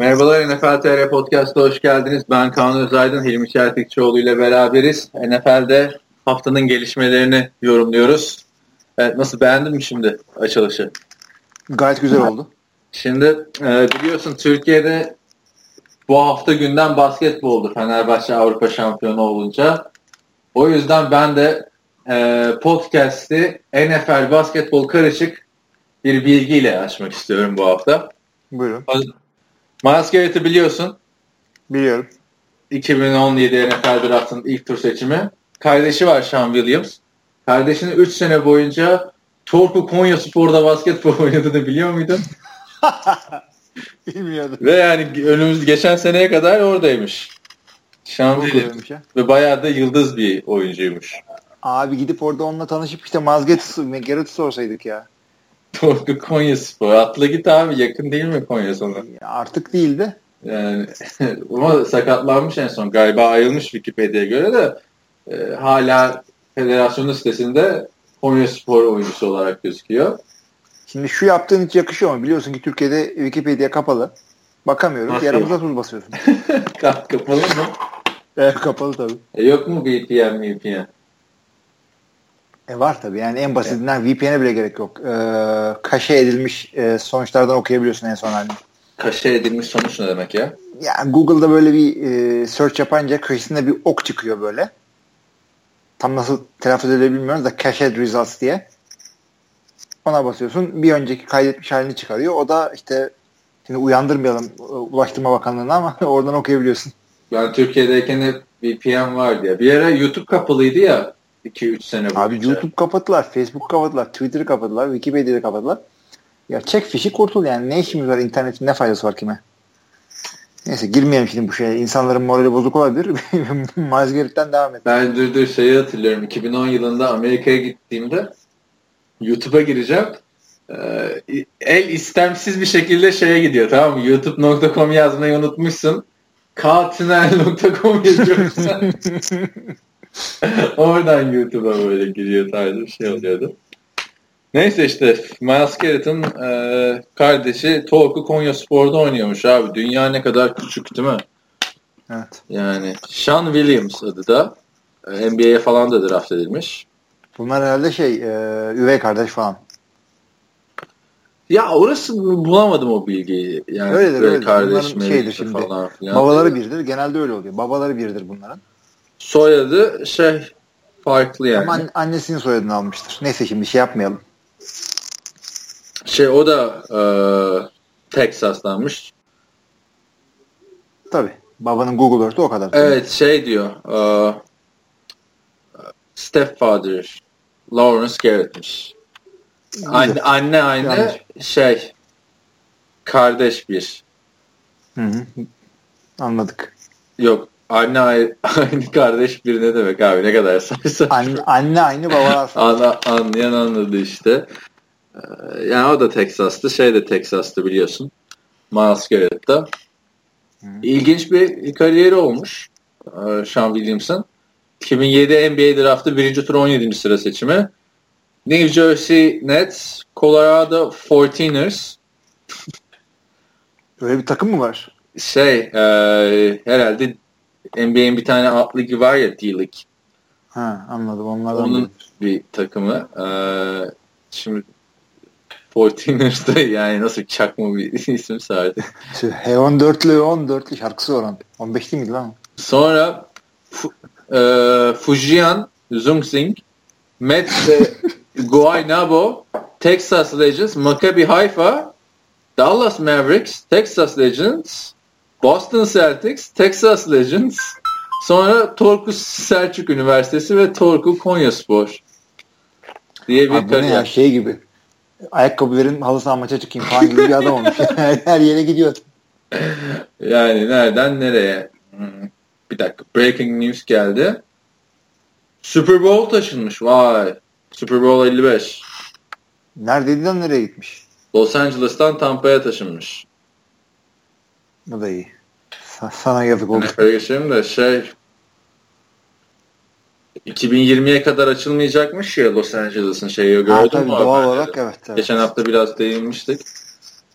Merhabalar NFL TR Podcast'a hoş geldiniz. Ben Kaan Özaydın, Hilmi Çeltikçioğlu ile beraberiz. NFL'de haftanın gelişmelerini yorumluyoruz. Evet, nasıl beğendin mi şimdi açılışı? Gayet güzel oldu. Şimdi e, biliyorsun Türkiye'de bu hafta günden basketboldu Fenerbahçe Avrupa şampiyonu olunca. O yüzden ben de e, podcast'i NFL basketbol karışık bir bilgiyle açmak istiyorum bu hafta. Buyurun. Miles Garrett'i biliyorsun. Biliyorum. 2017 NFL Draft'ın ilk tur seçimi. Kardeşi var Sean Williams. Kardeşinin 3 sene boyunca Torku Konya Spor'da basketbol oynadığını biliyor muydun? Bilmiyordum. Ve yani önümüz geçen seneye kadar oradaymış. Sean Williams. Ve bayağı da yıldız bir oyuncuymuş. Abi gidip orada onunla tanışıp işte Mazget Gerrit sorsaydık ya. Torku Konya Spor. Atla git abi yakın değil mi Konya sana? Artık değildi. Yani ama sakatlanmış en son. Galiba ayrılmış Wikipedia'ya göre de e, hala federasyonun sitesinde Konya Spor oyuncusu olarak gözüküyor. Şimdi şu yaptığın hiç yakışıyor mu? Biliyorsun ki Türkiye'de Wikipedia kapalı. Bakamıyorum. Nasıl Yaramıza tuz basıyorsun. Kap kapalı mı? evet kapalı tabii. E, yok mu VPN VPN? E var tabii. Yani en basitinden VPN'e bile gerek yok. Ee, kaşe edilmiş e, sonuçlardan okuyabiliyorsun en son halini. Kaşe edilmiş sonuç ne demek ya? Yani Google'da böyle bir e, search yapınca köşesinde bir ok çıkıyor böyle. Tam nasıl telaffuz edebilmiyoruz bilmiyoruz da cached results diye. Ona basıyorsun. Bir önceki kaydetmiş halini çıkarıyor. O da işte şimdi uyandırmayalım e, Ulaştırma Bakanlığı'na ama oradan okuyabiliyorsun. Ben Türkiye'deyken hep VPN vardı ya. Bir ara YouTube kapalıydı ya 2-3 sene boyunca. Abi YouTube kapattılar, Facebook kapattılar, Twitter'ı kapattılar, Wikipedia'yı kapattılar. Ya çek fişi kurtul yani. Ne işimiz var internetin ne faydası var kime? Neyse girmeyelim şimdi bu şeye. İnsanların morali bozuk olabilir. Garrett'ten devam et. Ben dur dur şeyi hatırlıyorum. 2010 yılında Amerika'ya gittiğimde YouTube'a gireceğim. Ee, el istemsiz bir şekilde şeye gidiyor tamam mı? youtube.com yazmayı unutmuşsun. Kağıtünel.com yazıyorsun. Oradan YouTube'a böyle giriyor tarzı bir şey oluyordu. Neyse işte Miles Garrett'ın e, kardeşi Tolku Konya Spor'da oynuyormuş abi. Dünya ne kadar küçük değil mi? Evet. Yani Sean Williams adı da. E, NBA'ye falan da draft edilmiş. Bunlar herhalde şey e, üvey kardeş falan. Ya orası bulamadım o bilgiyi. Yani Öyledir, böyle öyledir. kardeş şeydir şimdi. falan filan. Babaları birdir. Genelde öyle oluyor. Babaları birdir bunların. Soyadı şey farklı yani. Ama an- annesinin soyadını almıştır. Neyse şimdi şey yapmayalım. Şey o da e, Texas'tanmış. Tabii. Babanın Google Earth'ü o kadar. Evet şey diyor. E, stepfather Lawrence Garrett'miş. Anne, anne aynı Yanlış. şey kardeş bir. Hı hı. Anladık. Yok anne ay- aynı kardeş bir ne demek abi ne kadar saçma. Anne, anne aynı babalar. Ana, anlayan anladı işte. Ee, yani o da Texas'tı. Şey de Texas'tı biliyorsun. Miles Garrett'ta. İlginç bir kariyeri olmuş. Ee, Sean Williamson. 2007 NBA draftı 1. tur 17. sıra seçimi. New Jersey Nets, Colorado 14ers. Öyle bir takım mı var? Şey e, herhalde NBA'in bir tane alt ligi var ya D-League. Ha anladım. Onlardan Onun Onun... bir takımı. Ee, şimdi 14ers'da yani nasıl çakma bir isim sardı. H14'lü 14'lü şarkısı var onun. 15 değil miydi lan? Sonra Fu, e, Fujian Zungsing, Mets de Guaynabo, Texas Legends, Maccabi Haifa, Dallas Mavericks, Texas Legends, Boston Celtics, Texas Legends, sonra Torku Selçuk Üniversitesi ve Torku Konyaspor diye bir Abi ne ya kariyer. şey gibi. Ayakkabı verin halı saha maça çıkayım falan gibi bir adam olmuş. Her yere gidiyor. Yani nereden nereye? Hmm, Bir dakika. Breaking news geldi. Super Bowl taşınmış. Vay. Super Bowl 55. Neredeydi lan nereye gitmiş? Los Angeles'tan Tampa'ya taşınmış. Bu da iyi. Sa- sana yazık oldu. Böyle geçelim de şey 2020'ye kadar açılmayacakmış ya Los Angeles'ın şeyi gördün Ha, mü? tabii doğal olarak evet. evet. Geçen hafta biraz değinmiştik.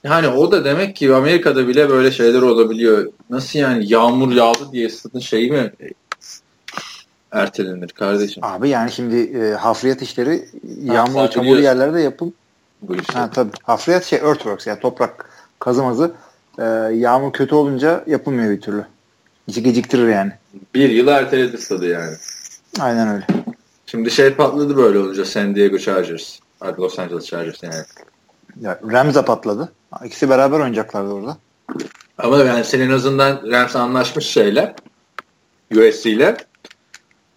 Yani o da demek ki Amerika'da bile böyle şeyler olabiliyor. Nasıl yani yağmur yağdı diye stadın şeyi mi ertelenir kardeşim? Abi yani şimdi e, hafriyat işleri yağmurlu çamurlu yerlerde yapım. Bu işte. Ha, tabii. Hafriyat şey earthworks yani toprak kazımazı e, yağmur kötü olunca yapılmıyor bir türlü. İşi geciktirir yani. Bir yıl erteledi stadı yani. Aynen öyle. Şimdi şey patladı böyle olunca San Diego Chargers. Los Angeles Chargers yani. Ya, Rams patladı. İkisi beraber oynayacaklardı orada. Ama yani senin azından Rams anlaşmış şeyle USC ile.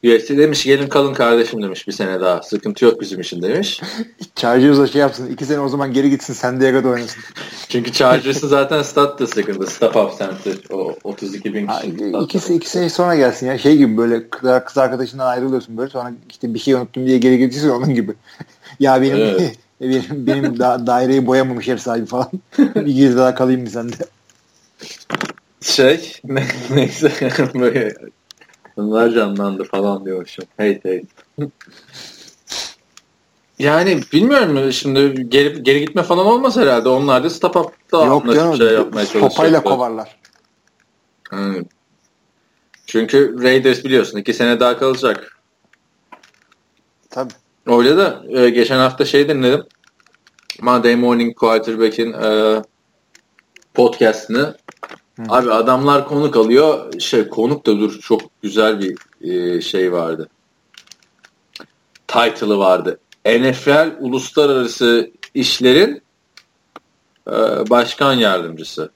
USC demiş gelin kalın kardeşim demiş bir sene daha. Sıkıntı yok bizim için demiş. Chargers'a şey yapsın. iki sene o zaman geri gitsin San Diego'da oynasın. Çünkü Chargers'ı zaten stat da sıkıntı. Stop up center. O 32 bin kişi. İkisi iki sene sonra gelsin ya. Şey gibi böyle kız arkadaşından ayrılıyorsun böyle sonra işte bir şey unuttum diye geri gidiyorsun onun gibi. ya benim evet. benim, benim da, daireyi boyamamış ev sahibi falan. bir gezi daha kalayım mı sende? Şey ne, neyse böyle bunlar canlandı falan diyormuşum. Hey hey. Yani bilmiyorum şimdi geri, geri gitme falan olmaz herhalde. Onlar da stop up'ta Yok canım, şey yapmaya çalışacaklar. Sopayla kovarlar. Hmm. Çünkü Raiders biliyorsun iki sene daha kalacak. Tabii. Öyle de e, geçen hafta şey dinledim. Monday Morning Quarterback'in e, podcastını. Hı. Abi adamlar konuk alıyor. Şey konuk da dur çok güzel bir e, şey vardı. Title'ı vardı. NFL Uluslararası İşlerin e, Başkan Yardımcısı.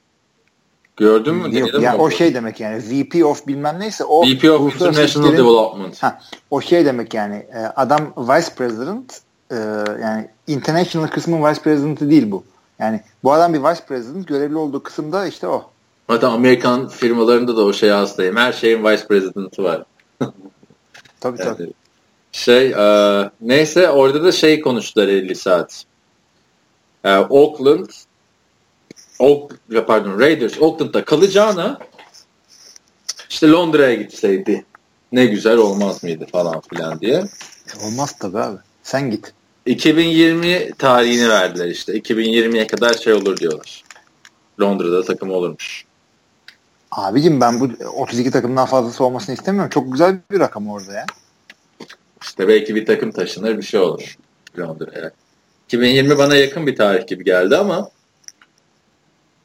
Gördün mü? Yok, ya o şey demek yani VP of bilmem neyse o VP of International Development. Ha, o şey demek yani e, adam Vice President e, yani International kısmın Vice President'ı değil bu. Yani bu adam bir Vice President görevli olduğu kısımda işte o. Hatta Amerikan firmalarında da o şey hastayım. Her şeyin Vice President'ı var. tabii tabii. Yani, şey e, neyse orada da şey konuştular 50 saat. E, Oakland Oak, pardon Raiders Oakland'da kalacağına işte Londra'ya gitseydi ne güzel olmaz mıydı falan filan diye. Olmaz tabi abi. Sen git. 2020 tarihini verdiler işte. 2020'ye kadar şey olur diyorlar. Londra'da takım olurmuş. Abicim ben bu 32 takımdan fazlası olmasını istemiyorum. Çok güzel bir rakam orada ya. İşte belki bir takım taşınır bir şey olur Londra'ya. 2020 bana yakın bir tarih gibi geldi ama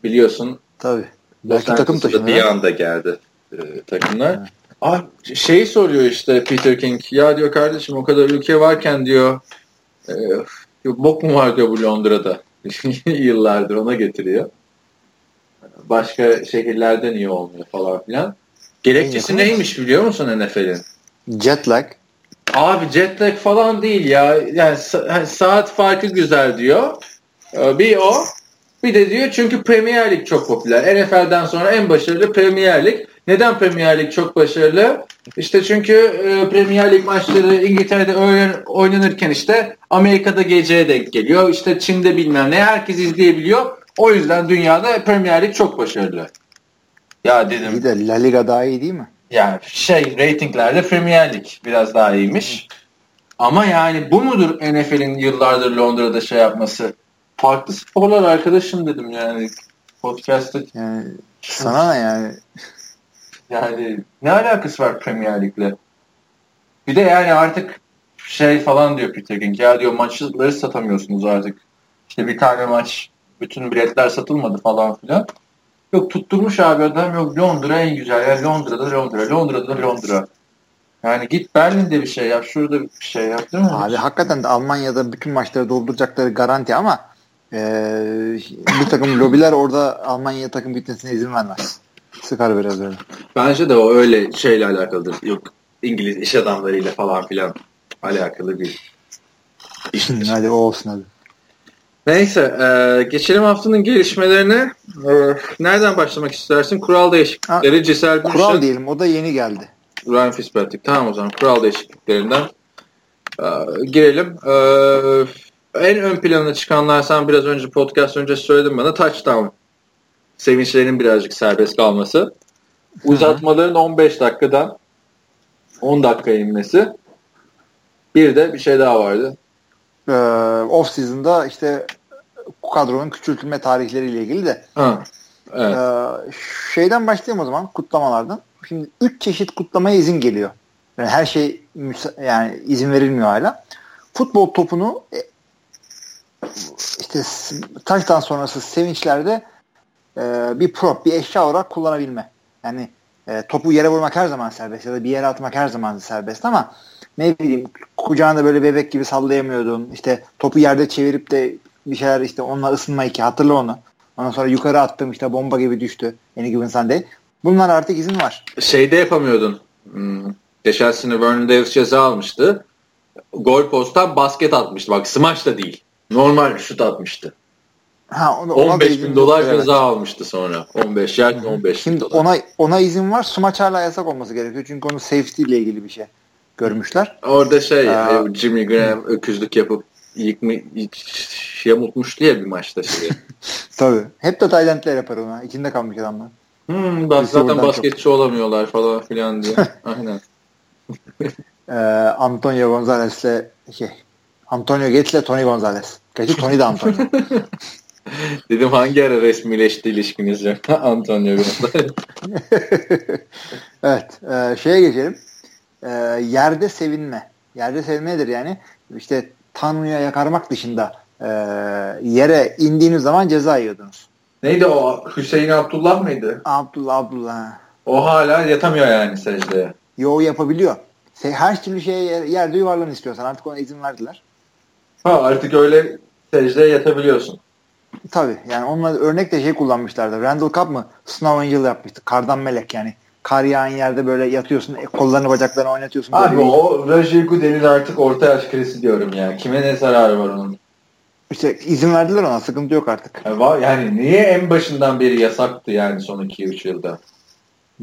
biliyorsun Tabii. Belki takım taşınır. Bir anda geldi e, takımlar. Evet. Ah, şeyi soruyor işte Peter King. Ya diyor kardeşim o kadar ülke varken diyor e, bok mu var diyor bu Londra'da. Yıllardır ona getiriyor. Başka şehirlerde niye olmuyor falan filan. Gerekçesi neymiş biliyor musun NFL'in? Jet lag. Abi jet lag falan değil ya. Yani sa- saat farkı güzel diyor. Ee, bir o. Bir de diyor çünkü Premier Lig çok popüler. NFL'den sonra en başarılı Premier Lig. Neden Premier Lig çok başarılı? İşte çünkü e, Premier Lig maçları İngiltere'de öğlen, oynanırken işte Amerika'da geceye denk geliyor. İşte Çin'de bilmem ne herkes izleyebiliyor. O yüzden dünyada Premier Lig çok başarılı. Ya dedim. İyi de La Liga daha iyi değil mi? Yani şey reytinglerde Premier Lig biraz daha iyiymiş. Ama yani bu mudur NFL'in yıllardır Londra'da şey yapması? Farklı sporlar arkadaşım dedim yani podcast'ta. Yani sana ne yani? Yani ne alakası var Premier Lig'le? Bir de yani artık şey falan diyor Peter King. Ya diyor maçları satamıyorsunuz artık. İşte bir tane maç bütün biletler satılmadı falan filan. Yok tutturmuş abi adam yok Londra en güzel ya Londra'da Londra Londra'da Londra. Yani git Berlin'de bir şey yap şurada bir şey yap değil mi? Abi hakikaten de Almanya'da bütün maçları dolduracakları garanti ama e, bir takım lobiler orada Almanya takım bitmesine izin vermez. Sıkar biraz öyle. Bence de o öyle şeyle alakalıdır. Yok İngiliz iş adamlarıyla falan filan alakalı bir iştir. hadi o olsun hadi. Neyse e, geçelim haftanın gelişmelerine. E, nereden başlamak istersin? Kural değişiklikleri, ha, Cisel Kural diyelim o da yeni geldi. Ryan Fitzpatrick. Tamam o zaman kural değişikliklerinden e, girelim. E, en ön plana çıkanlar sen biraz önce podcast önce söyledin bana touchdown sevinçlerinin birazcık serbest kalması. Uzatmaların 15 dakikadan 10 dakika inmesi. Bir de bir şey daha vardı. Ee, off season'da işte kadronun küçültülme tarihleriyle ilgili de. Ha. Evet. Ee, şeyden başlayayım o zaman kutlamalardan. Şimdi üç çeşit kutlamaya izin geliyor. Yani her şey yani izin verilmiyor hala. Futbol topunu e, işte taştan sonrası sevinçlerde e, bir prop, bir eşya olarak kullanabilme. Yani e, topu yere vurmak her zaman serbest ya da bir yere atmak her zaman serbest ama ne bileyim kucağında böyle bebek gibi sallayamıyordun. İşte topu yerde çevirip de bir şeyler işte onunla ısınma iki hatırla onu. Ondan sonra yukarı attım işte bomba gibi düştü. Any Given Sunday. Bunlar artık izin var. Şeyde yapamıyordun. Hmm. Geçen sene Vernon Davis ceza almıştı. Gol posttan basket atmıştı. Bak smaç da değil. Normal şut atmıştı. Ha, ona, 15 bin dolar evet. ceza almıştı sonra. 15 yer 15 Şimdi dolar. ona, ona izin var. Smaç hala yasak olması gerekiyor. Çünkü onu safety ile ilgili bir şey görmüşler. Orada şey Aa, Jimmy Graham öküzlük yapıp yıkma, yamultmuştu ya bir maçta şeyi. Tabii. Hep de Taylandler yapar ona. İçinde kalmış adamlar. Hmm, bak, zaten basketçi çok. olamıyorlar falan filan diye. Aynen. ee, Antonio Gonzalez'le şey Antonio Gates Tony Gonzalez. Gerçi Tony de Antonio. Dedim hangi ara resmileşti ilişkiniz Antonio Gonzalez. evet. E, şeye geçelim. E, yerde sevinme. Yerde sevinme nedir yani? İşte Tanrı'ya yakarmak dışında e, yere indiğiniz zaman ceza yiyordunuz. Neydi o? Hüseyin Abdullah mıydı? Abdullah Abdullah. O hala yatamıyor yani secdeye. Yo yapabiliyor. Her türlü şeye yerde yuvarlan istiyorsan artık ona izin verdiler. Ha artık öyle secdeye yatabiliyorsun. Tabii yani onunla örnek de şey kullanmışlardı. Randall Cobb mı? Snow Angel yapmıştı. Kardan melek yani. Kar yağan yerde böyle yatıyorsun. E, kollarını bacaklarını oynatıyorsun. Abi böyle o Roger Goodell'in artık orta yaş krisi diyorum ya. Kime ne zararı var onun? İşte izin verdiler ona. Sıkıntı yok artık. Var, yani niye en başından beri yasaktı yani son 2-3 yılda?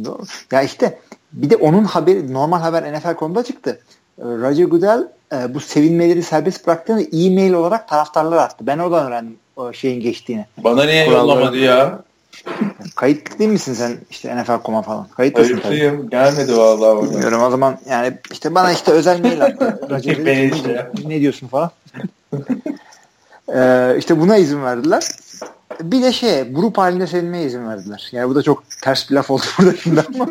Doğru. Ya işte bir de onun haberi normal haber NFL.com'da çıktı. Ee, Roger Goodell e, bu sevinmeleri serbest bıraktığını e-mail olarak taraftarlar attı. Ben oradan öğrendim o şeyin geçtiğini. Bana niye Kuralları. yollamadı ya? Kayıtlı değil misin sen işte NFL.com'a falan? Kayıtlısın Kayıtlıyım. Tabii. Gelmedi vallahi orada. Bilmiyorum o zaman yani işte bana işte özel mail attı. Ne, ne diyorsun falan. ee, işte buna izin verdiler. Bir de şey grup halinde sevinmeye izin verdiler. Yani bu da çok ters bir laf oldu burada şimdi ama.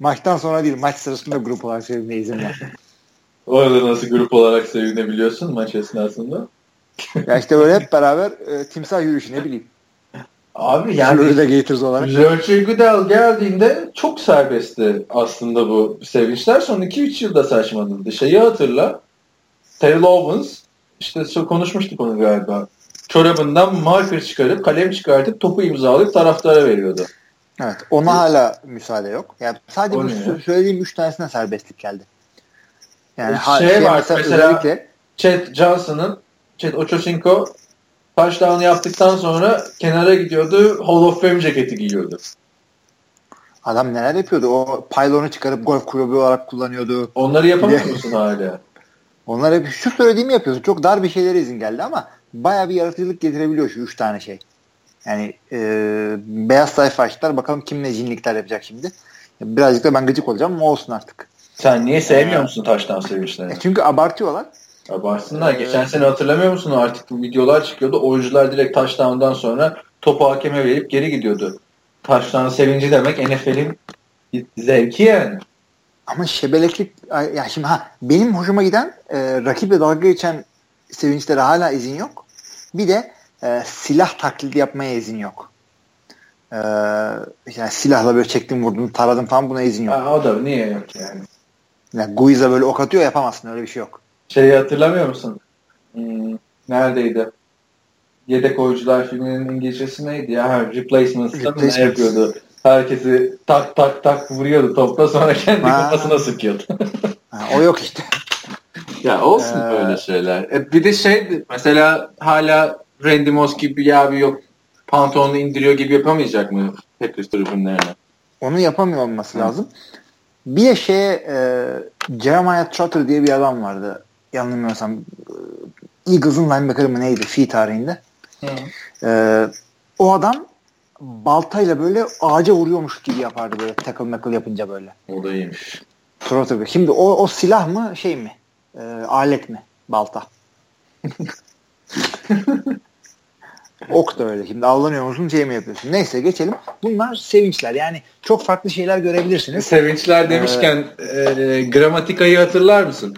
Maçtan sonra değil maç sırasında grup olarak sevinmeye izin ver. Orada nasıl grup olarak sevinebiliyorsun maç esnasında? ya işte böyle hep beraber e, timsah yürüyüşü ne bileyim. Abi yani Florida Gators olarak. Roger Goodell geldiğinde çok serbestti aslında bu sevinçler. Son 2-3 yılda saçmaladı. Şeyi hatırla. Terrell Owens işte konuşmuştuk onu galiba. Çorabından marker çıkarıp kalem çıkartıp topu imzalayıp taraftara veriyordu. Evet. Ona evet. hala müsaade yok. Yani sadece bu ya? söylediğim 3 tanesine serbestlik geldi. Yani şey, şey var mesela, mesela özellikle Chad Johnson'ın Chad Ochocinco touchdown yaptıktan sonra kenara gidiyordu. Hall of Fame ceketi giyiyordu. Adam neler yapıyordu? O paylonu çıkarıp golf kulübü olarak kullanıyordu. Onları yapamıyor musun hala? Onlar hep şu söylediğimi yapıyorsun. Çok dar bir şeylere izin geldi ama baya bir yaratıcılık getirebiliyor şu üç tane şey. Yani e, beyaz sayfa açtılar. Bakalım kim ne cinlikler yapacak şimdi. Birazcık da ben gıcık olacağım ama olsun artık. Sen niye sevmiyor musun taştan sevinçlerini? E çünkü abartıyorlar. Abartsınlar. Ee, Geçen sene hatırlamıyor musun? Artık bu videolar çıkıyordu. Oyuncular direkt taştandan sonra topu hakeme verip geri gidiyordu. Taştan sevinci demek NFL'in zevki yani. Ama şebeleklik ya şimdi ha benim hoşuma giden e, rakiple dalga geçen sevinçlere hala izin yok. Bir de e, silah taklidi yapmaya izin yok. E, yani silahla böyle çektim vurdum taradım falan buna izin yok. Ha, o da niye yok yani? Yani Guiza böyle ok atıyor yapamazsın öyle bir şey yok. Şeyi hatırlamıyor musun? Hmm, neredeydi? Yedek oyuncular filminin İngilizcesi neydi ya? Ha, Replacements'ta mı ne yapıyordu? Herkesi tak tak tak vuruyordu topla sonra kendi ha. kafasına sıkıyordu. ha, o yok işte. ya olsun ee... böyle şeyler. E, bir de şey mesela hala Randy Moss gibi bir abi yok pantolonu indiriyor gibi yapamayacak mı Packers tribünlerine? Onu yapamıyor olması Hı. lazım. Bir de şeye e, Jeremiah Trotter diye bir adam vardı. Yanılmıyorsam e, Eagles'ın linebacker'ı mı neydi fi tarihinde. E, o adam baltayla böyle ağaca vuruyormuş gibi yapardı böyle tackle mackle yapınca böyle. O da iyiymiş. Trotter. Şimdi o, o silah mı şey mi? E, alet mi? Balta. ok da öyle. Şimdi avlanıyor musun şey mi yapıyorsun? Neyse geçelim. Bunlar sevinçler. Yani çok farklı şeyler görebilirsiniz. Sevinçler demişken ee, e, gramatikayı hatırlar mısın?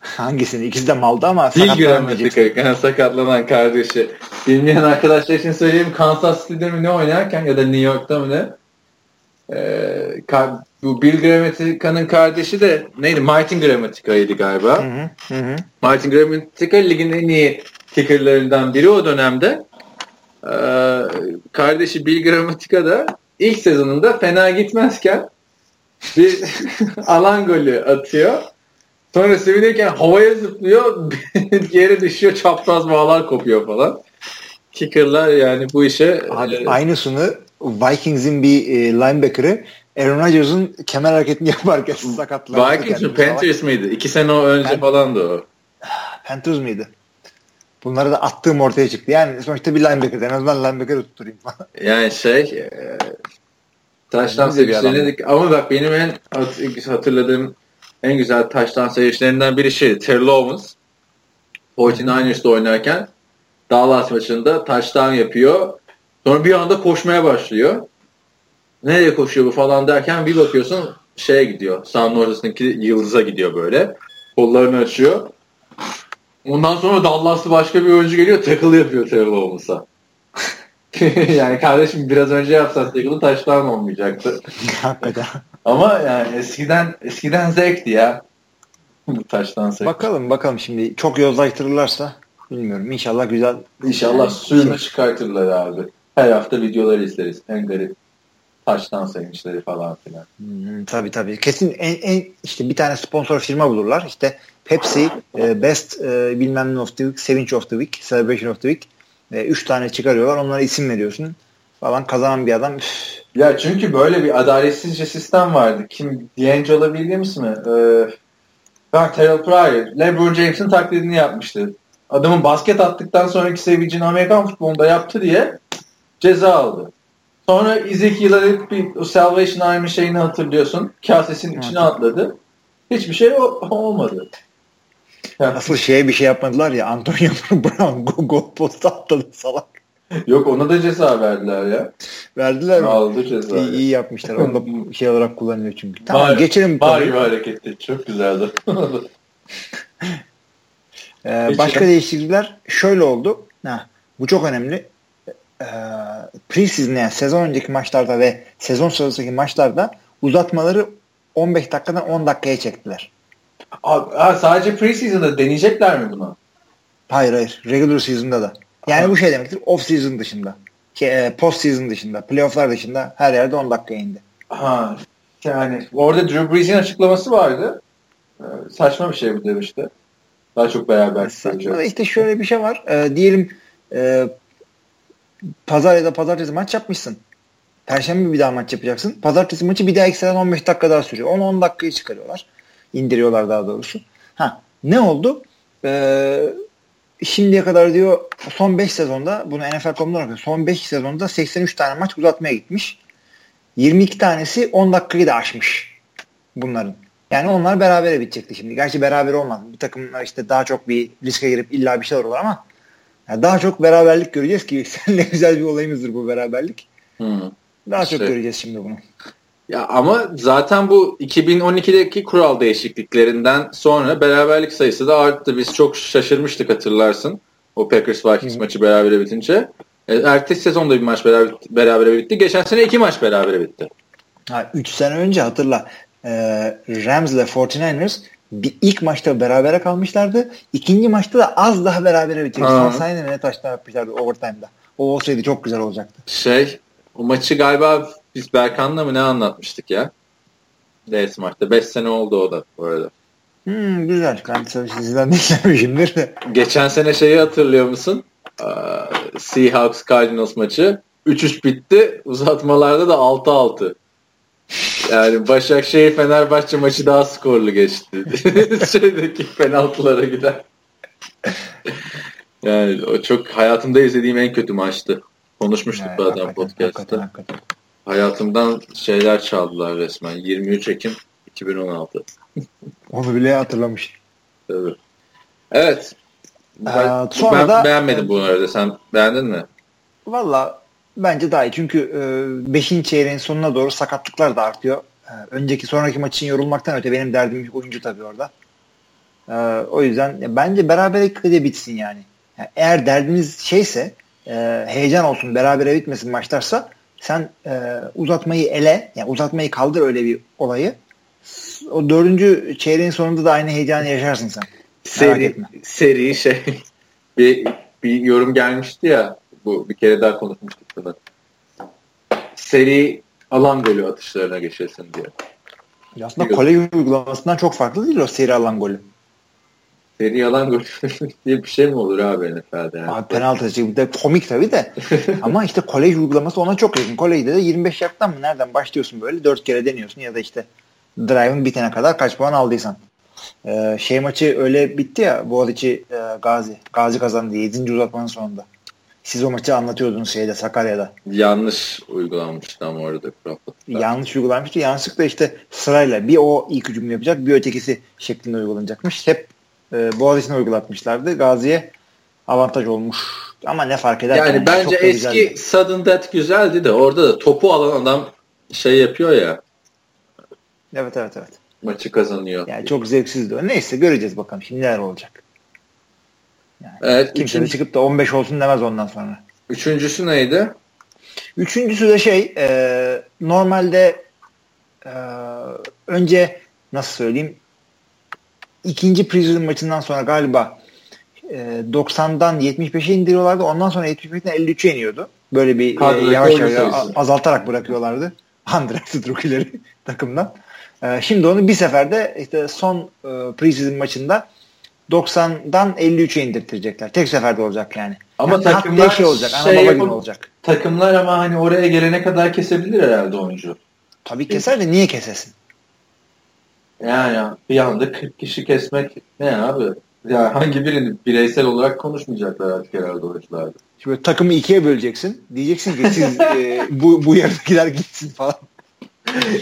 Hangisini? İkisi de maldı ama Dil gramatikayı. Yani sakatlanan kardeşi. Bilmeyen arkadaşlar için söyleyeyim. Kansas City'de mi ne oynarken ya da New York'ta mı ne? Ee, bu Bill Gramatica'nın kardeşi de neydi? Martin Gramatica'ydı galiba. Hı hı, hı. Martin Gramatica ligin en iyi kickerlarından biri o dönemde. Ee, kardeşi Bill Gramatica da ilk sezonunda fena gitmezken bir alan golü atıyor. Sonra sevinirken havaya zıplıyor, yere düşüyor, çapraz bağlar kopuyor falan. Kicker'lar yani bu işe... Abi, e, aynısını Vikings'in bir e, linebacker'ı Aaron Rodgers'ın kemer hareketini yaparken sakatlandı. Vikings mi? Panthers mıydı? İki sene önce Pan- falan da o. Panthers mıydı? Bunları da attığım ortaya çıktı. Yani sonuçta bir linebacker. En azından linebacker'ı tutturayım. yani şey e, taştan sevinçlerine ama bak benim en hatırladığım en güzel taştan sevinçlerinden biri şey Terrell Owens 49ers'da oynarken Dallas maçında taştan yapıyor. Sonra bir anda koşmaya başlıyor. Nereye koşuyor bu falan derken bir bakıyorsun şeye gidiyor. Sahanın ortasındaki yıldıza gidiyor böyle. Kollarını açıyor. Ondan sonra Dallas'lı başka bir oyuncu geliyor. Tackle yapıyor Terrell Owens'a. yani kardeşim biraz önce yapsan tackle'ı taştan olmayacaktı. Hakikaten. Ama yani eskiden eskiden zevkti ya. Bu taştan zevk. Bakalım bakalım şimdi çok yozlaştırırlarsa bilmiyorum. İnşallah güzel. İnşallah yani, suyunu çıkartırlar abi. Her hafta videoları izleriz. En garip taştan sevinçleri falan filan. Hmm, tabii tabii. Kesin en, en işte bir tane sponsor firma bulurlar. İşte Pepsi, e, Best e, bilmem ne of the Week, Sevinç of the Week, Celebration of the Week. E, üç tane çıkarıyorlar. Onlara isim veriyorsun falan. Kazanan bir adam. Üf. Ya çünkü böyle bir adaletsizce sistem vardı. Kim D'Angelo Williams mi? Ee, Terrell Pryor. LeBron James'in taklidini yapmıştı. Adamın basket attıktan sonraki sevincini Amerikan futbolunda yaptı diye ceza aldı. Sonra Ezekiel'e bir Salvation Army şeyini hatırlıyorsun. Kasesinin içine atladı. Hiçbir şey olmadı. Asıl şeye bir şey yapmadılar ya Antonio Brown go, go posta atladı salak. Yok ona da ceza verdiler ya. Verdiler mi? Aldı ceza. İyi, iyi yapmışlar. Onu da şey olarak kullanıyor çünkü. Tamam var, geçelim. Var bir hareketti. Çok güzeldi. ee, başka değişiklikler şöyle oldu. Ha, bu çok önemli. Ee, preseason yani sezon önceki maçlarda ve sezon sonrasındaki maçlarda uzatmaları 15 dakikadan 10 dakikaya çektiler. Ha, sadece preseason'da deneyecekler mi bunu? Hayır hayır. Regular season'da da. Yani ha. bu şey demektir. Off season dışında. E, post season dışında. Playoff'lar dışında her yerde 10 dakika indi. Ha. Yani orada Drew Brees'in açıklaması vardı. Ee, saçma bir şey bu demişti. Daha çok beraber Saçma İşte şöyle bir şey var. Ee, diyelim e, pazar ya da pazartesi maç yapmışsın. Perşembe bir daha maç yapacaksın. Pazartesi maçı bir daha ekstradan 15 dakika daha sürüyor. 10-10 dakikayı çıkarıyorlar. İndiriyorlar daha doğrusu. Ha ne oldu? Ee, şimdiye kadar diyor son 5 sezonda bunu NFL.com'dan okuyor. Son 5 sezonda 83 tane maç uzatmaya gitmiş. 22 tanesi 10 dakikayı da aşmış bunların. Yani onlar beraber bitecekti şimdi. Gerçi beraber olmaz. Bir takımlar işte daha çok bir riske girip illa bir şeyler olur ama yani daha çok beraberlik göreceğiz ki seninle güzel bir olayımızdır bu beraberlik. Hmm. Daha çok şey. göreceğiz şimdi bunu. Ya ama zaten bu 2012'deki kural değişikliklerinden sonra beraberlik sayısı da arttı. Biz çok şaşırmıştık hatırlarsın. O Packers Vikings maçı beraber bitince. E, ertesi sezonda bir maç beraber, beraber bitti. Geçen sene iki maç beraber bitti. Ha, üç sene önce hatırla. E, Rams ile 49ers bir ilk maçta berabere kalmışlardı. İkinci maçta da az daha berabere bitirdi. Son saniyede ne taşlar yapmışlardı overtime'da. O olsaydı çok güzel olacaktı. Şey o maçı galiba biz Berkan'la mı ne anlatmıştık ya? DS maçta. 5 sene oldu o da bu arada. Hmm, güzel. Ben sizden dinlemişimdir de. Geçen sene şeyi hatırlıyor musun? Seahawks Cardinals maçı. 3-3 bitti. Uzatmalarda da 6-6. Yani Başakşehir Fenerbahçe maçı daha skorlu geçti. Şeydeki penaltılara gider. Yani o çok hayatımda izlediğim en kötü maçtı. Konuşmuştuk yani, adam podcast'ta. Hayatımdan şeyler çaldılar resmen. 23 Ekim 2016. Onu bile hatırlamış. Tabii. Evet. Ben, ee, sonra ben da, beğenmedim bu arada. Sen beğendin mi? Valla bence daha iyi. Çünkü 5. E, çeyreğin sonuna doğru sakatlıklar da artıyor. E, önceki sonraki maçın yorulmaktan öte benim derdim oyuncu tabii orada. E, o yüzden ya, bence beraberlikle de bitsin yani. yani. Eğer derdimiz şeyse e, heyecan olsun berabere bitmesin maçlarsa sen e, uzatmayı ele yani uzatmayı kaldır öyle bir olayı o dördüncü çeyreğin sonunda da aynı heyecanı yaşarsın sen. Seri, seri şey bir, bir yorum gelmişti ya bu bir kere daha konuşmuştuk bunu. Seri alan golü atışlarına geçesin diye. Ya aslında kolej uygulamasından çok farklı değil o seri alan golü. Seri alan golü diye bir şey mi olur abi NFL'de? Yani? Abi penaltı bir de komik tabii de. Ama işte kolej uygulaması ona çok yakın. Kolejde de 25 yaptan mı nereden başlıyorsun böyle 4 kere deniyorsun ya da işte drive'ın bitene kadar kaç puan aldıysan. Ee, şey maçı öyle bitti ya Boğaziçi e, Gazi. Gazi kazandı 7. uzatmanın sonunda. Siz o maçı anlatıyordunuz şeyde Sakarya'da. Yanlış uygulanmıştı ama orada Yanlış uygulanmıştı. Yanlışlıkla işte sırayla bir o ilk hücum yapacak bir ötekisi şeklinde uygulanacakmış. Hep e, Boğaziçi'ne uygulatmışlardı. Gazi'ye avantaj olmuş. Ama ne fark eder? Yani, yani bence eski sudden death güzeldi de orada da topu alan adam şey yapıyor ya. Evet evet evet. Maçı kazanıyor. Yani çok zevksizdi. Neyse göreceğiz bakalım şimdi neler olacak. Yani evet, kimse üçüncü... de çıkıp da 15 olsun demez ondan sonra. Üçüncüsü neydi? Üçüncüsü de şey e, normalde e, önce nasıl söyleyeyim ikinci preseason maçından sonra galiba e, 90'dan 75'e indiriyorlardı. Ondan sonra 75'ten 53'e iniyordu. Böyle bir e, yavaş yavaş azaltarak bırakıyorlardı. Undrafted rookie'leri takımdan. E, şimdi onu bir seferde işte son e, preseason maçında 90'dan 53'e indirtecekler. Tek seferde olacak yani. Ama yani takımlar şey olacak. Ana şey baba olacak. Takımlar ama hani oraya gelene kadar kesebilir herhalde oyuncu. Tabii keser de niye kesesin? Yani bir anda 40 kişi kesmek ne abi? Ya hangi birini bireysel olarak konuşmayacaklar artık herhalde oyuncularda. Şimdi takımı ikiye böleceksin. Diyeceksin ki siz e, bu, bu yarıdakiler gitsin falan.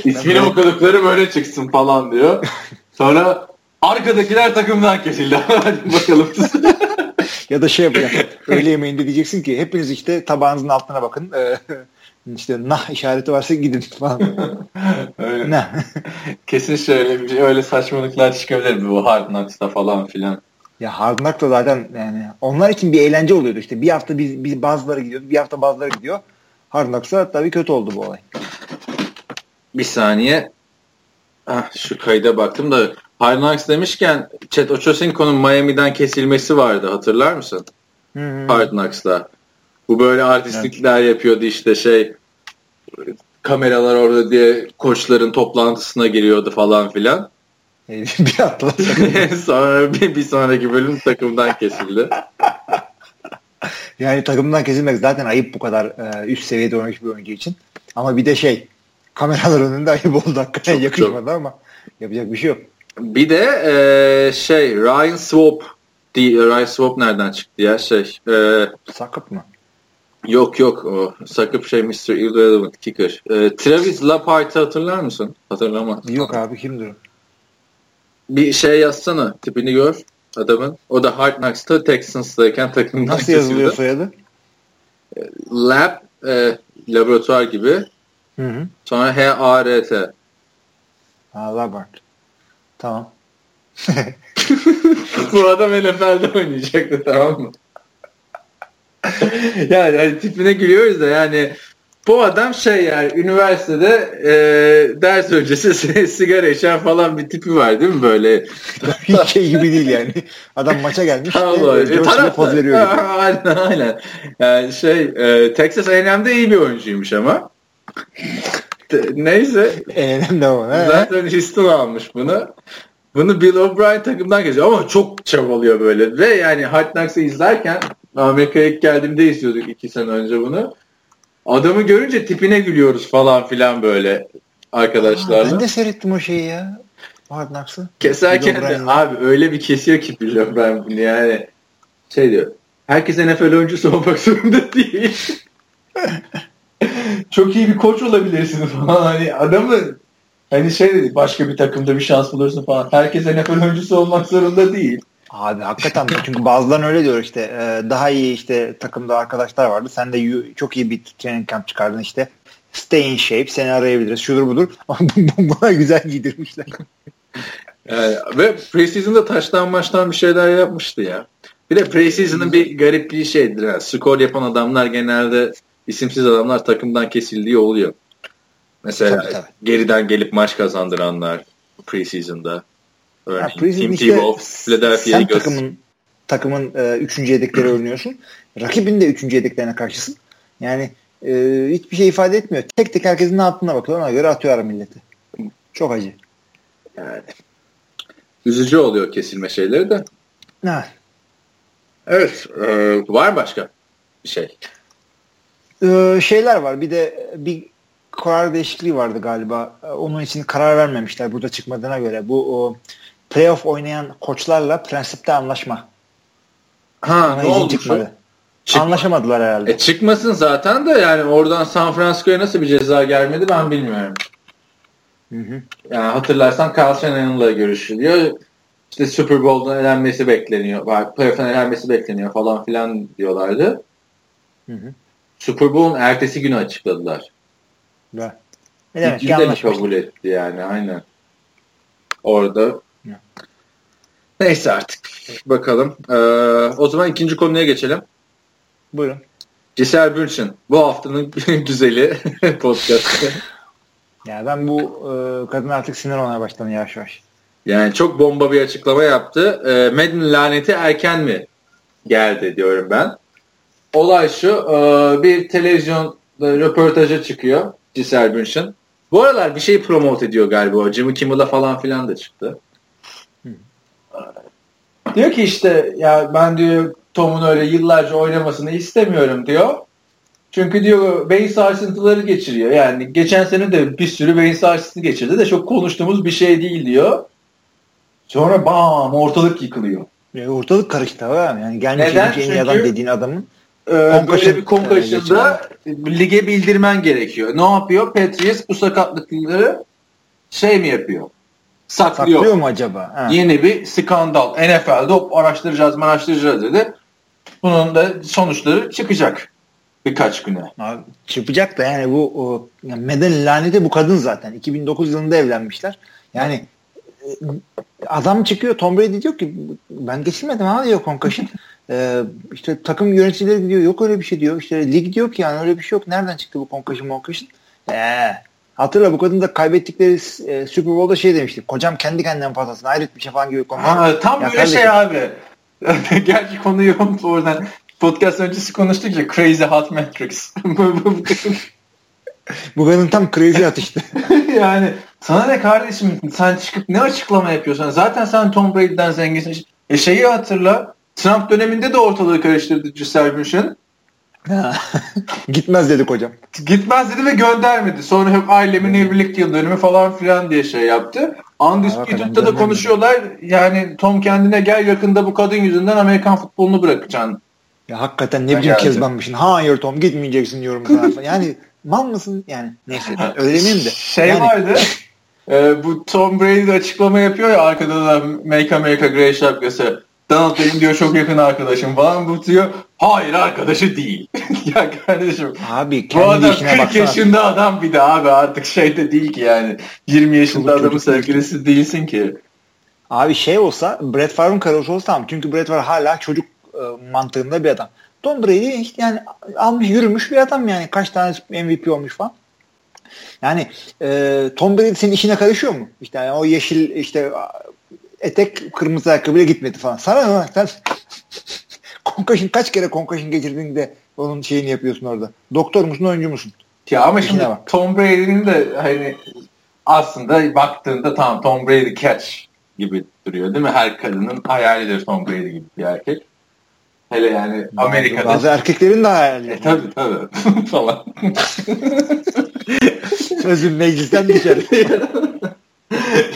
İsmini okudukları böyle çıksın falan diyor. Sonra arkadakiler takımdan kesildi. Hadi bakalım. ya da şey yapacak. Öğle yemeğinde diyeceksin ki hepiniz işte tabağınızın altına bakın. İşte nah işareti varsa gidin falan. öyle. Ne? Kesin şöyle bir şey, öyle saçmalıklar çıkabilir bu Hard Knocks'ta falan filan. Ya Hard Knock da zaten yani onlar için bir eğlence oluyordu işte. Bir hafta biz, biz bazıları gidiyordu, bir hafta bazıları gidiyor. Hard Knocks'a tabii kötü oldu bu olay. Bir saniye. Ah, şu kayda baktım da Hard Knocks demişken Chet Ochocinco'nun Miami'den kesilmesi vardı hatırlar mısın? Hı hı. Hard Knocks'ta. Bu böyle artistlikler evet. yapıyordu işte şey kameralar orada diye koçların toplantısına giriyordu falan filan. bir atladı. Sonra bir, bir sonraki bölüm takımdan kesildi. Yani takımdan kesilmek zaten ayıp bu kadar e, üst seviyede oynamış bir oyuncu için. Ama bir de şey kameralar önünde ayıp oldu hakikaten çok, yakışmadı çok. ama yapacak bir şey yok. Bir de e, şey Ryan Swap Ryan Swap nereden çıktı ya şey e, Sakıp mı? Yok yok o sakıp şey Mr. Irrelevant Kicker. E, Travis Laparte'ı hatırlar mısın? Hatırlamaz. Yok abi kimdir? Bir şey yazsana tipini gör adamın. O da Hard Knocks'ta Texans'tayken takımdan Nasıl yazılıyor soyadı? E, lab e, laboratuvar gibi. Hı hı. Sonra H-A-R-T. Ha, Labart. Tamam. Bu adam NFL'de oynayacaktı tamam mı? yani hani tipine gülüyoruz da yani bu adam şey yani üniversitede e, ders öncesi sigara içen falan bir tipi var değil mi böyle? Hiç şey gibi değil yani. Adam maça gelmiş. Tamam, e, taraf poz veriyor gibi. aynen aynen. Yani şey e, Texas A&M'de iyi bir oyuncuymuş ama. Neyse. A&M'de o. Zaten Houston almış bunu. Bunu Bill O'Brien takımdan geçiyor ama çok çabalıyor böyle. Ve yani Hard Knocks'ı izlerken Amerika'ya ilk geldiğimde izliyorduk iki sene önce bunu. Adamı görünce tipine gülüyoruz falan filan böyle arkadaşlarla. Aa, ben de seyrettim o şeyi ya. Hard Knocks'ı. Keserken de abi öyle bir kesiyor ki Bill O'Brien bunu yani. Şey diyor. Herkes NFL oyuncusu olmak zorunda değil. Çok iyi bir koç olabilirsin falan. Hani adamı Hani şey dedi başka bir takımda bir şans bulursun falan. Herkes NFL oyuncusu olmak zorunda değil. Abi hakikaten çünkü bazıları öyle diyor işte e, daha iyi işte takımda arkadaşlar vardı. Sen de çok iyi bir training camp çıkardın işte. Stay in shape seni arayabiliriz. Şudur budur. Buna güzel giydirmişler. Yani, ve preseason'da taştan maçtan bir şeyler yapmıştı ya. Bir de preseason'ın bir garipliği şeydir. Yani, skor yapan adamlar genelde isimsiz adamlar takımdan kesildiği oluyor. Mesela tabii, tabii. geriden gelip maç kazandıranlar preseason'da. Örneğin preseason Tim işte Tebow, Philadelphia Eagles. takımın takımın e, üçüncü yedekleri oynuyorsun. Rakibin de üçüncü yedeklerine karşısın. Yani e, hiçbir şey ifade etmiyor. Tek tek herkesin ne yaptığına bakıyor. Ona göre atıyor milleti. Çok acı. Yani üzücü oluyor kesilme şeyleri de. Evet. Evet. E, var başka bir şey? Ee, şeyler var. Bir de bir karar değişikliği vardı galiba. Onun için karar vermemişler burada çıkmadığına göre. Bu o, playoff oynayan koçlarla prensipte anlaşma. Ha Ona ne olmuş çıkmadı. Çıkma. Anlaşamadılar herhalde. E çıkmasın zaten de yani oradan San Francisco'ya nasıl bir ceza gelmedi ben bilmiyorum. Hı hı. Yani hatırlarsan Carl Shannon'la görüşülüyor. İşte Super Bowl'dan elenmesi bekleniyor. Playoff'tan elenmesi bekleniyor falan filan diyorlardı. Hı hı. Super Bowl'un ertesi günü açıkladılar. Ne? Ne demek ki de kabul etti yani aynen. Orada. Ya. Neyse artık. Bakalım. Ee, o zaman ikinci konuya geçelim. Buyurun. Giselle Bündchen. Bu haftanın güzeli podcastı. Ya ben bu e, kadın artık sinir olmaya başladım yavaş yavaş. Yani çok bomba bir açıklama yaptı. E, Madden laneti erken mi geldi diyorum ben. Olay şu. E, bir televizyon röportaja çıkıyor. Giselle Bündchen. Bu aralar bir şey promote ediyor galiba. Jimmy Kimmel'a falan filan da çıktı. Hmm. Diyor ki işte ya ben diyor Tom'un öyle yıllarca oynamasını istemiyorum diyor. Çünkü diyor beyin sarsıntıları geçiriyor. Yani geçen sene de bir sürü beyin sarsıntısı geçirdi de çok konuştuğumuz bir şey değil diyor. Sonra bam ortalık yıkılıyor. E, ortalık karıştı abi. Yani gelmiş Neden? en iyi adam dediğin adamın e, böyle bir konkaşında lige bildirmen gerekiyor. Ne yapıyor? Patriots bu sakatlıkları şey mi yapıyor? Saklıyor. Saklıyor mu acaba? Ha. Yeni bir skandal. NFL'de araştıracağız, araştıracağız dedi. Bunun da sonuçları çıkacak birkaç güne. Abi, çıkacak da yani bu o, yani meden laneti bu kadın zaten. 2009 yılında evlenmişler. Yani adam çıkıyor Tom Brady diyor ki ben geçirmedim ha diyor concussion. Ee, işte takım yöneticileri diyor yok öyle bir şey diyor. İşte lig diyor ki yani öyle bir şey yok. Nereden çıktı bu concussion concussion? Ee, hatırla bu kadın da kaybettikleri e, Super Bowl'da şey demişti. Kocam kendi kendinden fazlasını hayret bir şey falan gibi. Ha, tam ya böyle şey abi. Gerçi konuyu oradan podcast öncesi konuştuk ya Crazy Hot Matrix. bu kadın tam crazy atıştı. yani sana ne kardeşim sen çıkıp ne açıklama yapıyorsun? Zaten sen Tom Brady'den zenginsin. E şeyi hatırla Trump döneminde de ortalığı karıştırdı Giselle Bündchen. Gitmez dedi kocam. Gitmez dedi ve göndermedi. Sonra yok ailemin evlilik yıl dönümü falan filan diye şey yaptı. Undisputed'da da konuşuyorlar. Yani Tom kendine gel yakında bu kadın yüzünden Amerikan futbolunu bırakacaksın. Ya hakikaten ne bileyim kezbanmışsın. Hayır Tom gitmeyeceksin diyorum sana. yani mal mısın? Yani neyse öyle miyim de. Şey yani, vardı. e, bu Tom Brady açıklama yapıyor ya arkada da Make America Great şapkası. Donald benim diyor çok yakın arkadaşım falan bu diyor. Hayır arkadaşı değil. ya kardeşim. Abi bu adam 40 yaşında adam bir de abi artık şey de değil ki yani. 20 yaşında çocuk, adamın sevgilisi değilsin ki. Abi şey olsa Brett Favre'ın karısı olsa tamam. Çünkü Brett Favre hala çocuk e, mantığında bir adam. Tom Brady işte yani almış yürümüş bir adam yani. Kaç tane MVP olmuş falan. Yani e, Tom Brady senin işine karışıyor mu? İşte yani o yeşil işte etek kırmızı ayakkabıyla gitmedi falan. Sana ne sen concussion kaç kere concussion geçirdin de onun şeyini yapıyorsun orada. Doktor musun oyuncu musun? Ya ama şimdi bak. Tom Brady'nin de hani aslında baktığında tam Tom Brady catch gibi duruyor değil mi? Her kadının hayalidir Tom Brady gibi bir erkek. Hele yani Amerika'da. Bazı erkeklerin de hayali. E tabii tabii falan. Sözün meclisten dışarı.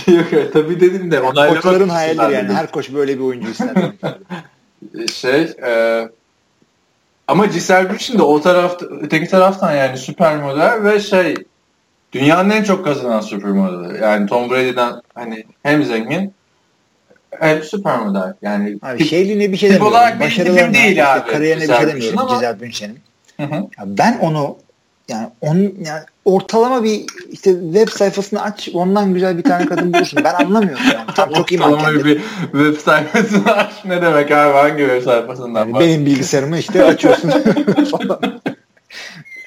Yok tabii dedim de. Yani koçların hayali yani. Her koç böyle bir oyuncu ister. şey e, ama Giselle Bündchen de o tarafta öteki taraftan yani süper model ve şey dünyanın en çok kazanan süper modeli. Yani Tom Brady'den hani hem zengin Evet süper model. Yani abi tip, şeyliğine bir şey demiyorum. olarak Başarılarına değil abi. Kariyerine bir şey demiyorum ama... Cizel Bünçen'in. Ben onu yani onun yani ortalama bir işte web sayfasını aç ondan güzel bir tane kadın bulursun. Ben anlamıyorum yani. Tam çok iyi Ortalama bir web sayfasını aç ne demek abi hangi web sayfasından yani Benim bilgisayarımı işte açıyorsun.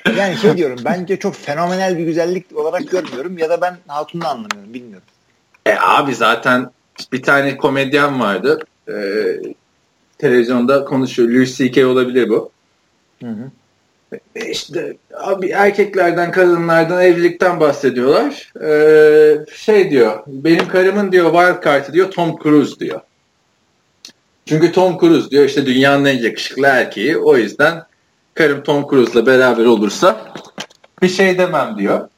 Yani şey diyorum bence çok fenomenal bir güzellik olarak görmüyorum ya da ben Hatun'u anlamıyorum bilmiyorum. E abi zaten bir tane komedyen vardı. Ee, televizyonda konuşuyor. Louis C.K. olabilir bu. Hı hı. E işte abi erkeklerden kadınlardan evlilikten bahsediyorlar. Ee, şey diyor benim karımın diyor wild card'ı diyor Tom Cruise diyor. Çünkü Tom Cruise diyor işte dünyanın en yakışıklı erkeği o yüzden karım Tom Cruise'la beraber olursa bir şey demem diyor.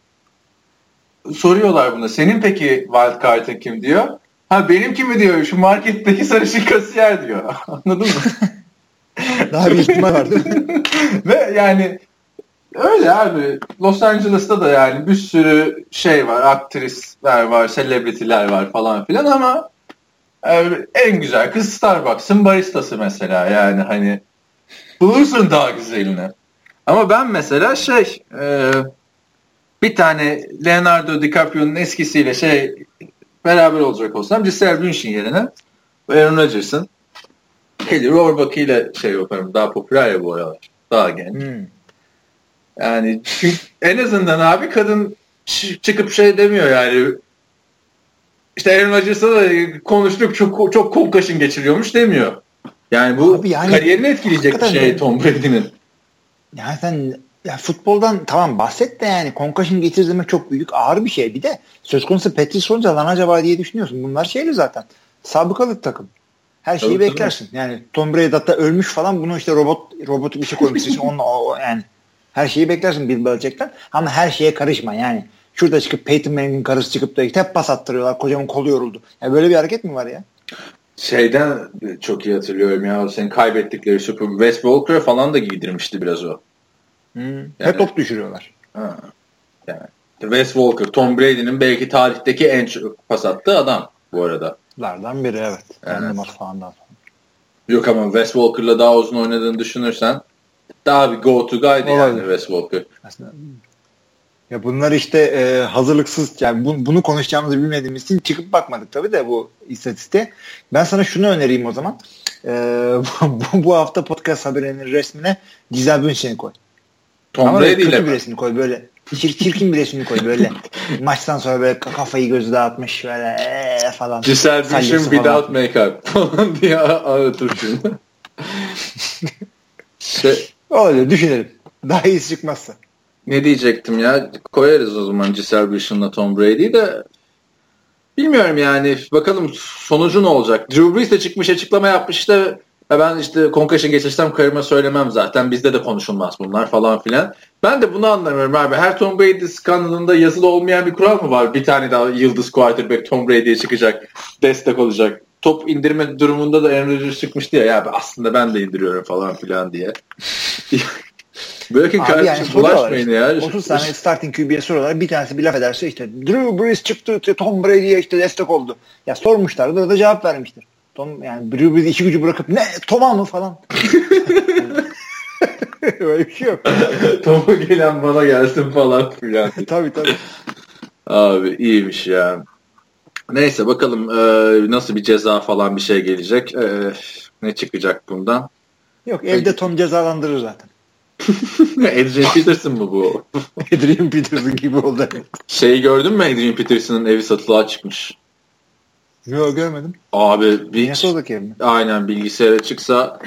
Soruyorlar buna senin peki wild card'ın kim diyor. Ha benimki mi diyor şu marketteki sarışın kasiyer diyor. Anladın mı? Daha bir ihtimal var değil mi? Ve yani öyle abi. Los Angeles'ta da yani bir sürü şey var. Aktrisler var, selebritiler var falan filan ama yani e, en güzel kız Starbucks'ın baristası mesela yani hani bulursun daha güzelini. Ama ben mesela şey e, bir tane Leonardo DiCaprio'nun eskisiyle şey beraber olacak olsam Giselle Bündchen yerine Aaron Rodgers'ın Kelly Roebuck ile şey yaparım. Daha popüler ya bu aralar. Daha genç. Hmm. Yani en azından abi kadın çıkıp şey demiyor yani işte Aaron Rodgers'a da konuştuk çok çok kol kaşın geçiriyormuş demiyor. Yani bu yani, kariyerini etkileyecek bir şey Tom Brady'nin. Yani sen ya futboldan tamam bahset de yani concussion geçirmek çok büyük ağır bir şey. Bir de söz konusu Patrice Holmes lan acaba diye düşünüyorsun. Bunlar şeyli zaten. Sabıkalı takım. Her şeyi tabii, beklersin. Tabii. Yani Tom Brady hatta ölmüş falan bunu işte robot robotik bir şey koymuşsun. Onunla o, yani her şeyi beklersin Bill Belichick'ten. Ama her şeye karışma yani. Şurada çıkıp Peyton Manning'in karısı çıkıp da hep pas attırıyorlar. Kocamın kolu yoruldu. Yani böyle bir hareket mi var ya? Şeyden çok iyi hatırlıyorum ya. Senin kaybettikleri Super West Walker'a falan da giydirmişti biraz o. Hmm. Yani, hep top düşürüyorlar. Ha. Yani Wes Walker, Tom Brady'nin belki tarihteki en çok pas attığı adam bu arada. Lardan biri evet. evet. sonra. Yok ama Wes Walker'la daha uzun oynadığını düşünürsen daha bir go to guy'di yani Wes Walker. Aslında ya bunlar işte e, hazırlıksız yani bu, bunu konuşacağımızı bilmediğimiz için çıkıp bakmadık tabii de bu istatistiğe. Ben sana şunu önereyim o zaman. E, bu, bu hafta podcast haberinin resmine Giselle Bündchen'i koy. Tom Ama Brady ile bir resmini koy böyle. Çir, çirkin bir resmini koy böyle. Maçtan sonra böyle kafayı gözü dağıtmış böyle ee, falan. Bündchen without makeup falan diye aratır şimdi. şey, Öyle düşünelim. Daha iyisi çıkmazsa. Ne diyecektim ya? Koyarız o zaman Giselle Bündchen'la Tom Brady'yi de bilmiyorum yani. Bakalım sonucu ne olacak? Drew Brees de çıkmış açıklama yapmış ya ben işte concussion geçirsem karıma söylemem zaten. Bizde de konuşulmaz bunlar falan filan. Ben de bunu anlamıyorum abi. Her Tom Brady skandalında yazılı olmayan bir kural mı var? Bir tane daha yıldız quarterback Tom Brady'ye çıkacak. Destek olacak. Top indirme durumunda da Aaron Rodgers çıkmıştı ya. Ya aslında ben de indiriyorum falan filan diye. Bırakın kardeşim yani bulaşmayın ya. 30 tane starting QB'ye soruyorlar. Bir tanesi bir laf ederse işte Drew Brees çıktı Tom Brady'ye işte destek oldu. Ya sormuşlar da cevap vermiştir. Tom yani Drew Brees işi gücü bırakıp ne Tom'a mı falan. Öyle bir şey yok. Tom'a gelen bana gelsin falan filan. tabii tabii. Abi iyiymiş ya. Neyse bakalım e, nasıl bir ceza falan bir şey gelecek. E, ne çıkacak bundan? Yok evde Tom cezalandırır zaten. Adrian Peterson mı bu? Adrian Peterson gibi oldu. Şeyi gördün mü Adrian Peterson'ın evi satılığa çıkmış. Yok görmedim. Abi bir, Minnesota'daki ev mi? Aynen bilgisayara çıksa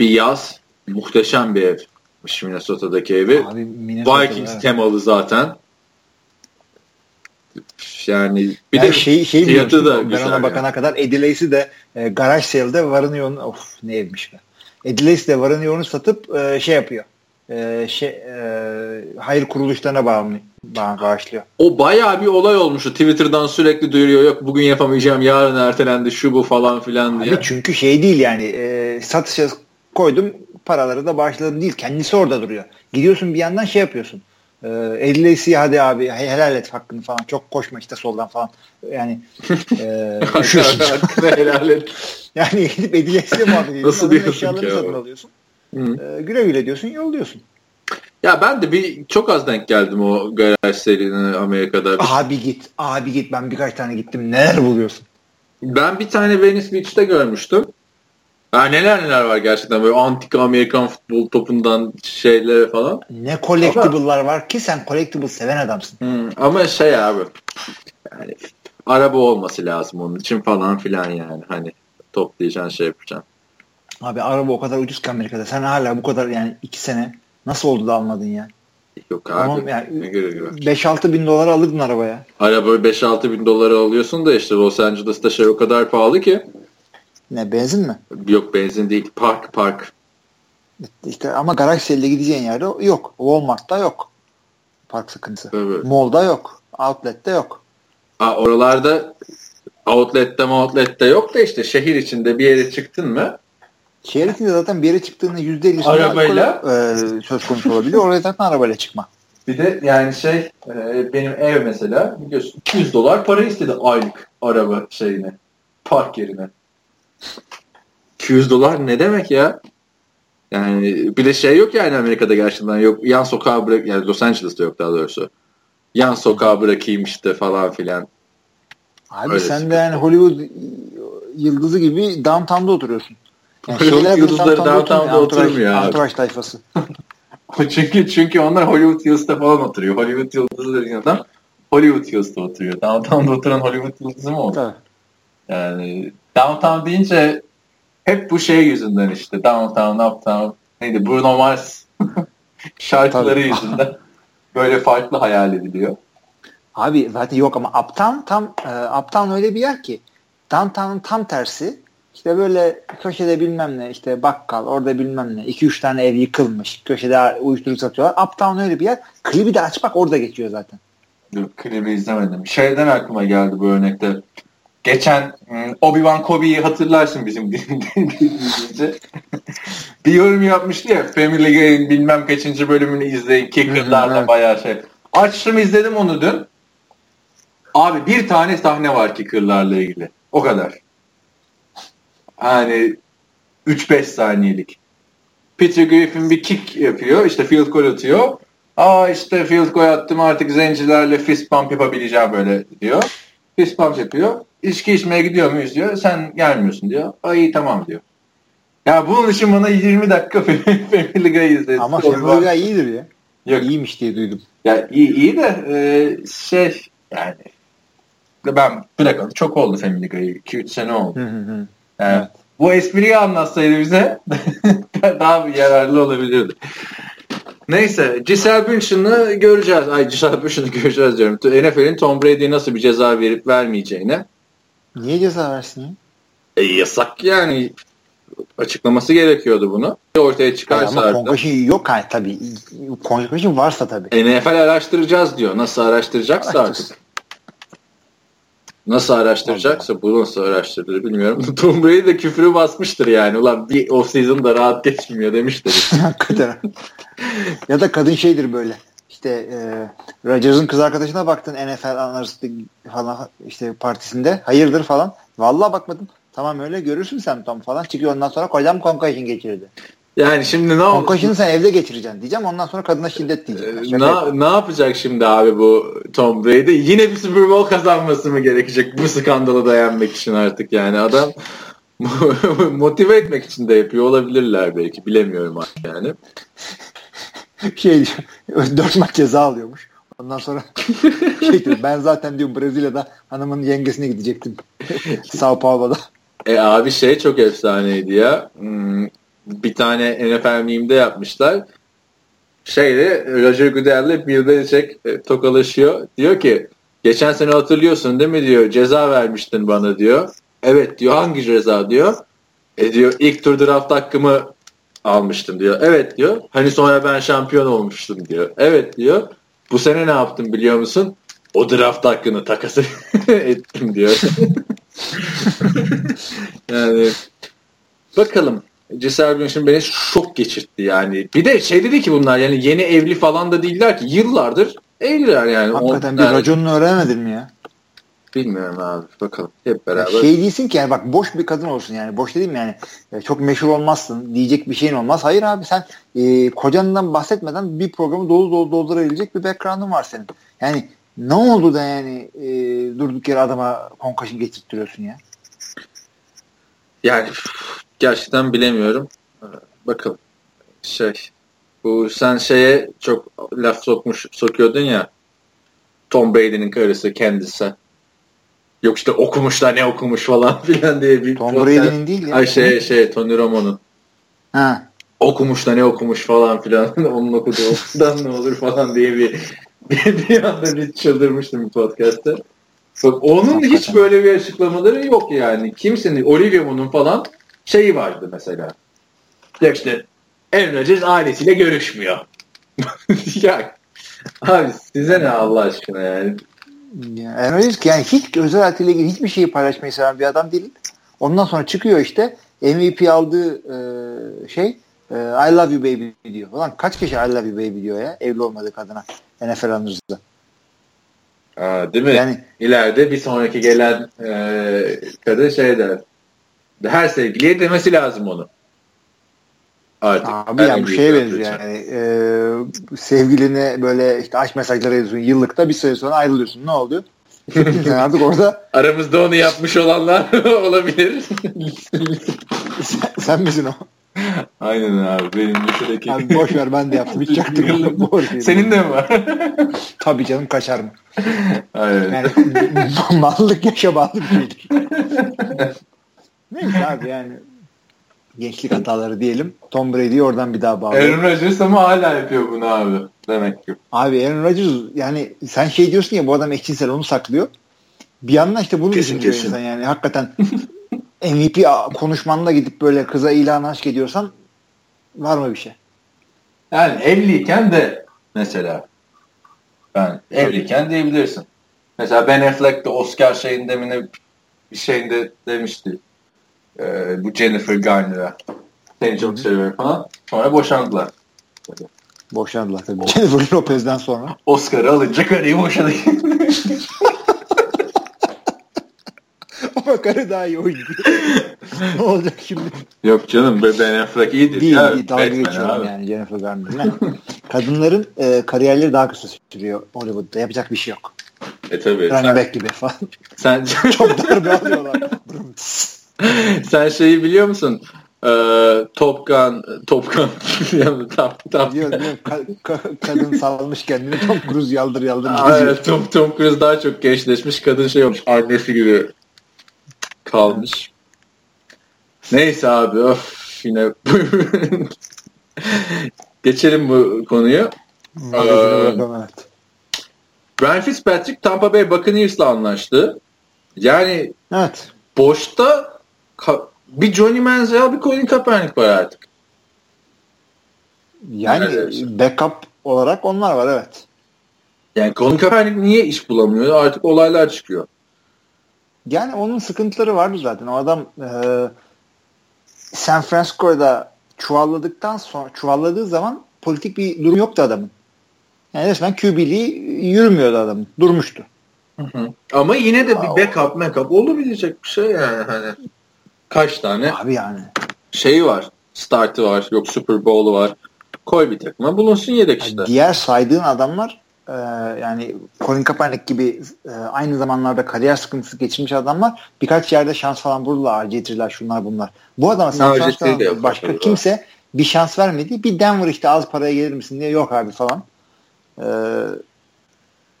bir yaz muhteşem bir ev. Minnesota'daki evi. Abi, Vikings evet. temalı zaten. Yani bir yani de şey, şey fiyatı da ben güzel. Ben ona bakana yani. kadar Lacy de e, garaj sale'de varını of ne evmiş be. Lacy de varını satıp e, şey yapıyor e, şey e, hayır kuruluşlarına bağımlı, bağışlıyor. O bayağı bir olay olmuştu. Twitter'dan sürekli duyuruyor. Yok bugün yapamayacağım, yarın ertelendi, şu bu falan filan diye. Abi çünkü şey değil yani e, satışa koydum paraları da bağışladım değil. Kendisi orada duruyor. Gidiyorsun bir yandan şey yapıyorsun. E, Eddie hadi abi helal et hakkını falan. Çok koşma işte soldan falan. Yani e, helal et. Yani gidip Eddie muhabbet ediyorsun. Nasıl diyorsun eşyalarını satın alıyorsun. E, güle güle diyorsun yolluyorsun. Ya ben de bir çok az denk geldim o garaj serine Amerika'da. Abi git. Abi git. Ben birkaç tane gittim. Neler buluyorsun? Ben bir tane Venice Beach'te görmüştüm. Ha, neler neler var gerçekten böyle antik Amerikan futbol topundan şeyler falan. Ne collectible'lar var ki sen collectible seven adamsın. Hmm, ama şey abi yani araba olması lazım onun için falan filan yani hani toplayacaksın şey yapacaksın. Abi araba o kadar ucuz ki Amerika'da. Sen hala bu kadar yani iki sene nasıl oldu da almadın ya? Yok abi. Tamam yani 5-6 bin dolara alırdın arabaya. Araba 5-6 bin dolara alıyorsun da işte Los Angeles'ta şey o kadar pahalı ki. Ne benzin mi? Yok benzin değil. Park park. İşte ama garaj selde gideceğin yerde yok. Walmart'ta yok. Park sıkıntısı. Evet. Mall'da yok. Outlet'te yok. Aa, oralarda outlet'te outlet'te yok da işte şehir içinde bir yere çıktın mı İçinde zaten bir yere çıktığında %50 arabayla e, söz konusu olabiliyor. Oraya zaten arabayla çıkma. Bir de yani şey e, benim ev mesela biliyorsun 200 dolar para istedi aylık araba şeyine park yerine. 200 dolar ne demek ya? Yani bir de şey yok yani Amerika'da gerçekten yok. Yan sokağa bırak yani Los Angeles'ta yok daha doğrusu. Yan sokağa bırakayım işte falan filan. Abi Öyle sen de yani Hollywood yıldızı gibi downtown'da oturuyorsun. Yani şeyler yıldızları downtown'da oturmuyor abi. Entourage tayfası. çünkü çünkü onlar Hollywood Hills'te falan oturuyor. Hollywood yıldızı dediğin adam Hollywood Hills'te oturuyor. Downtown'da oturan Hollywood yıldızı mı olur? Yani downtown deyince hep bu şey yüzünden işte downtown, uptown neydi Bruno Mars şarkıları Tabii. yüzünden böyle farklı hayal ediliyor. Abi zaten yok ama uptown tam e, uptown öyle bir yer ki downtown'ın tam tersi işte böyle köşede bilmem ne işte bakkal orada bilmem ne 2-3 tane ev yıkılmış köşede uyuşturucu satıyorlar. Uptown öyle bir yer. Klibi de aç bak orada geçiyor zaten. Yok klibi izlemedim. Şeyden aklıma geldi bu örnekte. Geçen hmm, Obi-Wan Kobe'yi hatırlarsın bizim dinleyince. bir yorum yapmıştı ya Family Guy'in bilmem kaçıncı bölümünü izleyin. Kicker'larla bayağı şey. Açtım izledim onu dün. Abi bir tane sahne var Kicker'larla ilgili. O kadar. Hani 3-5 saniyelik. Peter Griffin bir kick yapıyor. işte field goal atıyor. Aa işte field goal attım artık zencilerle fist pump yapabileceğim böyle diyor. Fist pump yapıyor. İçki içmeye gidiyor muyuz diyor. Sen gelmiyorsun diyor. Ay tamam diyor. Ya bunun için bana 20 dakika Family Guy izledim. Ama Family Guy iyidir ya. Yok. İyiymiş diye duydum. Ya iyi, iyi de e, şey yani ben bırakalı çok oldu Family Guy. 2-3 sene oldu. Hı hı hı. Yani, evet. Bu espriyi anlatsaydı bize daha yararlı olabilirdi. Neyse Giselle Bündchen'ı göreceğiz. Ay Giselle Bündchen'ı göreceğiz diyorum. NFL'in Tom Brady'ye nasıl bir ceza verip vermeyeceğine. Niye ceza versin ya? E, yasak yani. Açıklaması gerekiyordu bunu. Ortaya çıkarsa Ama Concussion yok yani tabii. Concussion varsa tabii. NFL araştıracağız diyor. Nasıl araştıracaksa artık. Nasıl araştıracaksa bu nasıl araştırılır bilmiyorum. Tom Brady de küfürü basmıştır yani. Ulan bir off season da rahat geçmiyor demiştir. Hakikaten. ya da kadın şeydir böyle. İşte e, Rodgers'ın kız arkadaşına baktın NFL analisti falan işte partisinde. Hayırdır falan. Vallahi bakmadım. Tamam öyle görürsün sen Tom falan. Çıkıyor ondan sonra kocam concussion geçirdi. Yani şimdi ne oldu? Concussion'ı sen evde geçireceksin diyeceğim. Ondan sonra kadına şiddet diyecek. Ee, ne, ne yapacak şimdi abi bu Tom Brady? Yine bir Super Bowl kazanması mı gerekecek bu skandalı dayanmak için artık yani adam motive etmek için de yapıyor olabilirler belki bilemiyorum artık yani. Şey dört maç ceza alıyormuş. Ondan sonra şey diyor, ben zaten diyorum Brezilya'da hanımın yengesine gidecektim. Sao Paulo'da. E abi şey çok efsaneydi ya. Hmm, bir tane NFL meme'de yapmışlar. Şeyde Roger Goodell'le Bill Belichick e, tokalaşıyor. Diyor ki geçen sene hatırlıyorsun değil mi diyor ceza vermiştin bana diyor. Evet diyor hangi ceza diyor. E diyor ilk tur draft hakkımı almıştım diyor. Evet diyor. Hani sonra ben şampiyon olmuştum diyor. Evet diyor. Bu sene ne yaptım biliyor musun? O draft hakkını takası ettim diyor. yani bakalım Giselle Bündchen beni çok geçirtti yani. Bir de şey dedi ki bunlar yani yeni evli falan da değiller ki yıllardır evliler yani. Hakikaten On, bir yani, raconunu öğrenemedin mi ya? Bilmiyorum abi bakalım hep beraber. Ya şey değilsin ki yani bak boş bir kadın olsun yani boş dediğim yani e, çok meşhur olmazsın diyecek bir şeyin olmaz. Hayır abi sen e, kocandan bahsetmeden bir programı dolu dolu doldurabilecek bir background'un var senin. Yani ne oldu da yani e, durduk yere adama concussion getirtiyorsun ya? Yani gerçekten bilemiyorum. Bakalım. Şey bu sen şeye çok laf sokmuş sokuyordun ya Tom Brady'nin karısı kendisi. Yok işte okumuş da ne okumuş falan filan diye bir Tom Brady'nin değil ya. Ay şey şey Tony Romo'nun. Ha. Okumuş da ne okumuş falan filan. Onun okuduğu okudan ne olur falan diye bir bir, bir anda bir çıldırmıştım bir podcast'te. Bak onun hiç böyle bir açıklamaları yok yani. Kimsenin Olivia Munn'un falan şeyi vardı mesela. Ya işte Aaron Rodgers ailesiyle görüşmüyor. ya abi size ne Allah aşkına yani. Ya, Aaron Rodgers yani hiç özel hayatıyla ilgili hiçbir şeyi paylaşmayı seven bir adam değil. Ondan sonra çıkıyor işte MVP aldığı e, şey e, I love you baby diyor. Ulan kaç kişi I love you baby diyor ya evli olmadığı kadına NFL anırızda. Aa, değil mi? Yani İleride bir sonraki gelen e, kadın şey der. Her sevgiliye demesi lazım onu. Artık. Abi yani bu şeye şey benziyor yani e, sevgiline böyle işte aşk mesajları yazıyorsun yıllıkta bir süre sonra ayrılıyorsun ne? Gittin sen artık orada Aramızda onu yapmış olanlar olabilir. sen, sen misin o? Aynen abi. Benim lisedeki. Abi boş ver ben de yaptım hiç çaktırmadım. Senin de mi var? Tabii canım kaçar mı? Aynen. Yani mallık yaşa bağlı bir şeydir. Neyse abi yani gençlik hataları diyelim. Tom Brady'yi oradan bir daha bağlı. Aaron Rodgers ama hala yapıyor bunu abi. Demek ki. Abi Aaron Rodgers yani sen şey diyorsun ya bu adam eşcinsel onu saklıyor. Bir yandan işte bunu Kesin, kesin. insan yani hakikaten MVP konuşmanda gidip böyle kıza ilan aşk ediyorsan var mı bir şey? Yani evliyken de mesela ben evliyken diyebilirsin. Mesela Ben Affleck de Oscar şeyinde mi ne bir şeyinde demişti. Ee, bu Jennifer Garner'a. Seni çok seviyorum falan. Sonra boşandılar. Boşandılar tabii. Jennifer Lopez'den sonra. Oscar'ı alınca karıyı boşadı. Ama karı daha iyi oyuncu. ne olacak şimdi? Yok canım Ben Affleck iyidir. Değil, ya. değil dalga Batman geçiyorum abi. yani Jennifer Garner'la. Kadınların e, kariyerleri daha kısa sürüyor Hollywood'da. Yapacak bir şey yok. E tabii. Running Sen, back gibi falan. sen, Çok darbe alıyorlar. sen şeyi biliyor musun? Ee, Top Gun, Top Gun. Biliyorum, biliyorum. Ka- ka- kadın salmış kendini. Tom Cruise yaldır yaldır Aa, evet, Tom, Tom Cruise daha çok gençleşmiş. Kadın şey olmuş. Annesi gibi kalmış. Neyse abi of yine geçelim bu konuyu. Evet. Brian Fitzpatrick Tampa Bay Buccaneers'la anlaştı. Yani Evet. boşta ka- bir Johnny Manziel bir Colin Kaepernick var artık. Yani backup olarak onlar var evet. Yani Colin Kaepernick niye iş bulamıyor? Artık olaylar çıkıyor. Yani onun sıkıntıları vardı zaten. O adam e, San Francisco'da çuvalladıktan sonra çuvalladığı zaman politik bir durum yoktu adamın. Yani resmen QB'liği yürümüyordu adamın. Durmuştu. Ama yine de bir backup backup olabilecek bir şey yani hani. Kaç tane Abi yani. şeyi var. Startı var. Yok Super Bowl'u var. Koy bir takıma bulunsun yedek işte. Diğer saydığın adamlar e, yani Colin Kaepernick gibi e, aynı zamanlarda kariyer sıkıntısı geçirmiş adamlar birkaç yerde şans falan buldular. RG3'ler şunlar bunlar. Bu adama San RG3 de Francisco'dan yok başka tabii. kimse bir şans vermedi. Bir Denver işte az paraya gelir misin diye yok abi falan. E,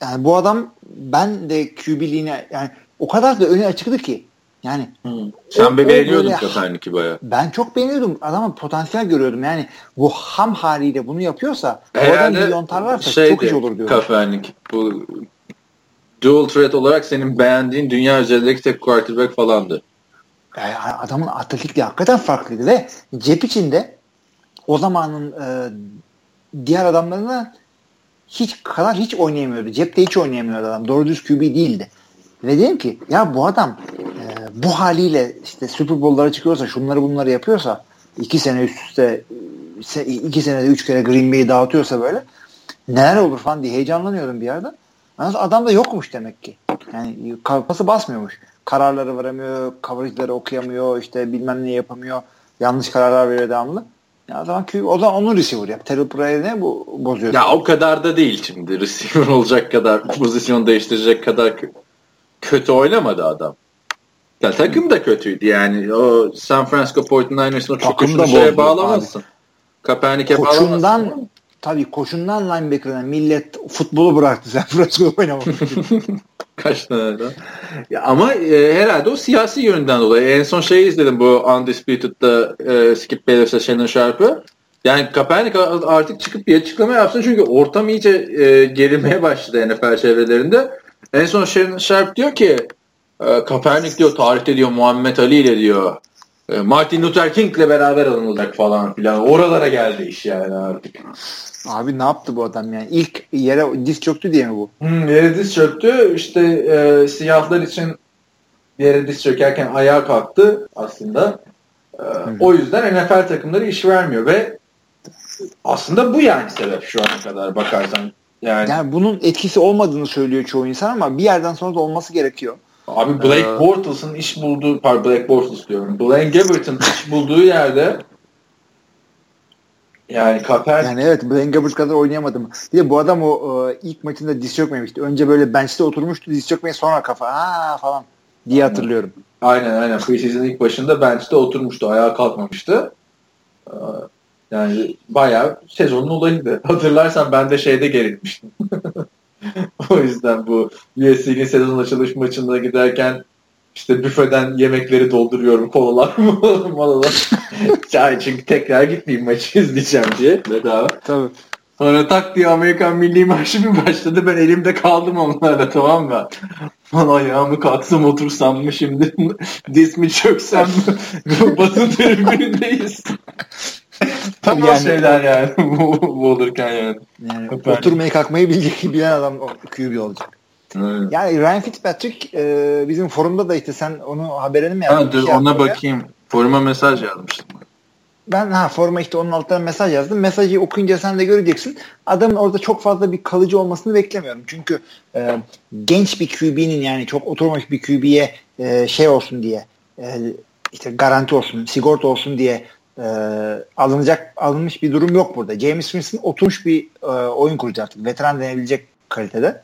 yani bu adam ben de QB'liğine yani o kadar da öne açıktı ki yani Sen O- o be beğeniyordun Kaepernick'i bayağı. ben çok beğeniyordum. Adama potansiyel görüyordum. Yani bu ham haliyle bunu yapıyorsa Herhalde milyon varsa şeydi, çok iyi olur diyorum. Kaepernick. Bu dual threat olarak senin beğendiğin dünya üzerindeki tek quarterback falandı. Yani adamın atletikliği hakikaten farklıydı ve cep içinde o zamanın e, diğer adamlarına hiç kadar hiç oynayamıyordu. Cepte hiç oynayamıyordu adam. Doğru düz QB değildi. Ve dedim ki ya bu adam e, bu haliyle işte Super Bowl'lara çıkıyorsa şunları bunları yapıyorsa iki sene üst üste iki senede üç kere Green Bay'i dağıtıyorsa böyle neler olur falan diye heyecanlanıyordum bir yerde. Adam da yokmuş demek ki. Yani kafası basmıyormuş. Kararları veremiyor, coverage'ları okuyamıyor, işte bilmem ne yapamıyor. Yanlış kararlar veriyor devamlı. Ya o zaman, o zaman onu receiver yap. Terrell Pryor ne bu bozuyor? Ya o kadar da değil şimdi. Receiver olacak kadar, pozisyon değiştirecek kadar kötü oynamadı adam. Ya takım da kötüydü yani. O San Francisco 49ers'ın çok da şeye bağlamazsın. Kaepernick'e bağlamazsın. Tabii koşundan linebacker'ına millet futbolu bıraktı San Francisco oynamak Kaç tane daha? Ya ama e, herhalde o siyasi yönden dolayı. En son şeyi izledim bu Undisputed'da e, Skip Bayless'e Shannon Sharp'ı. Yani Kaepernick artık çıkıp bir açıklama yapsın çünkü ortam iyice e, gerilmeye başladı NFL çevrelerinde. En son Shannon Sharp diyor ki e, Kaepernick diyor tarihte diyor Muhammed Ali ile diyor e, Martin Luther King ile beraber alınacak falan filan. Oralara geldi iş yani artık. Abi ne yaptı bu adam yani? İlk yere diz çöktü diye mi bu? Hmm, yere diz çöktü. İşte e, siyahlar için yere diz çökerken ayağa kalktı aslında. E, o yüzden NFL takımları iş vermiyor ve aslında bu yani sebep şu ana kadar bakarsan. Yani, yani bunun etkisi olmadığını söylüyor çoğu insan ama bir yerden sonra da olması gerekiyor. Abi Blake ee, Bortles'ın iş bulduğu, pardon Blake Bortles diyorum. Blaine Gabbert'ın iş bulduğu yerde yani Kaper... Yani evet Blaine Gabbert kadar oynayamadım. Bir de bu adam o e, ilk maçında diz çökmemişti. Önce böyle bench'te oturmuştu diz çökmeyi sonra kafa aa falan diye hatırlıyorum. Aynen aynen. Preseason ilk başında bench'te oturmuştu. Ayağa kalkmamıştı. Yani bayağı sezonun olayıydı. Hatırlarsan ben de şeyde gerilmiştim. o yüzden bu USC'nin sezon açılış maçında giderken işte büfeden yemekleri dolduruyorum kolalar malalar. Çay çünkü tekrar gitmeyeyim maçı izleyeceğim diye bedava. Tabii. Sonra tak diye Amerikan Milli Marşı bir başladı. Ben elimde kaldım onlarla tamam mı? Lan ayağımı kalksam otursam mı şimdi? Diz mi çöksem mi? Batı tribünündeyiz. Tam yani, şeyler yani bu, olurken yani. yani oturmayı kalkmayı bilecek bilen adam QB olacak. Evet. Yani Ryan Fitzpatrick e, bizim forumda da işte sen onu haberini mi yazdın? Ha, dur, şey ona bakayım. Ya. Foruma mesaj yazmıştım. Ben ha foruma işte onun altına mesaj yazdım. Mesajı okuyunca sen de göreceksin. Adamın orada çok fazla bir kalıcı olmasını beklemiyorum. Çünkü e, genç bir QB'nin yani çok oturmamış bir QB'ye e, şey olsun diye e, işte garanti olsun, sigorta olsun diye e, alınacak alınmış bir durum yok burada. James Winston oturmuş bir e, oyun kuracak artık. Veteran denebilecek kalitede.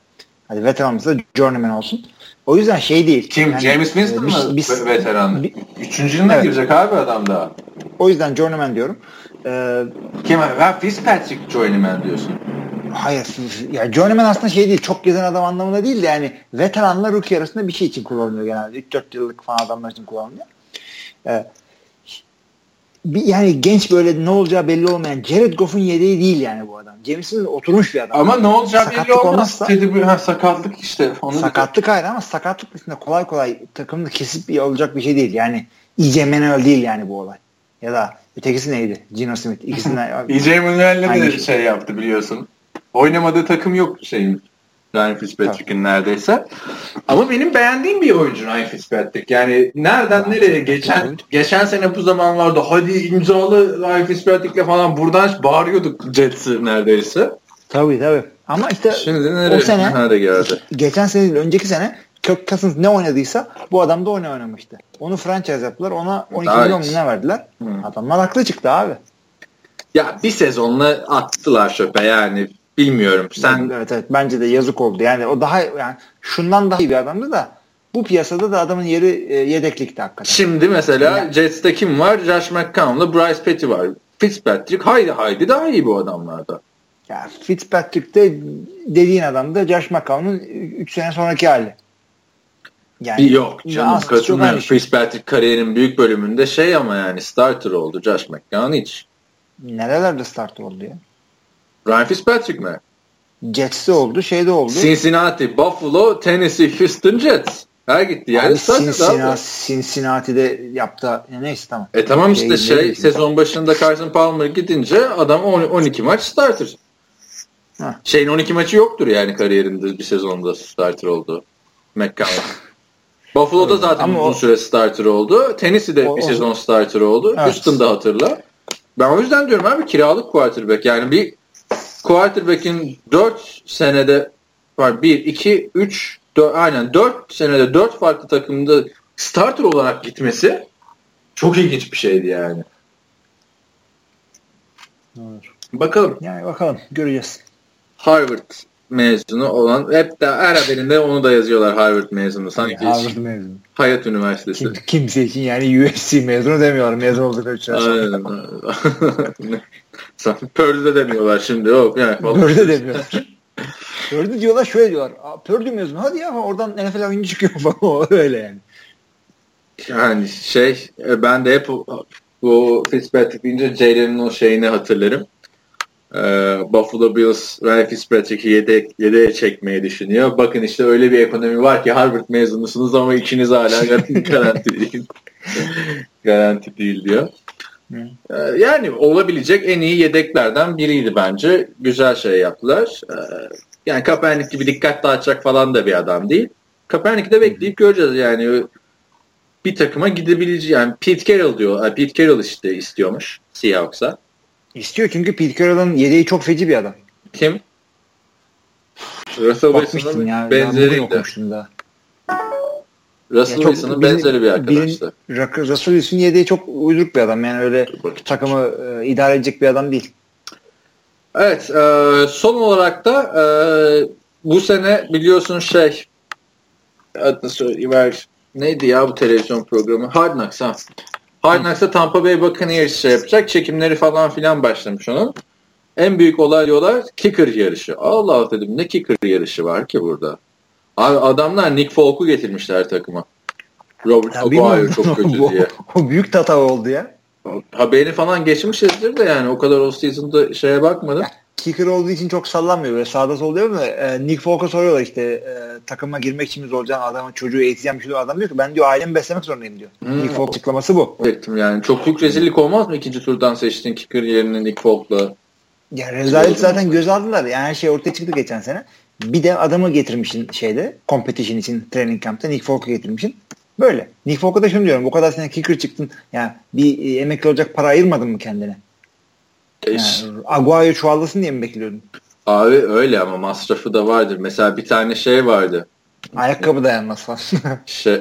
Hadi veteranımız da journeyman olsun. O yüzden şey değil. Kim? Yani, James Winston e, mı biz, veteran? Bir, Üçüncü yılına evet. girecek abi adam daha. O yüzden journeyman diyorum. Ee, Kim? Ha, Fitzpatrick journeyman diyorsun. Hayır. Ya journeyman aslında şey değil. Çok gezen adam anlamında değil de yani veteranla rookie arasında bir şey için kullanılıyor genelde. 3-4 yıllık falan adamlar için kullanılıyor. Ee, bir, yani genç böyle ne olacağı belli olmayan Jared Goff'un yedeği değil yani bu adam. James'in oturmuş bir adam. Ama ne olacağı belli olmaz. Olmazsa, dedi ha, sakatlık işte. Onu sakatlık ayrı ama sakatlık dışında kolay kolay takımda kesip bir olacak bir şey değil. Yani EJ Manuel değil yani bu olay. Ya da ötekisi neydi? Gino Smith. İkisinden. EJ Manuel'le de şey. şey yaptı biliyorsun. Oynamadığı takım yok şeyin. Ryan Fitzpatrick'in neredeyse. Ama benim beğendiğim bir oyuncu Ryan Fitzpatrick. Yani nereden nereye geçen geçen sene bu zamanlarda hadi imzalı Ryan Fitzpatrick'le falan buradan bağırıyorduk Jets'i neredeyse. Tabii tabii. Ama işte Şimdi nereye, o sene nerede geldi? geçen sene önceki sene Kirk Cousins ne oynadıysa bu adam da oyna oynamıştı. Onu franchise yaptılar. Ona 12 Daha milyon ne verdiler? Hmm. Adamlar haklı çıktı abi. Ya bir sezonla attılar çöpe yani Bilmiyorum. Sen evet evet bence de yazık oldu. Yani o daha yani şundan daha iyi bir adamdı da bu piyasada da adamın yeri e, yedeklikti hakikaten. Şimdi mesela yani. Jets'te kim var? Josh McCown'la Bryce Petty var. Fitzpatrick haydi haydi daha iyi bu adamlarda. Ya Fitzpatrick de dediğin adam da Josh McCown'un 3 sene sonraki hali. Yani, Yok canım katılmıyorum. Şey. Fitzpatrick kariyerin büyük bölümünde şey ama yani starter oldu. Josh McCown hiç. Nerelerde starter oldu ya? Ryan Fitzpatrick mi? Jets'te oldu, şeyde oldu. Cincinnati, Buffalo, Tennessee, Houston, Jets. Her gitti yani. Cincinnati, Cincinnati'de yaptı. Neyse tamam. E tamam işte şey, şey sezon başında Carson Palmer gidince adam 12 maç starter. Ha. Şeyin 12 maçı yoktur yani kariyerinde bir sezonda starter oldu. McCown. Buffalo'da zaten Ama uzun o, süre starter oldu. Tennessee'de o, bir sezon starter oldu. Evet. Houston'da hatırla. Ben o yüzden diyorum abi kiralık quarterback. Yani bir quarterback'in 4 senede var 1, 2, 3, 4, aynen 4 senede 4 farklı takımda starter olarak gitmesi çok ilginç bir şeydi yani. Bakalım. Yani bakalım göreceğiz. Harvard mezunu olan hep de her haberinde onu da yazıyorlar Harvard mezunu. Sanki Harvard mezunu. Hayat Üniversitesi. Kim, kimse için yani USC mezunu demiyorlar mezun oldukları için. Aynen. Purdue'de demiyorlar şimdi. Yok yani. Purdue demiyorlar. Purdue diyorlar şöyle diyorlar. Purdue mezunu hadi ya oradan NFL oyuncu çıkıyor falan öyle yani. Yani şey ben de hep bu Fitzpatrick deyince Jalen'in o şeyini hatırlarım. Ee, Buffalo Bills Ryan Fitzpatrick'i yedek, yedeğe çekmeyi düşünüyor. Bakın işte öyle bir ekonomi var ki Harvard mezunusunuz ama ikiniz hala garanti değil. garanti değil diyor. Ee, yani olabilecek en iyi yedeklerden biriydi bence. Güzel şey yaptılar. Ee, yani Kaepernick gibi dikkat dağıtacak falan da bir adam değil. Kaepernick'i de bekleyip göreceğiz yani. Bir takıma gidebileceği yani Pete Carroll diyor. Pete Carroll işte istiyormuş Seahawks'a. İstiyor çünkü Pete Carroll'ın yedeği çok feci bir adam. Kim? Russell Wilson'ın benzeriydi. Daha. Russell ya Wilson'ın benzeri bir arkadaştı. Russell Wilson yedeği çok uyduruk bir adam. Yani öyle takımı e, idare edecek bir adam değil. Evet. E, son olarak da e, bu sene biliyorsun şey adını söyleyeyim neydi ya bu televizyon programı? Hard Knocks ha. Hard Knocks'ta Tampa Bay Buccaneers şey yapacak. Çekimleri falan filan başlamış onun. En büyük olay diyorlar kicker yarışı. Allah Allah dedim ne kicker yarışı var ki burada? Abi adamlar Nick Folk'u getirmişler takıma. Robert Aguayo çok kötü diye. O büyük tata oldu ya. Haberini falan geçmişizdir de yani o kadar off season'da şeye bakmadım. Kicker olduğu için çok sallanmıyor. Böyle sağda solda değil mi? E, Nick Folk'a soruyorlar işte e, takıma girmek için mi zorlayacaksın adamın çocuğu eğiteceğim bir şey Adam diyor ki ben diyor ailemi beslemek zorundayım diyor. Hmm. Nick Folk açıklaması bu. Ettim yani. Çok büyük rezillik olmaz mı ikinci turdan seçtiğin kicker yerine Nick Folk'la? Ya rezalet zaten göz aldılar. Yani her şey ortaya çıktı geçen sene. Bir de adamı getirmişsin şeyde competition için training camp'ta Nick Folk'u getirmişsin. Böyle. Nick Folk'a da şunu diyorum. Bu kadar sene kicker çıktın. Yani bir e, emekli olacak para ayırmadın mı kendine? Yani, Aguayo çuvallasın diye mi bekliyordun? Abi öyle ama masrafı da vardır. Mesela bir tane şey vardı. Ayakkabı dayanmaz falan. şey,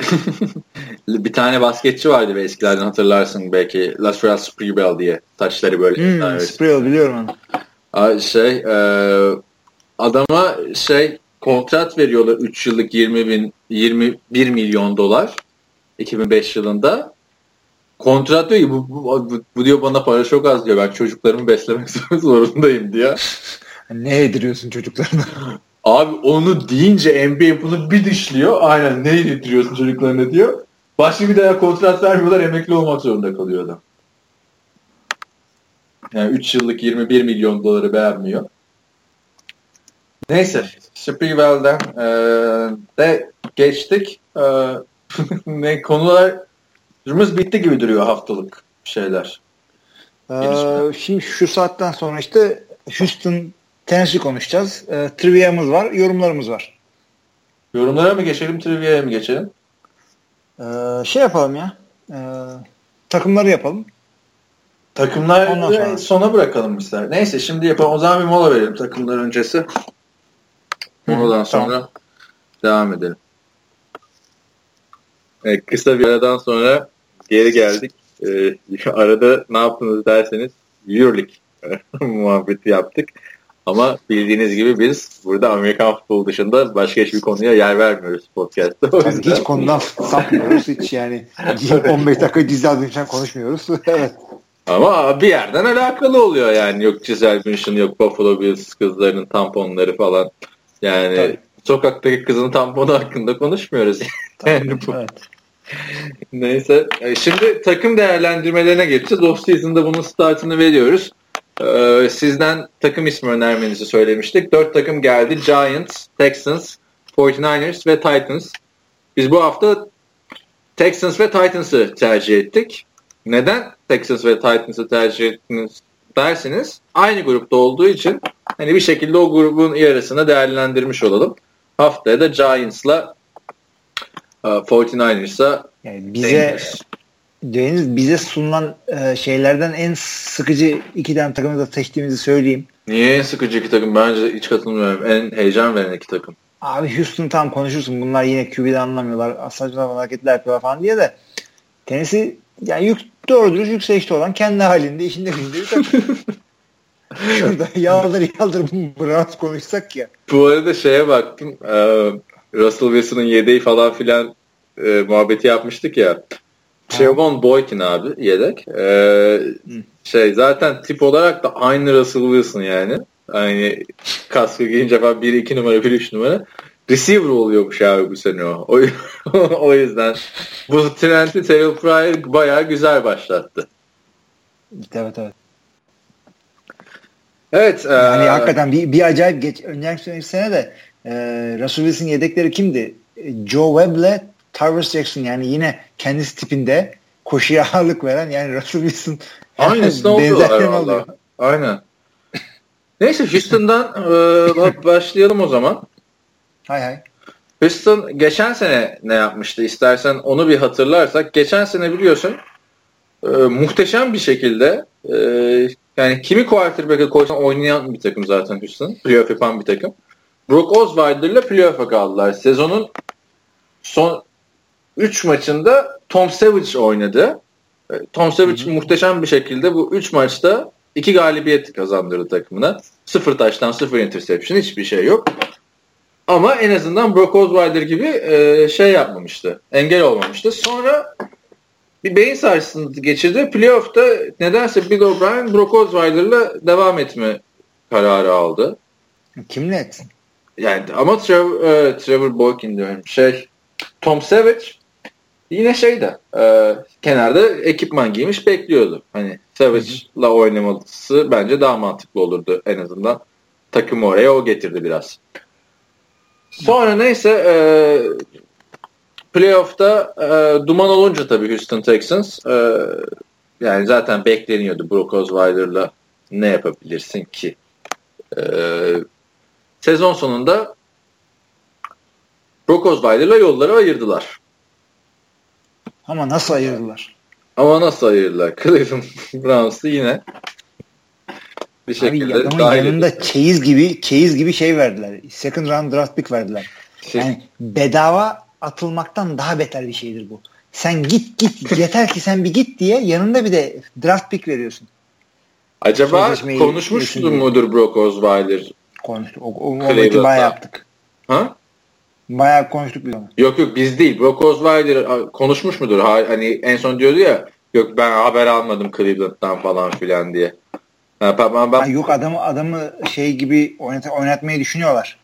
bir tane basketçi vardı ve eskilerden hatırlarsın belki. Lateral Sprewell diye. Taçları böyle. Hmm, Sprewell biliyorum onu. Abi şey e, adama şey kontrat veriyorlar 3 yıllık 20 bin 21 milyon dolar 2005 yılında kontrat diyor ki bu, bu, bu, diyor bana para çok az diyor ben çocuklarımı beslemek zorundayım diyor. ne yediriyorsun çocuklarına? Abi onu deyince NBA bunu bir dışlıyor. Aynen ne yediriyorsun çocuklarına diyor. Başka bir daha kontrat vermiyorlar emekli olmak zorunda kalıyor adam. Yani 3 yıllık 21 milyon doları beğenmiyor. Neyse. Sprewell'den e, de geçtik. E, ne konularımız bitti gibi duruyor haftalık şeyler. Ee, şimdi şu saatten sonra işte Houston Tennessee konuşacağız. E, trivia'mız var, yorumlarımız var. Yorumlara mı geçelim, trivia'ya mı geçelim? Ee, şey yapalım ya. E, takımları yapalım. Takımlar sonra. sona bırakalım ister. Neyse şimdi yapalım. O zaman bir mola verelim takımlar öncesi. Moladan sonra tamam. devam edelim. Evet, kısa bir aradan sonra geri geldik. Ee, arada ne yaptınız derseniz Euroleague muhabbeti yaptık. Ama bildiğiniz gibi biz burada Amerikan futbolu dışında başka hiçbir konuya yer vermiyoruz podcast'ta. Yüzden... Hiç konudan sapmıyoruz. Hiç yani 15 dakika dizi adımcan konuşmuyoruz. evet. Ama bir yerden alakalı oluyor yani. Yok Giselle Bündchen, yok Buffalo Bills kızlarının tamponları falan. Yani Tabii. sokaktaki kızın tamponu hakkında konuşmuyoruz. yani bu. Evet. Neyse. E, şimdi takım değerlendirmelerine geçeceğiz. Off season'da bunun startını veriyoruz. Ee, sizden takım ismi önermenizi söylemiştik. Dört takım geldi. Giants, Texans, 49ers ve Titans. Biz bu hafta Texans ve Titans'ı tercih ettik. Neden Texans ve Titans'ı tercih ettiniz dersiniz. Aynı grupta olduğu için hani bir şekilde o grubun yarısını değerlendirmiş olalım. Haftaya da Giants'la 49ers'a e, yani bize Deniz bize sunulan e, şeylerden en sıkıcı iki tane takımı da seçtiğimizi söyleyeyim. Niye en sıkıcı iki takım? Bence hiç katılmıyorum. En heyecan veren iki takım. Abi Houston tam konuşursun. Bunlar yine QB'de anlamıyorlar. Saçma hareketler yapıyor falan diye de Tennessee yani yük, doğru dürüst yükselişte olan kendi halinde işinde gücünde bir takım. Şurada yaldır yaldır Browns konuşsak ya. Bu arada şeye baktım. E, Russell Wilson'ın yedeği falan filan e, muhabbeti yapmıştık ya. Trevon Boykin abi yedek. Ee, şey zaten tip olarak da aynı Russell Wilson yani. Aynı kaskı giyince falan 1-2 numara 1-3 numara. Receiver oluyormuş abi bu sene o. O, o yüzden bu trendi Terrell Pryor bayağı güzel başlattı. Evet evet. Evet. Yani e, hakikaten bir, bir acayip geç. Önceki sene de e, Russell Wilson yedekleri kimdi? Joe Webb'le Tyrus Jackson yani yine kendisi tipinde koşuya ağırlık veren yani Russell Wilson Aynısı oluyorlar oluyor. Aynen. Neyse Houston'dan e, başlayalım o zaman. Hay hay. Houston geçen sene ne yapmıştı? İstersen onu bir hatırlarsak. Geçen sene biliyorsun e, muhteşem bir şekilde e, yani kimi quarterback'e koysan oynayan bir takım zaten Houston. Playoff yapan bir takım. Brock Osweiler'la playoff'a kaldılar. Sezonun son 3 maçında Tom Savage oynadı. E, Tom Savage hı hı. muhteşem bir şekilde bu 3 maçta 2 galibiyet kazandırdı takımına. 0 taştan 0 interception hiçbir şey yok. Ama en azından Brock Osweiler gibi e, şey yapmamıştı. Engel olmamıştı. Sonra bir beyin sarsıntısı geçirdi. Playoff'ta nedense Bill O'Brien Brock Osweiler'la devam etme kararı aldı. Kimle etsin? Yani ama Trevor, e, Trevor Boykin diyorum. Şey Tom Savage yine şeyde e, kenarda ekipman giymiş bekliyordu. Hani Savage'la oynaması bence daha mantıklı olurdu en azından. Takımı oraya o getirdi biraz. Sonra neyse e, playoff'ta e, duman olunca tabii Houston Texans e, yani zaten bekleniyordu Brock Osweiler'la ne yapabilirsin ki? E, sezon sonunda Brock Osweiler'la yolları ayırdılar. Ama nasıl ayırdılar? Ama nasıl ayırdılar? Cleveland Browns'ı yine bir şekilde Abi adamın yanında ettiler. çeyiz gibi çeyiz gibi şey verdiler. Second round draft pick verdiler. Şey, yani bedava atılmaktan daha beter bir şeydir bu. Sen git git yeter ki sen bir git diye yanında bir de draft pick veriyorsun. Acaba konuşmuştur mudur Brock Osweiler? Konuştuk. O, o, o bayağı yaptık. Ha? Bayağı konuştuk biz onu. Yok yok biz değil. Brock Osweiler konuşmuş mudur? Hani en son diyordu ya yok ben haber almadım Cleveland'dan falan filan diye. Ha, ben, ben... Ha, yok adamı adamı şey gibi oynat, oynatmayı düşünüyorlar.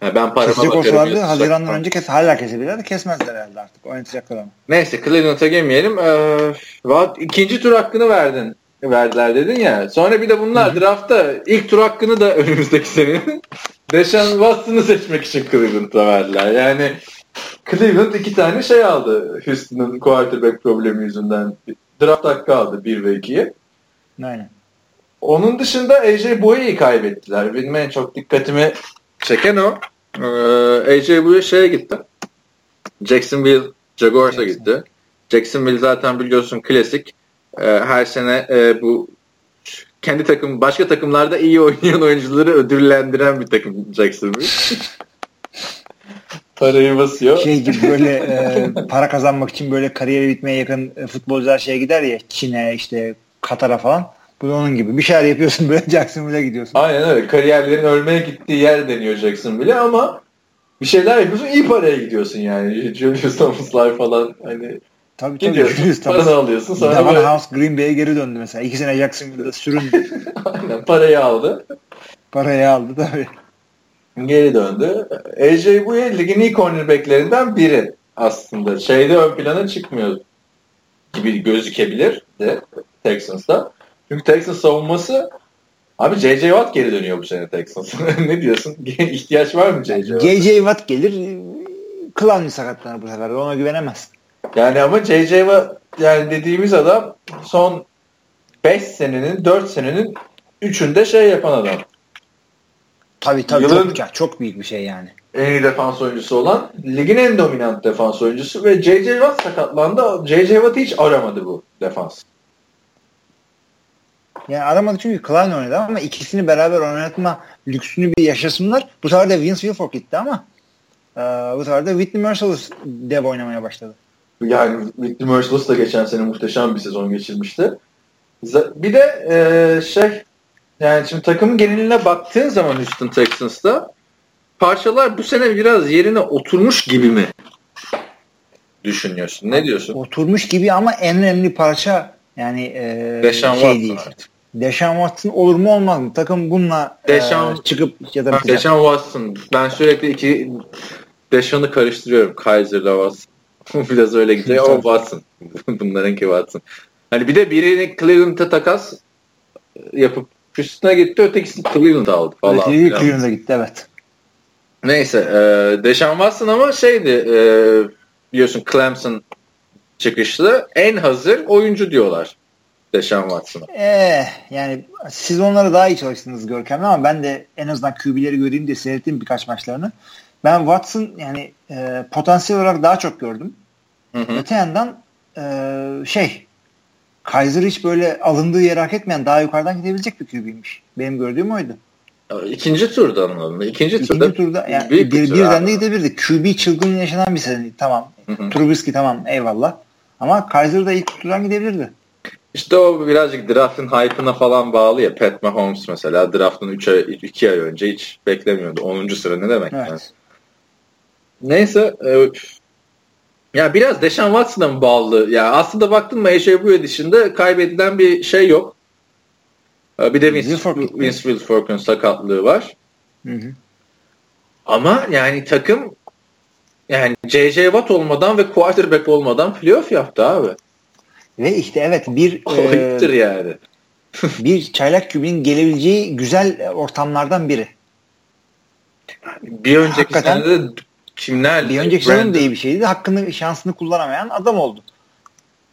Ha, ben parama Kesecek olsalardı Haziran'dan önce kes, hala kesebilirlerdi. Kesmezler herhalde artık. Oynatacaklar ama. Neyse Cleveland'a girmeyelim. Ee, ikinci tur hakkını verdin verdiler dedin ya. Sonra bir de bunlar Hı-hı. draftta ilk tur hakkını da önümüzdeki senenin Deshaun Watson'ı seçmek için Cleveland'a verdiler. Yani Cleveland iki tane şey aldı Houston'ın quarterback problemi yüzünden. Draft hakkı aldı 1 ve 2'yi. Aynen. Onun dışında AJ Boye'yi kaybettiler. Benim en çok dikkatimi çeken o. Ee, AJ Boye şeye gitti. Jacksonville Jaguars'a gitti. Jacksonville zaten biliyorsun klasik. Ee, her sene e, bu kendi takım başka takımlarda iyi oynayan oyuncuları ödüllendiren bir takım Jacksonville. Parayı basıyor. Şey gibi böyle e, para kazanmak için böyle kariyeri bitmeye yakın e, futbolcular şeye gider ya Çin'e işte Katar'a falan. Bu da onun gibi. Bir şeyler yapıyorsun böyle Jacksonville'e gidiyorsun. Aynen öyle. Kariyerlerin ölmeye gittiği yer deniyor Jacksonville'e ama bir şeyler yapıyorsun iyi paraya gidiyorsun yani. Julius Thomas'lar falan hani Tabii tabii. Gidiyorsun, paranı alıyorsun. Sonra Davon böyle... House Green Bay'e geri döndü mesela. İki sene Jacksonville'da süründü. Aynen parayı aldı. Parayı aldı tabii. Geri döndü. AJ Bouye ligin ilk cornerbacklerinden biri aslında. Şeyde ön plana çıkmıyor gibi gözükebilir de Texans'ta. Çünkü Texans savunması Abi J.J. Watt geri dönüyor bu sene Texans. ne diyorsun? İhtiyaç var mı J.J. Watt? J.J. Watt gelir. Clowney sakatlanır bu sefer. Ona güvenemez. Yani ama J.J. Watt yani dediğimiz adam son 5 senenin 4 senenin 3'ünde şey yapan adam. Tabii tabii Yılın, çok, çok büyük bir şey yani. en iyi defans oyuncusu olan ligin en dominant defans oyuncusu ve J.J. Watt sakatlandı. J.J. Watt hiç aramadı bu defans. Yani aramadı çünkü Klein oynadı ama ikisini beraber oynatma lüksünü bir yaşasınlar. Bu sefer de Vince Wilfork gitti ama e, bu sefer de Whitney Merciless dev oynamaya başladı. Yani Whitney Merciless da geçen sene muhteşem bir sezon geçirmişti. Bir de e, şey yani şimdi takımın geneline baktığın zaman Houston Texans'ta parçalar bu sene biraz yerine oturmuş gibi mi düşünüyorsun? Ne diyorsun? Oturmuş gibi ama en önemli parça yani e, Deşan şey değil. Artık. Deşan Watson olur mu olmaz mı? Takım bununla Deşan, e, çıkıp ya da Deşan Watson. Ben sürekli iki Deşan'ı karıştırıyorum. Kaiser'la Watson. Biraz öyle gidiyor ama Watson. Bunlarınki Watson. Hani bir de birini Cleveland'a takas yapıp üstüne gitti. Ötekisi Cleveland aldı falan. Öteki Cleveland'a gitti evet. Neyse. E, Deşan Watson ama şeydi e, biliyorsun Clemson çıkışlı en hazır oyuncu diyorlar. Deşan Watson'a. Ee, yani siz onları daha iyi çalıştınız Görkem'le ama ben de en azından QB'leri göreyim diye seyrettim birkaç maçlarını. Ben Watson yani e, potansiyel olarak daha çok gördüm. Hı hı. Öte yandan e, şey Kaiser hiç böyle alındığı yere hak etmeyen daha yukarıdan gidebilecek bir QB'ymiş. Benim gördüğüm oydu. İkinci turdan alındı. İkinci, İkinci turda, turda yani bir, bir, birden de gidebilirdi. QB çılgın yaşanan bir sene. Tamam. Hı hı. Trubisky tamam eyvallah. Ama Kaiser da ilk turdan gidebilirdi. İşte o birazcık draftın hype'ına falan bağlı ya. Pat Mahomes mesela draftın 3 ay, 2 ay önce hiç beklemiyordu. 10. sıra ne demek? Evet. Yani. Neyse e, ya biraz Deshaun Watson'a mı bağlı? Ya aslında baktın mı AJ Buye dışında kaybedilen bir şey yok. E, bir de Vince, Vince Wilfork'un sakatlığı var. Hı hı. Ama yani takım yani J.J. Watt olmadan ve quarterback olmadan playoff yaptı abi. Ve işte evet bir Ayıptır e, yani. bir çaylak kübinin gelebileceği güzel ortamlardan biri. Bir önceki Hakikaten, sene de kimler? Bir önceki sene de iyi bir şeydi. Hakkını, şansını kullanamayan adam oldu.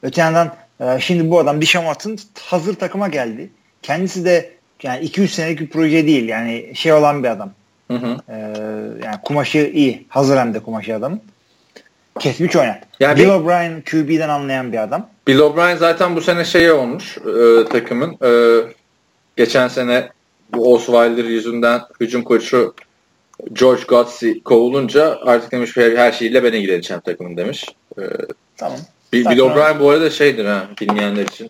Öte yandan e, şimdi bu adam Dişamat'ın hazır takıma geldi. Kendisi de yani 2-3 senelik bir proje değil. Yani şey olan bir adam. Hı hı. Ee, yani kumaşı iyi. Hazır hem de kumaşı adamın. Kesmiş oynat. Yani Bill O'Brien QB'den anlayan bir adam. Bill O'Brien zaten bu sene şey olmuş e, takımın. E, geçen sene bu Osweiler yüzünden hücum koçu George Godsey kovulunca artık demiş her, her şeyle ben ilgileneceğim takımın demiş. E, tamam. Bill, Bill O'Brien bu arada şeydir ha bilmeyenler için.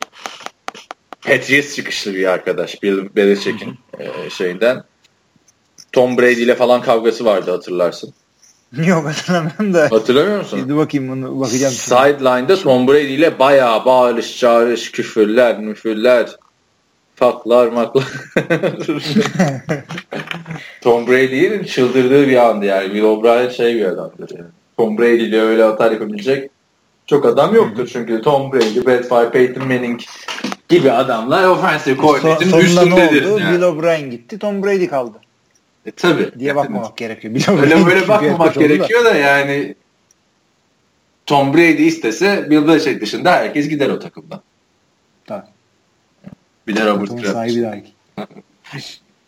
Patriots çıkışlı bir arkadaş. Bill Belichick'in e, şeyinden. Tom Brady ile falan kavgası vardı hatırlarsın. Yok hatırlamıyorum da. Hatırlamıyor musun? Şimdi bakayım bunu bakacağım. Sideline'da Tom Brady ile bayağı bağırış çağırış küfürler müfürler faklar maklar. Tom Brady'nin çıldırdığı bir andı yani. Bill O'Brien şey bir adamdır yani. Tom Brady ile öyle atar yapabilecek çok adam yoktur çünkü Tom Brady, Brett Peyton Manning gibi adamlar offensive coordinator'ın üstündedir. Ne oldu? Yani. Bill O'Brien gitti, Tom Brady kaldı. E, tabii. Diye bakmamak evet. gerekiyor. Bill öyle böyle bakmamak gerekiyor da. da yani Tom Brady istese Bill Belichick dışında herkes gider o takımdan. Tabii. Bir de Robert Kraft. sahibi dahi.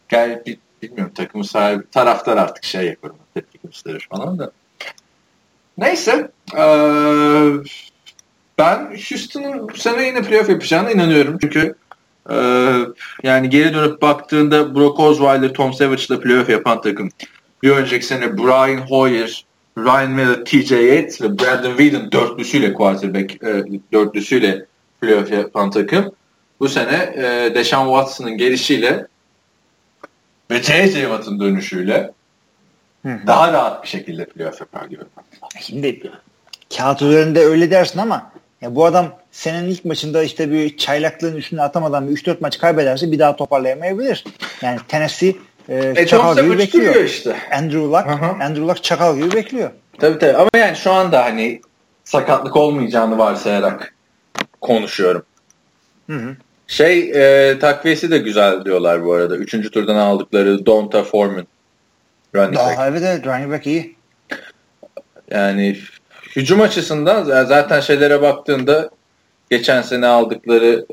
Gel bilmiyorum takımın sahibi taraftar artık şey yapar tepki gösterir falan da. Neyse. Ee, ben Houston'ın bu sene yine playoff yapacağına inanıyorum. Çünkü e, yani geri dönüp baktığında Brock Osweiler, Tom Savage'la playoff yapan takım. Bir önceki sene Brian Hoyer, Ryan Miller, TJ Yates ve Brandon Whedon dörtlüsüyle quarterback e, dörtlüsüyle playoff yapan takım. Bu sene e, Deshaun Watson'ın gelişiyle ve J.J. Watt'ın dönüşüyle Hı-hı. daha rahat bir şekilde playoff yapar diyorum. Şimdi kağıt üzerinde öyle dersin ama ya bu adam senenin ilk maçında işte bir çaylaklığın üstüne atamadan bir 3-4 maç kaybederse bir daha toparlayamayabilir. Yani Tennessee e, e, çakal gibi bekliyor. işte. Andrew Luck, Hı-hı. Andrew Luck çakal gibi bekliyor. Tabii tabii ama yani şu anda hani sakatlık olmayacağını varsayarak konuşuyorum. Hı hı. Şey e, takviyesi de güzel diyorlar bu arada. Üçüncü turdan aldıkları Donta Foreman. Running Daha, back. Evet evet running back iyi. Yani hücum açısından zaten şeylere baktığında geçen sene aldıkları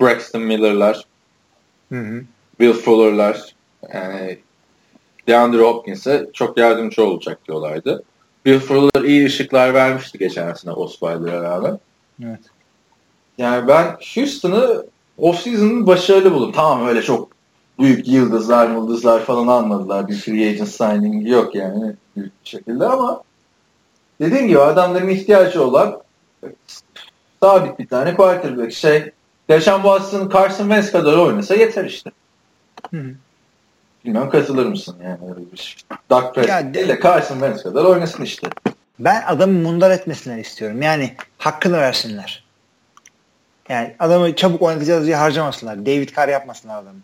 Braxton Miller'lar, hı hı. Will Fuller'lar yani DeAndre Hopkins'e çok yardımcı olacak diyorlardı. Bill Fuller iyi ışıklar vermişti geçen sene Osweiler'a rağmen. Evet. Yani ben Houston'ı offseason'ın başarılı buldum. Tamam öyle çok büyük yıldızlar yıldızlar falan almadılar. Bir free agent signing yok yani bir şekilde ama dediğim gibi adamların ihtiyacı olan sabit bir tane quarterback şey Deşan Watson Carson Wentz kadar oynasa yeter işte. Hı hı. Bilmem katılır mısın yani öyle bir şey. Doug Prescott ile Carson Wentz kadar oynasın işte. Ben adamı mundar etmesinler istiyorum. Yani hakkını versinler. Yani adamı çabuk oynatacağız diye harcamasınlar. David Carr yapmasınlar adamı.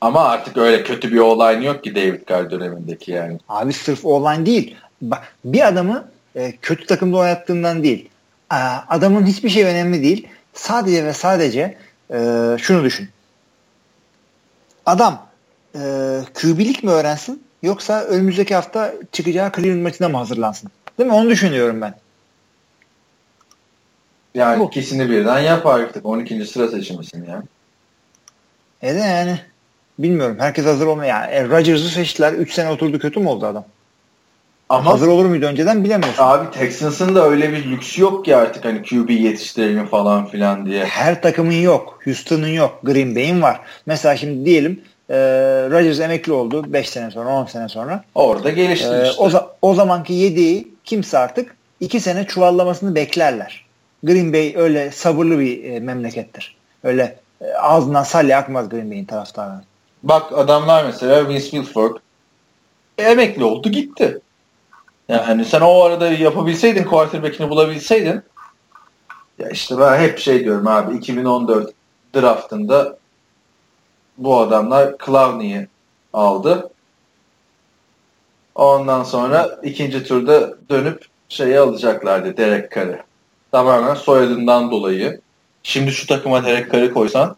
Ama artık öyle kötü bir olay yok ki David Carr dönemindeki yani. Abi sırf online değil. Bak bir adamı e, kötü takımda oynattığından değil. E, adamın hiçbir şey önemli değil. Sadece ve sadece e, şunu düşün. Adam e, QB'lik mi öğrensin yoksa önümüzdeki hafta çıkacağı Cleveland maçına mı hazırlansın? Değil mi? Onu düşünüyorum ben. Yani Bu. ikisini birden yap artık. 12. sıra seçimisin ya. E de yani bilmiyorum. Herkes hazır olmuyor. Yani e, Rodgers'ı seçtiler. 3 sene oturdu kötü mü oldu adam? Ama hazır olur muydu önceden bilemiyorsun. Abi Texans'ın da öyle bir lüksü yok ki artık hani QB yetiştirelim falan filan diye. Her takımın yok. Houston'ın yok. Green Bay'in var. Mesela şimdi diyelim e, Rodgers emekli oldu 5 sene sonra 10 sene sonra. Orada gelişti e, işte. O, o zamanki yediği kimse artık 2 sene çuvallamasını beklerler. Green Bay öyle sabırlı bir e, memlekettir. Öyle e, ağzından salya akmaz Green Bay'in taraftarı. Bak adamlar mesela Vince Wilfork emekli oldu gitti. Yani sen o arada yapabilseydin quarterback'ini bulabilseydin ya işte ben hep şey diyorum abi 2014 draftında bu adamlar Clowney'i aldı. Ondan sonra ikinci turda dönüp şeyi alacaklardı Derek Carr'ı. Tamamen soyadından dolayı. Şimdi şu takıma Derek Carr'ı koysan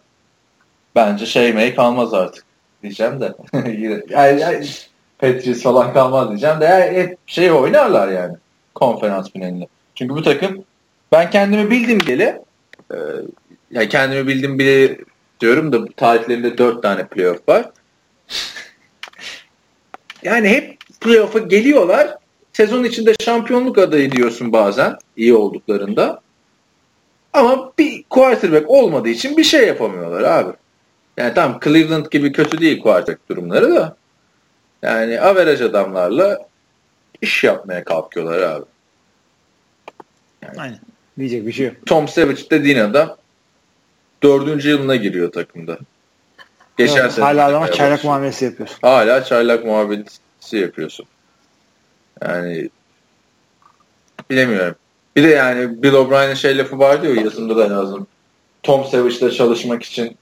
bence şey mey kalmaz artık diyeceğim de. yani, yani Patriots falan kalmaz diyeceğim de hep şey oynarlar yani konferans finalinde. Çünkü bu takım ben kendimi bildim bile e, yani kendimi bildim bile diyorum da tarihlerinde dört tane playoff var. yani hep playoff'a geliyorlar. Sezon içinde şampiyonluk adayı diyorsun bazen iyi olduklarında. Ama bir quarterback olmadığı için bir şey yapamıyorlar abi. Yani tam Cleveland gibi kötü değil quarterback durumları da. Yani averaj adamlarla iş yapmaya kalkıyorlar abi. Yani, Aynen. Diyecek bir şey yok. Tom Savage dediğin adam dördüncü yılına giriyor takımda. Geçen evet, sene hala adama çaylak muamelesi yapıyorsun. Hala çaylak muamelesi yapıyorsun. Yani bilemiyorum. Bir de yani Bill O'Brien'in şey lafı vardı ya yazımda da yazdım. Tom Savage'la çalışmak için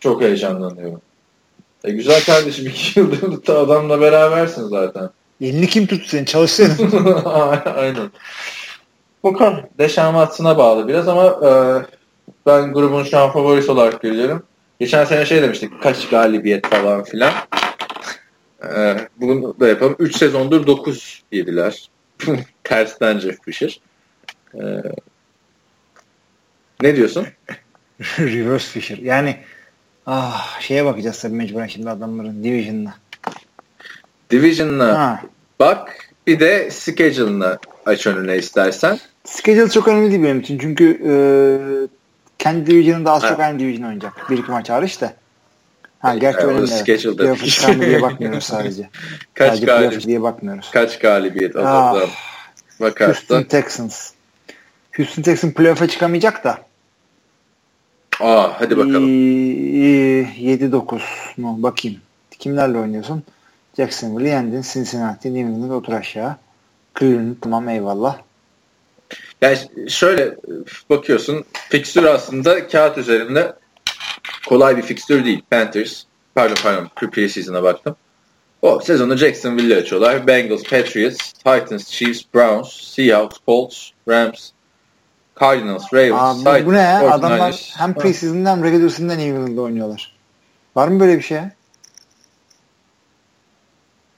çok heyecanlanıyorum. E güzel kardeşim iki yıldır da adamla berabersin zaten. Elini kim tuttu seni? Çalışsın. Aynen. Bakalım. Deşan Watson'a bağlı biraz ama e, ben grubun şu an favorisi olarak görüyorum. Geçen sene şey demiştik. Kaç galibiyet falan filan. E, bunu da yapalım. 3 sezondur 9 yediler. Tersten Jeff Fisher. E, ne diyorsun? Reverse Fisher. Yani Ah şeye bakacağız tabii mecburen şimdi adamların Division'ına. Division'ına bak bir de schedule'ına aç önüne istersen. Schedule çok önemli değil benim için çünkü e, kendi Division'ında az ha. çok aynı Division oynayacak. Bir iki maç hariç de. Ha gerçi yani önemli. Schedule'da evet. Playoff diye bakmıyoruz sadece. Kaç sadece galibiyet diye bakmıyoruz. Kaç galibiyet ah, bakarsan. Houston Texans. Houston Texans playoff'a çıkamayacak da Aa, hadi bakalım. 7-9 mu? Bakayım. Kimlerle oynuyorsun? Jacksonville'i yendin. Cincinnati, New England otur aşağı. Cleveland tamam eyvallah. Yani şöyle bakıyorsun fikstür aslında kağıt üzerinde kolay bir fikstür değil. Panthers, pardon pardon preseason'a baktım. O sezonu Jacksonville'le açıyorlar. Bengals, Patriots, Titans, Chiefs, Browns, Seahawks, Colts, Rams, Cardinals, Ravens, Abi, bu ne ya? Adamlar hem preseason'da hem regular season'da New oynuyorlar. Var mı böyle bir şey?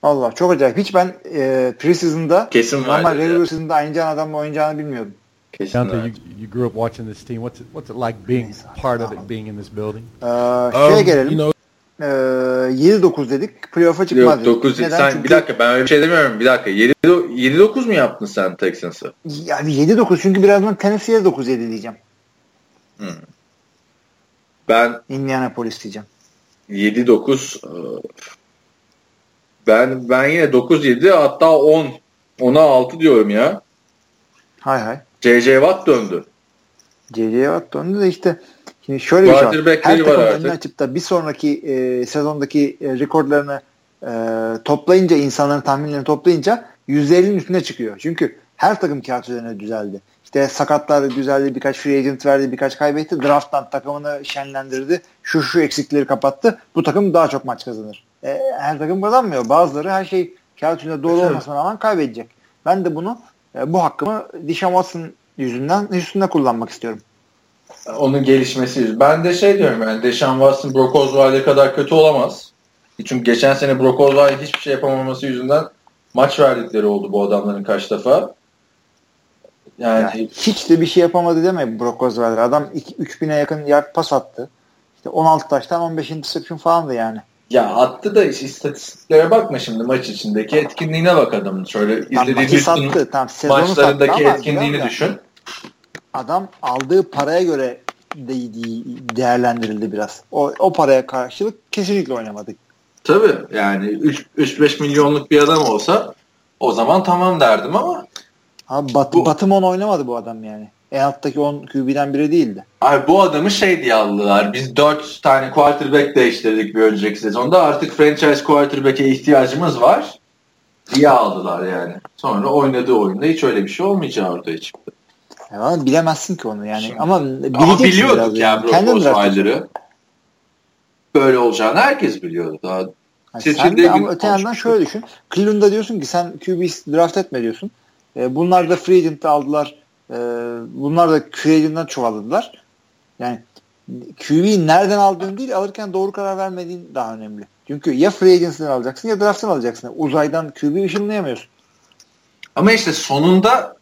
Allah çok acayip. Hiç ben e, preseason'da Kesin normal regular season'da aynı adamla oynayacağını bilmiyordum. Kesin Dante, you, you grew up watching this team. What's it, what's it like being part of it, being in this building? Ee, şeye um, gelelim. You know, e, 7-9 dedik. Playoff'a çıkmaz Yok dedik. 9 Neden? sen Çünkü, bir dakika ben öyle bir şey demiyorum. Bir dakika 7 7-9 mu yaptın sen Texans'ı? Yani 7-9 çünkü birazdan Tennessee'ye 9-7 diyeceğim. Hmm. Ben Indianapolis diyeceğim. 7-9 e, ben ben yine 9-7 hatta 10 10'a 6 diyorum ya. Hay hay. J.J. Watt döndü. C.J. Watt döndü de işte şimdi şöyle bir şey Her var takım artık. önünü açıp da bir sonraki e, sezondaki e, rekorlarını e, toplayınca insanların tahminlerini toplayınca %50'nin üstüne çıkıyor. Çünkü her takım kağıt üzerine düzeldi. İşte sakatlar düzeldi, birkaç free agent verdi, birkaç kaybetti. Draft'tan takımını şenlendirdi. Şu şu eksikleri kapattı. Bu takım daha çok maç kazanır. E, her takım kazanmıyor. Bazıları her şey kağıt üzerinde doğru olmasına rağmen kaybedecek. Ben de bunu e, bu hakkımı Dishon Watson yüzünden üstünde kullanmak istiyorum. Onun gelişmesi. Ben de şey diyorum yani Deshaun Watson Brock Osweiler kadar kötü olamaz. Çünkü geçen sene Brock Osweiler hiçbir şey yapamaması yüzünden maç verdikleri oldu bu adamların kaç defa. Yani, Yani hiç de bir şey yapamadı deme Brock Osweiler. Adam 3000'e yakın yard pas attı. İşte 16 taştan 15 interception falandı yani. ya attı da işte istatistiklere bakma şimdi maç içindeki etkinliğine bak adamın. Şöyle Tam izlediği maçı Houston sattı. Sattı maçlarındaki ama etkinliğini da düşün. Adam aldığı paraya göre de değerlendirildi biraz. O, o paraya karşılık kesinlikle oynamadı. Tabii yani 3-5 milyonluk bir adam olsa o zaman tamam derdim ama Abi Bat Bu- Batımon oynamadı bu adam yani. En alttaki 10 QB'den biri değildi. Abi bu adamı şey diye aldılar. Biz 4 tane quarterback değiştirdik bir önceki sezonda. Artık franchise quarterback'e ihtiyacımız var diye aldılar yani. Sonra oynadığı oyunda hiç öyle bir şey olmayacağı ortaya çıktı. Yani bilemezsin ki onu yani. Şimdi- Ama Ama biliyorduk ya yani. Brock Osweiler'ı. Böyle olacağını herkes biliyordu. Daha Yani sen de ama öte yandan şöyle düşün. Cleveland'da diyorsun ki sen QB draft etme diyorsun. E, bunlar da free agent'te aldılar. E, bunlar da free agent'dan çuvalladılar. Yani QB'yi nereden aldığın değil alırken doğru karar vermediğin daha önemli. Çünkü ya free agency'den alacaksın ya draft'tan alacaksın. Uzaydan QB ışınlayamıyorsun. Ama işte sonunda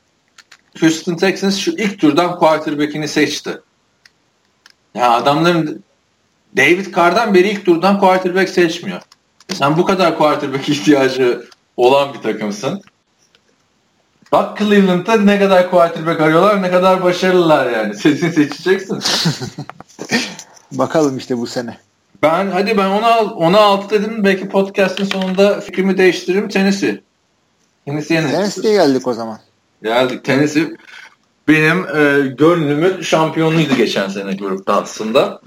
Houston Texans şu ilk turdan quarterback'ini seçti. Ya adamların David Carr'dan beri ilk turdan quarterback seçmiyor. Sen bu kadar quarterback ihtiyacı olan bir takımsın. Bak Cleveland'da ne kadar quarterback arıyorlar, ne kadar başarılılar yani. Seçin seçeceksin. Bakalım işte bu sene. Ben hadi ben ona ona altı dedim. Belki podcast'ın sonunda fikrimi değiştiririm. Tennessee. Tennessee'ye ne Tennessee'ye geldik o zaman. Geldik. Tennessee benim e, gönlümün şampiyonuydu geçen sene grupta aslında.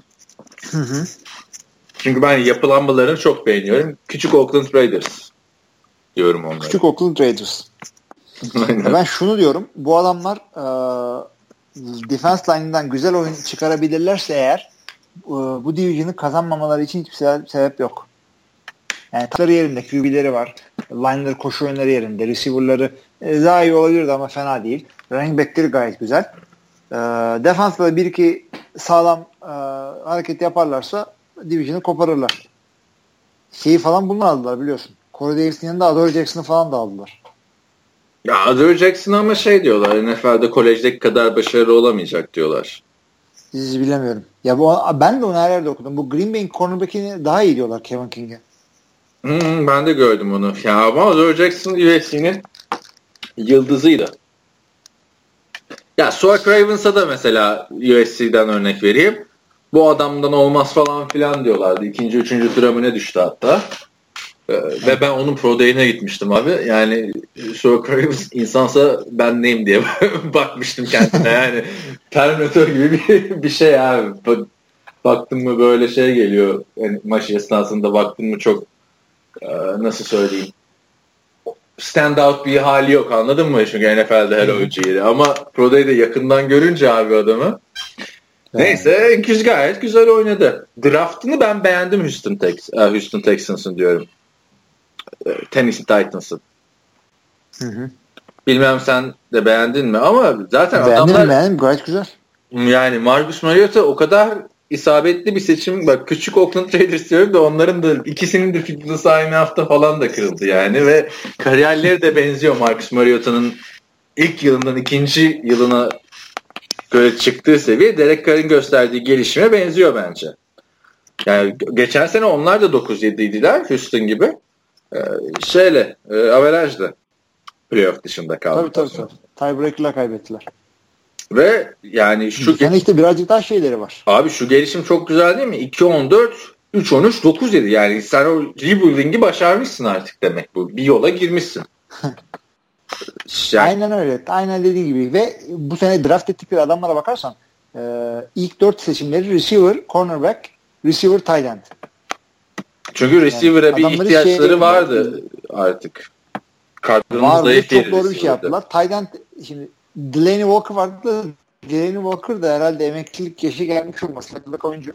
Hı hı. Çünkü ben yapılanmalarını çok beğeniyorum. Küçük Oakland Raiders diyorum onlara. Küçük Oakland Raiders. Aynen. Ben şunu diyorum. Bu adamlar e, defense line'ından güzel oyun çıkarabilirlerse eğer e, bu division'ı kazanmamaları için hiçbir sebep, yok. Yani takları yerinde, QB'leri var. Line'ları, koşu oyunları yerinde. Receiver'ları daha iyi olabilirdi ama fena değil. Running back'leri gayet güzel. E, defansla bir iki sağlam e, hareket yaparlarsa division'ı koparırlar. Şeyi falan bunlar aldılar biliyorsun. Corey Davis'in yanında Adore Jackson'ı falan da aldılar. Ya Adore Jackson ama şey diyorlar NFL'de kolejdeki kadar başarılı olamayacak diyorlar. Siz bilemiyorum. Ya bu ben de onu her yerde okudum. Bu Green Bay'in cornerback'ini daha iyi diyorlar Kevin King'e. Hmm, ben de gördüm onu. Ya ama Adore Jackson USC'nin yıldızıydı. Ya Stuart Ravens'a da mesela USC'den örnek vereyim. Bu adamdan olmaz falan filan diyorlardı. İkinci, üçüncü tura düştü hatta. Ee, ve ben onun Pro Day'ine gitmiştim abi. Yani Stuart Ravens insansa ben neyim diye bakmıştım kendine. Yani Terminator gibi bir, bir şey abi. Bak, baktım mı böyle şey geliyor. Yani maç esnasında baktım mı çok e, nasıl söyleyeyim stand out bir hali yok anladın mı? Çünkü NFL'de her yeri. Ama Pro Day'de yakından görünce abi adamı Neyse güzel gayet güzel oynadı. Draft'ını ben beğendim Houston, Tex e, Houston Texans'ın diyorum. E, Tennessee Titans'ın. Bilmem sen de beğendin mi ama zaten Beğendim adamlar beğendim gayet güzel. yani Marcus Mariota o kadar isabetli bir seçim. Bak küçük Oakland Raiders diyorum da onların da ikisinin de fitness aynı hafta falan da kırıldı yani ve kariyerleri de benziyor Marcus Mariota'nın ilk yılından ikinci yılına göre çıktığı seviye Derek Carr'ın gösterdiği gelişime benziyor bence. Yani geçen sene onlar da 9-7 idiler Houston gibi. Ee, şeyle, e, averajla playoff dışında kaldı. Tabii tabii. tabii. Tiebreaker'la kaybettiler. Ve yani şu... Yani işte birazcık daha şeyleri var. Abi şu gelişim çok güzel değil mi? 2-14, 3-13, 9-7. Yani sen o rebuilding'i başarmışsın artık demek bu. Bir yola girmişsin. yani... Aynen öyle. Aynen dediğin gibi. Ve bu sene draft ettikleri adamlara bakarsan e, ilk 4 seçimleri receiver, cornerback, receiver, tight end. Çünkü receiver'a yani bir ihtiyaçları şey, vardı artık. Kadronun zayıf Çok doğru bir şey yaptılar. Tight end şimdi Delaney Walker vardı. Delaney Walker da herhalde emeklilik yaşı gelmiş olması. Saklık oyuncu.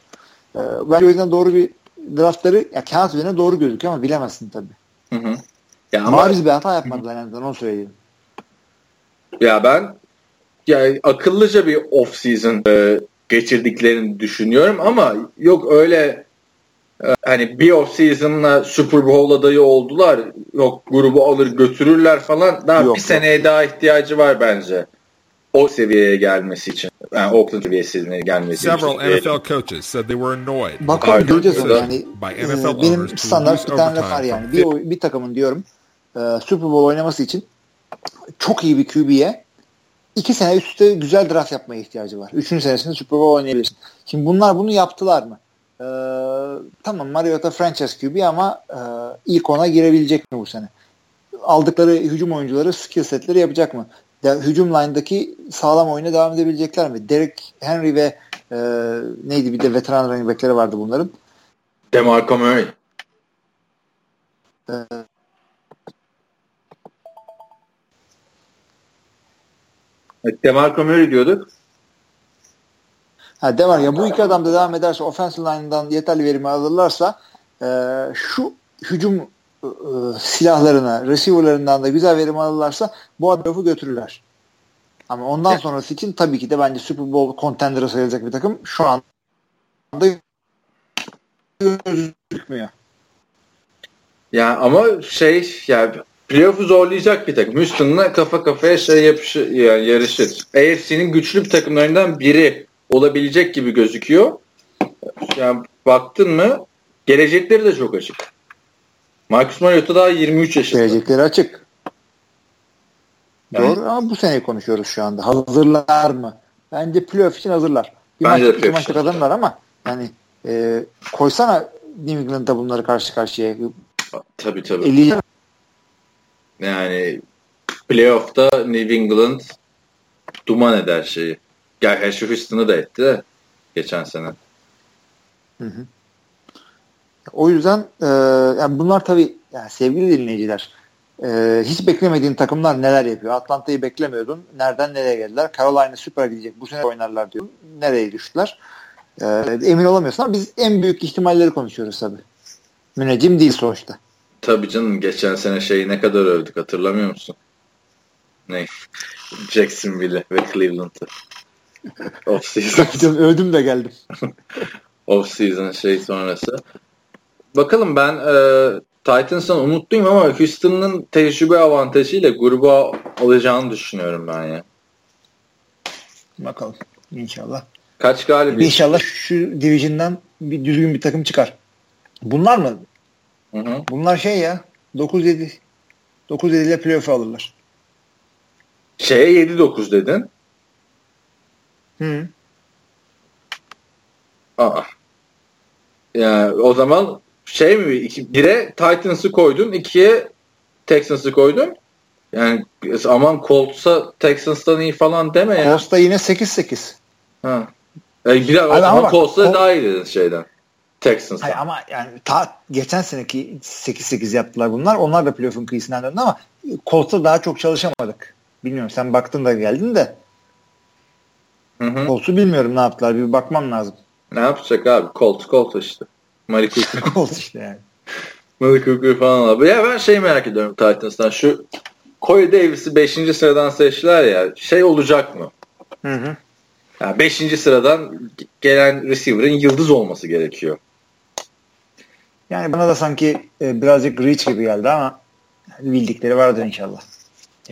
Ee, ben o yüzden doğru bir draftları ya kağıt üzerine doğru gözüküyor ama bilemezsin tabii. Hı hı. Ya ama, Mariz bir hata yapmadılar en onu söyleyeyim. Ya ben yani akıllıca bir off season e, geçirdiklerini düşünüyorum ama yok öyle hani bir off season'la Super Bowl adayı oldular. Yok grubu alır götürürler falan. Daha yok, bir seneye daha ihtiyacı var bence. O seviyeye gelmesi için. Yani Oakland seviyesine gelmesi Several için. NFL coaches said they were annoyed. Bakalım göreceğiz onu yani. E, benim standart bir tane var yani. Bir, bir takımın diyorum e, Super Bowl oynaması için çok iyi bir QB'ye iki sene üstte güzel draft yapmaya ihtiyacı var. Üçüncü senesinde Super Bowl oynayabilirsin. Şimdi bunlar bunu yaptılar mı? Ee, tamam Mariota franchise QB ama e, ilk ona girebilecek mi bu sene? Aldıkları hücum oyuncuları skill setleri yapacak mı? De, hücum line'daki sağlam oyuna devam edebilecekler mi? Derek Henry ve e, neydi bir de veteran running back'leri vardı bunların. DeMarco Murray. Ee, Demarco Murray diyorduk. Ha, Demar ya bu iki adam da devam ederse offensive line'dan yeterli verimi alırlarsa e, şu hücum e, silahlarına, receiver'larından da güzel verim alırlarsa bu adamı götürürler. Ama ondan evet. sonrası için tabii ki de bence Super Bowl contender'ı sayılacak bir takım şu anda gözükmüyor. Ya ama şey ya playoff'u zorlayacak bir takım. Houston'la kafa kafaya şey yapışı, yani yarışır. AFC'nin güçlü bir takımlarından biri olabilecek gibi gözüküyor. Yani baktın mı gelecekleri de çok açık. Marcus Mariota daha 23 yaşında. Gelecekleri açık. Yani, Doğru ama bu seneyi konuşuyoruz şu anda. Hazırlar mı? Bence playoff için hazırlar. Bir Bence maç, de maçta kazanırlar ama yani e, koysana New England'da bunları karşı karşıya. Tabii tabii. 50 yani playoff'ta New England duman eder şeyi. Gerçi Houston'ı da etti de geçen sene. Hı hı. O yüzden e, yani bunlar tabii yani sevgili dinleyiciler e, hiç beklemediğin takımlar neler yapıyor. Atlanta'yı beklemiyordun. Nereden nereye geldiler? Carolina süper gidecek. Bu sene oynarlar diyor. Nereye düştüler? E, emin olamıyorsun ama biz en büyük ihtimalleri konuşuyoruz tabii. Müneccim değil sonuçta. Tabii canım geçen sene şeyi ne kadar övdük hatırlamıyor musun? Ne? Jacksonville'i ve Cleveland'ı. Off season. Övdüm de geldim. Off season şey sonrası. Bakalım ben e, Titans'tan umutluyum ama Houston'ın tecrübe avantajıyla gruba alacağını düşünüyorum ben ya. Bakalım inşallah. Kaç galibiyet? İnşallah şu division'dan bir düzgün bir takım çıkar. Bunlar mı Hı hı. Bunlar şey ya 9-7 9-7 ile playoff alırlar. Şeye 7-9 dedin. Hı. Aa. Yani o zaman şey mi? Iki, bire Titans'ı koydun, ikiye Texans'ı koydun. Yani aman Colts'a Texans'tan iyi falan deme ya. Colts'ta yine 8-8. Ha. Yani bir, ama Colts'ta daha iyi dedin şeyden. Texans'tan. Hayır ama yani ta geçen seneki 8-8 yaptılar bunlar. Onlar da playoff'un kıyısından döndü ama Colts'a daha çok çalışamadık. Bilmiyorum sen baktın da geldin de. Colts'u bilmiyorum ne yaptılar. Bir bakmam lazım. Ne yapacak abi? Colt, Colt işte. Malik Cooper. Colt işte yani. Malik falan abi. Ya ben şey merak ediyorum Titans'tan. Şu Corey Davis'i 5. sıradan seçtiler ya. Şey olacak mı? Hı hı. Yani 5. sıradan gelen receiver'ın yıldız olması gerekiyor. Yani bana da sanki e, birazcık reach gibi geldi ama bildikleri vardır inşallah.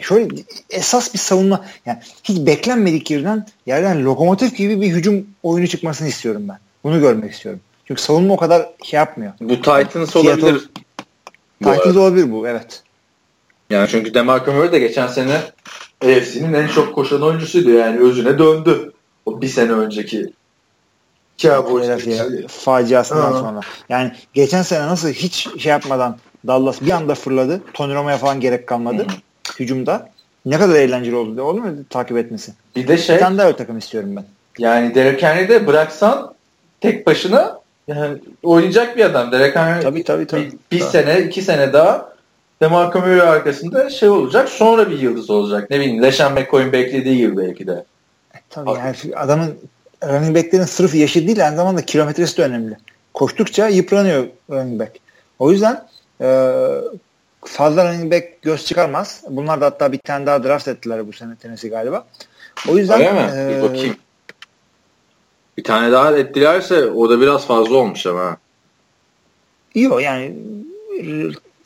Şöyle esas bir savunma yani hiç beklenmedik yerden yerden lokomotif gibi bir hücum oyunu çıkmasını istiyorum ben. Bunu görmek istiyorum. Çünkü savunma o kadar şey yapmıyor. Bu Titans Seattle- olabilir. Titans olabilir bu evet. Yani çünkü DeMarco Murray de geçen sene AFC'nin en çok koşan oyuncusuydu yani özüne döndü. O bir sene önceki Philadelphia faciasından Ha. sonra. Yani geçen sene nasıl hiç şey yapmadan Dallas bir anda fırladı. Tony Romo'ya falan gerek kalmadı. Hücumda. Ne kadar eğlenceli oldu. Olur mu takip etmesi? Bir de şey Bir tane daha öyle takım istiyorum ben. yani Derek Henry'i de bıraksan tek başına yani oynayacak bir adam. Derek Henry Tabii tabii tabii. bir, bir sene iki sene daha DeMarco Murray arkasında şey olacak sonra bir yıldız olacak. Ne bileyim LeSean McCoy'un beklediği gibi belki de. Tabii yani adamın running backlerin sırf yaşı değil aynı zamanda kilometresi de önemli. Koştukça yıpranıyor running back. O yüzden e, fazla running back göz çıkarmaz. Bunlar da hatta bir tane daha draft ettiler bu sene Tennessee galiba. O yüzden Öyle mi? e, Bir bakayım. Bir tane daha ettilerse o da biraz fazla olmuş ama. o yani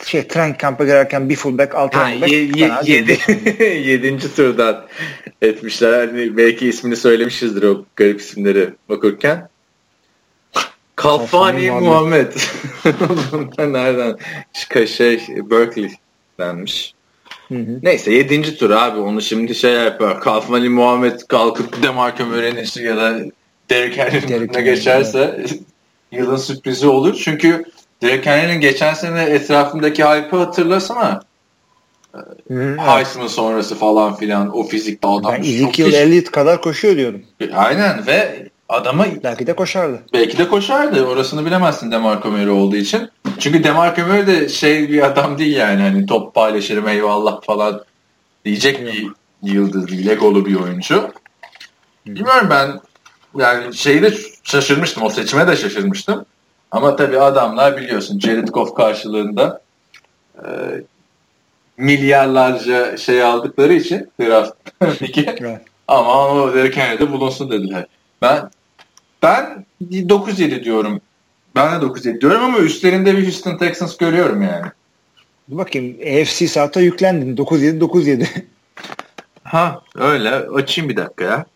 şey training kamp'a girerken bir fullback altı Ha, running back. ye, ye, yedi, yedinci turdan etmişler. Hani belki ismini söylemişizdir o garip isimleri okurken. Kalfani Kalfani Muhammed. Nereden? Şey, şey Berkeley denmiş. Hı hı. Neyse yedinci tur abi onu şimdi şey yapar. Kalfani Muhammed kalkıp Demarco Murray'in ya da Derek Henry'nin geçerse yılın sürprizi olur. Çünkü Derek Henry'nin geçen sene etrafındaki hype'ı hatırlasana. Heisman sonrası falan filan o fizikte adam. Ben Ezekiel Elliott kadar koşuyor diyordum. Aynen ve adamı Belki de koşardı. belki de koşardı. Orasını bilemezsin Demarco Murray olduğu için. Çünkü Demarco Murray de şey bir adam değil yani. Hani top paylaşırım eyvallah falan diyecek bir yıldız değil. Legolu bir oyuncu. Bilmiyorum ben yani şeyi de şaşırmıştım. O seçime de şaşırmıştım. Ama tabii adamlar biliyorsun Jared Goff karşılığında e, milyarlarca şey aldıkları için draft peki. Evet. Ama o Derek Henry'de bulunsun dediler. Ben ben 9-7 diyorum. Ben de 9-7 diyorum ama üstlerinde bir Houston Texans görüyorum yani. Dur bakayım AFC South'a yüklendin. 9-7 9-7. Ha öyle. Açayım bir dakika ya.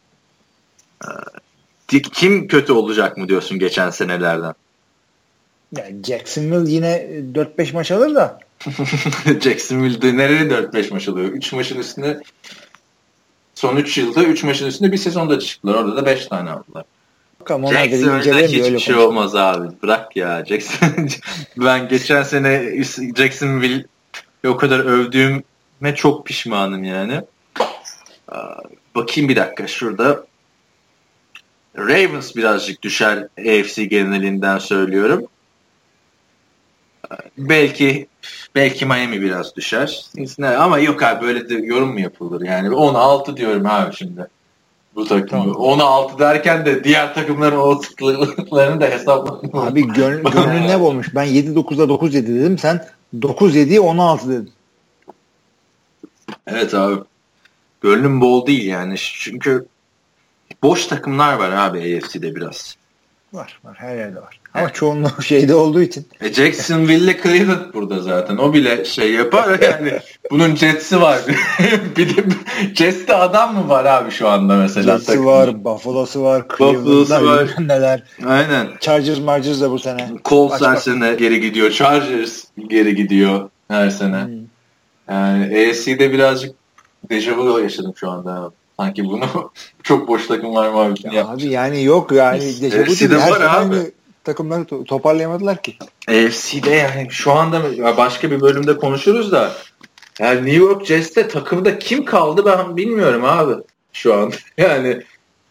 Ee, Kim kötü olacak mı diyorsun geçen senelerden? yani Jacksonville yine 4-5 maç alır da Jacksonville'de nereye 4-5 maç alıyor? 3 maçın üstünde son 3 yılda 3 maçın üstünde bir sezonda çıktılar. Orada da 5 tane aldılar. Bakalım onlar hiçbir öyle şey olmaz abi. Bırak ya Jackson. ben geçen sene Jacksonville o kadar övdüğüme çok pişmanım yani. Bakayım bir dakika şurada. Ravens birazcık düşer AFC genelinden söylüyorum. Belki belki Miami biraz düşer. Ama yok abi böyle de yorum mu yapılır yani? 16 diyorum abi şimdi. Bu takım. Tamam. 16 derken de diğer takımların olasılıklarını da hesapladım. Abi gön, gönlün ne olmuş? Ben 7-9'da 9-7 dedim. Sen 9-7'ye 16 dedin. Evet abi. Gönlüm bol değil yani. Çünkü boş takımlar var abi AFC'de biraz. Var var her yerde var. Ama çoğunluğu şeyde olduğu için. E Jacksonville Cleveland burada zaten. O bile şey yapar yani. Bunun Jets'i var. bir de Jets'te adam mı var abi şu anda mesela? Jets'i takımda? var, Buffalo'su var, Cleveland'da var. neler. Aynen. Chargers Margers da bu sene. Colts her sene geri gidiyor. Chargers geri gidiyor her sene. Hmm. Yani AFC'de birazcık dejavu yaşadım şu anda. Sanki bunu çok boş takım var mı abi? Ya abi yani yok yani. Dejavu değil. Her var abi. aynı takımları to- toparlayamadılar ki. AFC'de yani şu anda başka bir bölümde konuşuruz da yani New York Jets'te takımda kim kaldı ben bilmiyorum abi şu an. Yani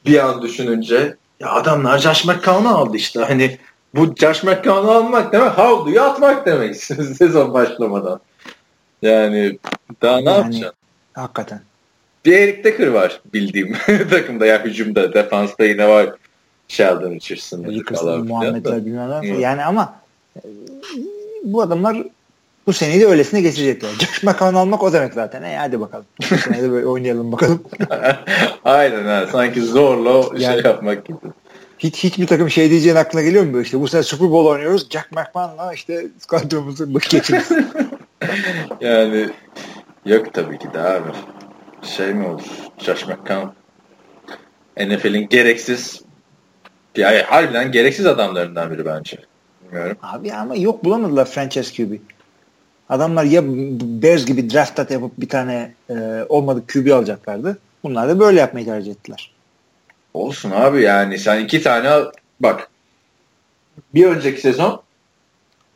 bir an düşününce ya adamlar Josh McCown'u aldı işte hani bu Josh McCown'u almak demek havluyu atmak demek sezon başlamadan. Yani daha ne Yani- yapacaksın? Hakikaten. Bir Eric Decker var bildiğim takımda ya hücumda defansta yine var Sheldon filan da. Muhammedler bilmem ne. Yani ama e, bu adamlar bu seneyi de öylesine geçirecekler. Josh McCown almak o demek zaten. E hadi bakalım. Bu sene de böyle oynayalım bakalım. Aynen ha. Sanki zorla o Yani- şey yapmak gibi. Hiç hiçbir takım şey diyeceğin aklına geliyor mu? işte bu sene Super Bowl oynuyoruz. Jack McMahon'la işte kadromuzu geçiriz. Yani yok tabii ki de abi. Şey mi olur? Josh McCown. NFL'in gereksiz Yani harbiden gereksiz adamlarından biri bence. Bilmiyorum. Abi ama yok bulamadılar franchise QB. Adamlar ya Bears gibi draft yapıp bir tane e, olmadık QB alacaklardı. Bunlar da böyle yapmayı tercih ettiler. Olsun abi yani sen iki tane bak bir önceki sezon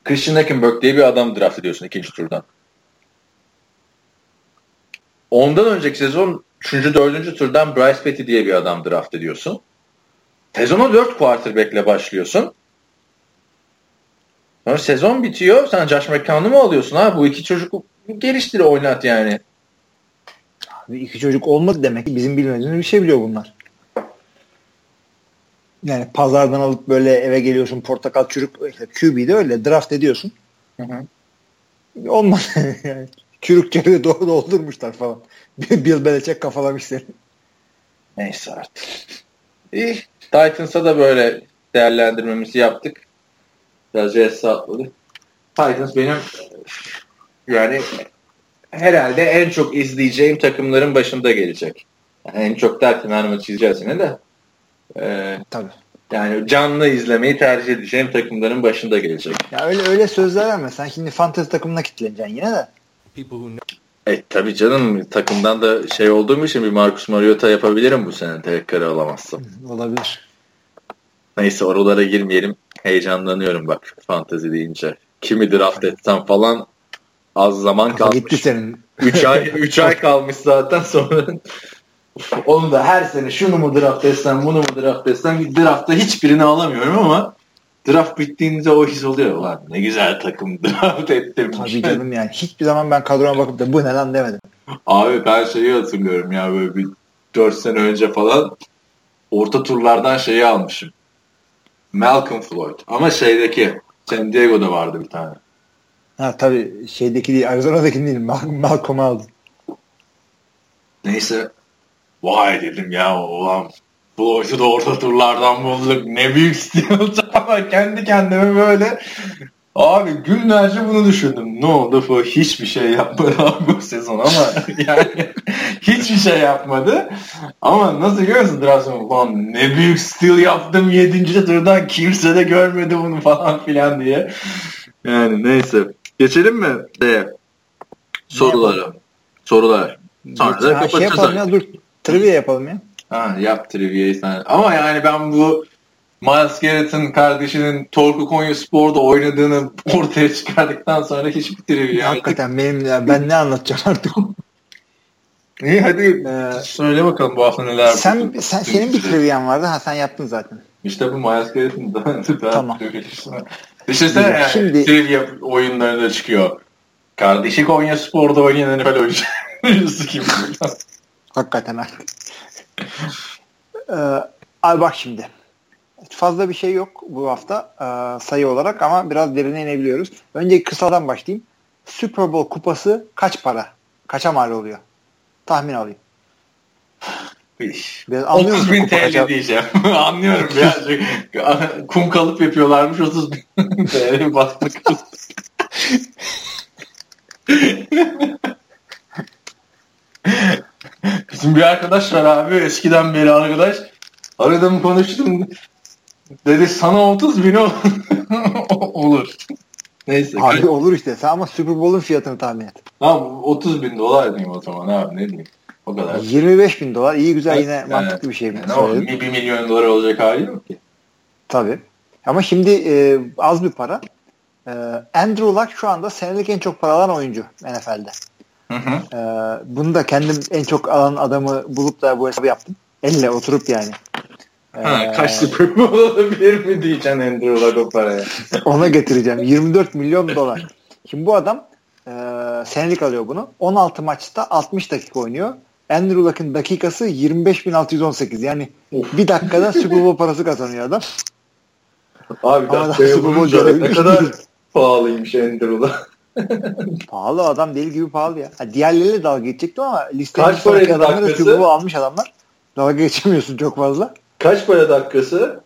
Christian Hackenberg diye bir adam draft ediyorsun ikinci turdan. Ondan önceki sezon 3. 4. turdan Bryce Petty diye bir adam draft ediyorsun. Sezona 4 quarterback'le başlıyorsun. Sonra sezon bitiyor. Sen Josh McCown'u mu alıyorsun ha? Bu iki çocuk geliştir oynat yani. Abi iki çocuk olmadı demek ki bizim bilmediğimiz bir şey biliyor bunlar. Yani pazardan alıp böyle eve geliyorsun portakal çürük işte QB'de öyle draft ediyorsun. Hı hı. Olmadı yani. Çürükçeleri doğru doldurmuşlar falan. Bill Belichick kafalamış seni. Neyse artık. İyi. Titans'a da böyle değerlendirmemizi yaptık. Biraz Jesse atladı. Titans benim yani herhalde en çok izleyeceğim takımların başında gelecek. Yani en çok derken her maçı izleyeceğiz yine de. Ee, Tabii. yani canlı izlemeyi tercih edeceğim takımların başında gelecek. Ya öyle öyle sözler verme. Sen şimdi fantezi takımına kitleneceksin yine de. People who know E tabii canım takımdan da şey olduğum için bir Marcus Mariota yapabilirim bu sene tek kare alamazsam. Olabilir. Neyse oralara girmeyelim. Heyecanlanıyorum bak fantezi deyince. Kimi draft etsem falan az zaman Kafa kalmış. gitti senin. 3 ay 3 ay kalmış zaten sonra. Onu da her sene şunu mu draft etsem bunu mu draft etsem draftta hiçbirini alamıyorum ama draft bittiğinde o his oluyor. Ulan ne güzel takım draft ettim. Tabii canım yani. Hiçbir zaman ben kadroma bakıp da bu ne lan demedim. Abi ben şeyi hatırlıyorum ya böyle bir 4 sene önce falan orta turlardan şeyi almışım. Malcolm Floyd. Ama şeydeki San Diego'da vardı bir tane. Ha tabii şeydeki değil Arizona'daki değil Mal Malcolm'u aldım. Neyse. Vay dedim ya ulan Floyd'u da orta turlardan bulduk. Ne büyük stil ama kendi kendime böyle Abi günlerce bunu düşündüm. Ne oldu bu? Hiçbir şey yapmadı bu sezon ama yani hiçbir şey yapmadı. Ama nasıl görüyorsun Drason? Ulan ne büyük stil yaptım 7. turdan kimse de görmedi bunu falan filan diye. Yani neyse. Geçelim mi? De sorulara. Sorular. Sonra da şey kapatacağız yapalım artık. ya dur. Trivia yapalım ya. Ha, yap trivia'yı sen. Ama yani ben bu Miles Garrett'ın kardeşinin Torku Konya Spor'da oynadığını ortaya çıkardıktan sonra hiçbir trivia. Hakikaten benim ya, ben ne anlatacağım artık. İyi hadi Ee, söyle bakalım bu hafta neler sen, buldun? sen senin bir trivian vardı. Ha sen yaptın zaten. İşte bu Miles Garrett'ın daha, daha Tamam. Düşünsene yani Şimdi- trivia oyunlarında çıkıyor. Kardeşi Konya Spor'da oynayan NFL oyuncusu gibi. Hakikaten artık. ee, abi bak şimdi. Fazla bir şey yok bu hafta e, sayı olarak ama biraz derine inebiliyoruz. Önce kısadan başlayayım. Super Bowl kupası kaç para? Kaça mal oluyor? Tahmin alayım. Anlıyor 30 musun bin TL kaça- diyeceğim. Anlıyorum birazcık. Kum kalıp yapıyorlarmış 30 bin TL bastık. Bizim bir arkadaş var abi eskiden beri arkadaş. Aradım konuştum. Dedi sana 30 bin ol- olur. Neyse. Abi olur işte. Sen ama Super Bowl'un fiyatını tahmin et. Tamam 30 bin dolar diyeyim o zaman abi ne diyeyim. O kadar. 25 bin dolar. iyi güzel yine Yani- mantıklı bir şey. Yani ama söyledim. 1 milyon dolar olacak hali yok ki. Tabii. Ama şimdi e, az bir para. E, Andrew Luck şu anda senelik en çok para alan oyuncu NFL'de. Hı hı. E, bunu da kendim en çok alan adamı bulup da bu hesabı yaptım. Elle oturup yani. Ha, kaç Super Bowl olabilir mi diyeceksin Andrew Luck o paraya. ona getireceğim. 24 milyon dolar. Şimdi bu adam e, senelik alıyor bunu. 16 maçta 60 dakika oynuyor. Andrew Luck'ın dakikası 25.618. Yani bir dakikada Super Bowl parası kazanıyor adam. Abi Ama dakikaya daha Super Bowl ne kadar pahalıymış Andrew Luck. Pahalı adam deli gibi pahalı ya. Ha, diğerleriyle dalga geçecektim ama listenin Kaç paraydı dakikası? Super Bowl almış adamlar. Dalga geçemiyorsun çok fazla. Kaç para dakikası?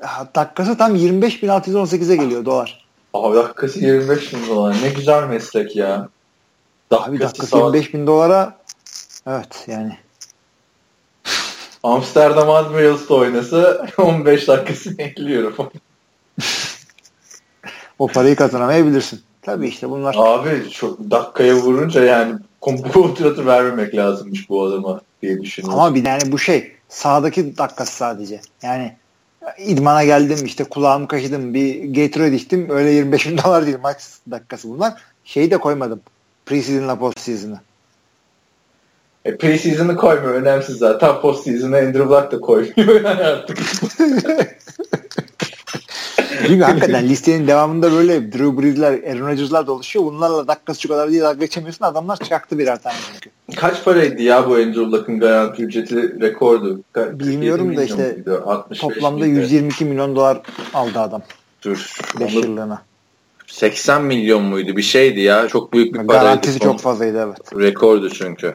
Ha, dakikası tam 25.618'e geliyor dolar. Abi dakikası 25 bin dolar. Ne güzel meslek ya. Abi dakikası 25 bin dolara evet yani. Amsterdam Admirals'ta oynasa 15 dakikasını ekliyorum. O parayı kazanamayabilirsin. Tabii işte bunlar. Abi çok dakikaya vurunca yani bu kontratı vermemek lazımmış bu adama diye düşünüyorum. Ama bir yani bu şey sahadaki dakikası sadece. Yani idmana geldim işte kulağımı kaşıdım bir Gatorade içtim öyle 25 bin dolar değil max dakikası bunlar. Şeyi de koymadım. Preseason'la postseason'ı. E, preseason'ı koymuyor önemsiz zaten postseason'ı Andrew Luck da koymuyor yani artık. Çünkü hakikaten listenin devamında böyle Drew Brees'ler, Aaron Rodgers'lar dolaşıyor. Bunlarla dakikası şu kadar diye dalga geçemiyorsun. Adamlar çaktı birer tane çünkü. Kaç paraydı ya bu Andrew Luck'ın garanti ücreti rekordu? Bilmiyorum 47 da işte? 65 Toplamda miydi? 122 milyon dolar aldı adam. Dur. 5 Onu- yıllığına. 80 milyon muydu? Bir şeydi ya. Çok büyük bir paraydı. Garantisi çok fazlaydı evet. Rekordu çünkü.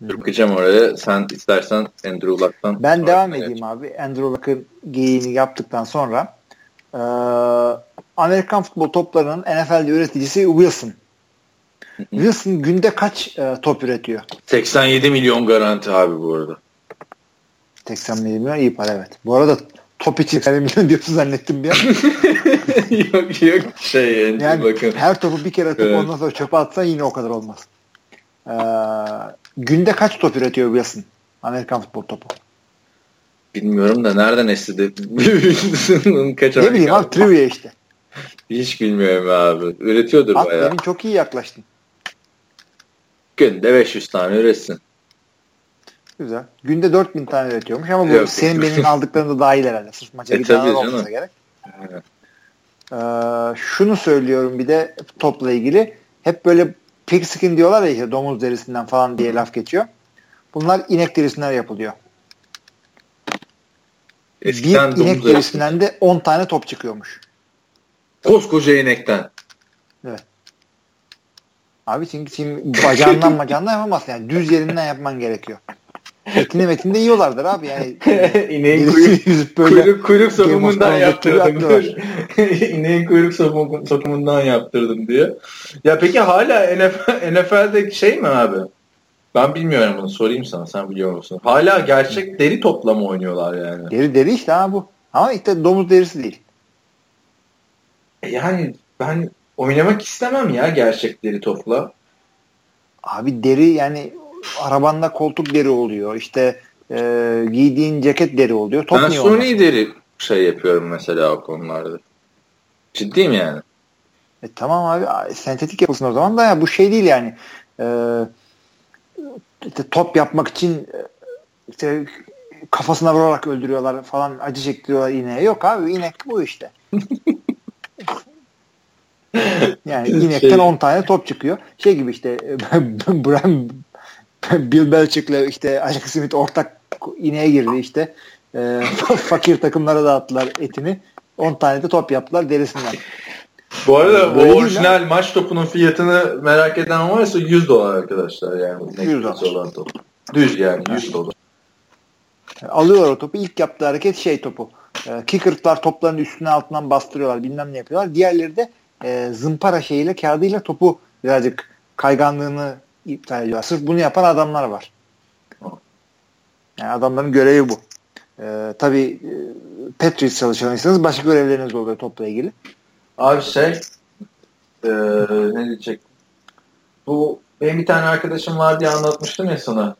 Bakacağım oraya. Sen istersen Andrew Luck'tan. Ben devam edeyim abi. Andrew Luck'ın geyiğini yaptıktan sonra eee, Amerikan futbol toplarının NFL'de üreticisi Wilson. Wilson günde kaç e, top üretiyor? 87 milyon garanti abi bu arada. 80 milyon iyi para evet. Bu arada top için 80 milyon diyorsun zannettim bir an. yok yok şey Andrew Yani Luck'ın. her topu bir kere atıp Evet. ondan sonra çöpe atsan yine o kadar olmaz. Ee, günde kaç top üretiyor Wilson? Amerikan futbol topu. Bilmiyorum da nereden estedi? Kaç Ne bileyim abi trivia işte. Hiç bilmiyorum abi. Üretiyordur At bayağı. demin çok iyi yaklaştın. Günde 500 tane üretsin. Güzel. Günde 4000 tane üretiyormuş ama bu Yok. senin benim aldıklarında dahil herhalde. Sırf maça E, gidenler tabii olmasa gerek. Evet. Ee, şunu söylüyorum bir de topla ilgili. Hep böyle pigskin diyorlar ya işte domuz derisinden falan diye laf geçiyor. Bunlar inek derisinden yapılıyor. Eskiden bir inek derisi. derisinden de 10 tane top çıkıyormuş. Koskoca inekten. Abi çünkü şimdi bacağından bacağından yapamazsın. Yani düz yerinden yapman gerekiyor. Etini metini de yiyorlardır abi. Yani İneğin kuyruk, böyle kuyruk, kuyruk sokumundan yaptırdım. İneğin kuyruk sokumu- sokumundan yaptırdım diyor. Ya peki hala NFL, NFL'de şey mi abi? Ben bilmiyorum bunu sorayım sana sen biliyor musun? Hala gerçek deri toplama oynuyorlar yani. deri deri işte ha bu. Ama işte domuz derisi değil. Yani ben oynamak istemem ya gerçek deri topla. Abi deri yani arabanda koltuk deri oluyor. İşte e, giydiğin ceket deri oluyor. Top ben suni deri şey yapıyorum mesela o konularda. Ciddiyim yani. E, tamam abi sentetik yapılsın o zaman da ya bu şey değil yani. E, işte top yapmak için e, işte kafasına vurarak öldürüyorlar falan acı çektiriyorlar ineğe. Yok abi inek bu işte. yani inekten Şey- 10 tane top çıkıyor. Şey gibi işte Brian Bill Belichick'le işte Alex Smith ortak ineğe girdi işte. E, fakir takımlara dağıttılar etini. 10 tane de top yaptılar derisinden. Bu arada o değil orijinal maç topunun fiyatını merak eden varsa 100 dolar arkadaşlar yani. 100 dolar. Olan top. Düz yani 100 dolar. Alıyorlar o topu. İlk yaptığı hareket şey topu. E, kicker'lar topların üstüne altından bastırıyorlar. Bilmem ne yapıyorlar. Diğerleri de e, zımpara şeyiyle kağıdıyla topu birazcık kayganlığını iptal ediyorlar. Sırf bunu yapan adamlar var. Yani adamların görevi bu. E, tabii e, Patriots çalışanıysanız başka görevleriniz oluyor topla ilgili. Abi şey eee ne diyecek? Bu benim bir tane arkadaşım var diye anlatmıştım ya sana.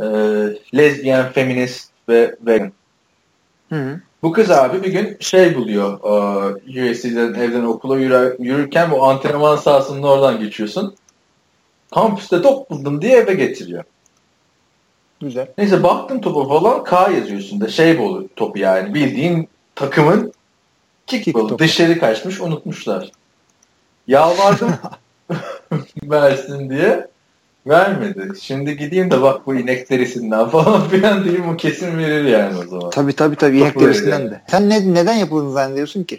Eee lezbiyen, feminist ve vegan. Hı hı. Bu kız abi bir gün şey buluyor. eee, USC'den evden okula yürü, yürürken bu antrenman sahasının oradan geçiyorsun. Kampüste top buldum diye eve getiriyor. Güzel. Neyse baktım topa falan K yazıyorsun da şey bu topu yani bildiğin takımın kick, Kick dışarı kaçmış unutmuşlar. Yalvardım versin diye vermedi. Şimdi gideyim de bak bu inek derisinden falan filan diyeyim o kesin verir yani o zaman. Tabii tabii tabii. İnek derisinden de. Sen ne, neden yapıldığını zannediyorsun ki?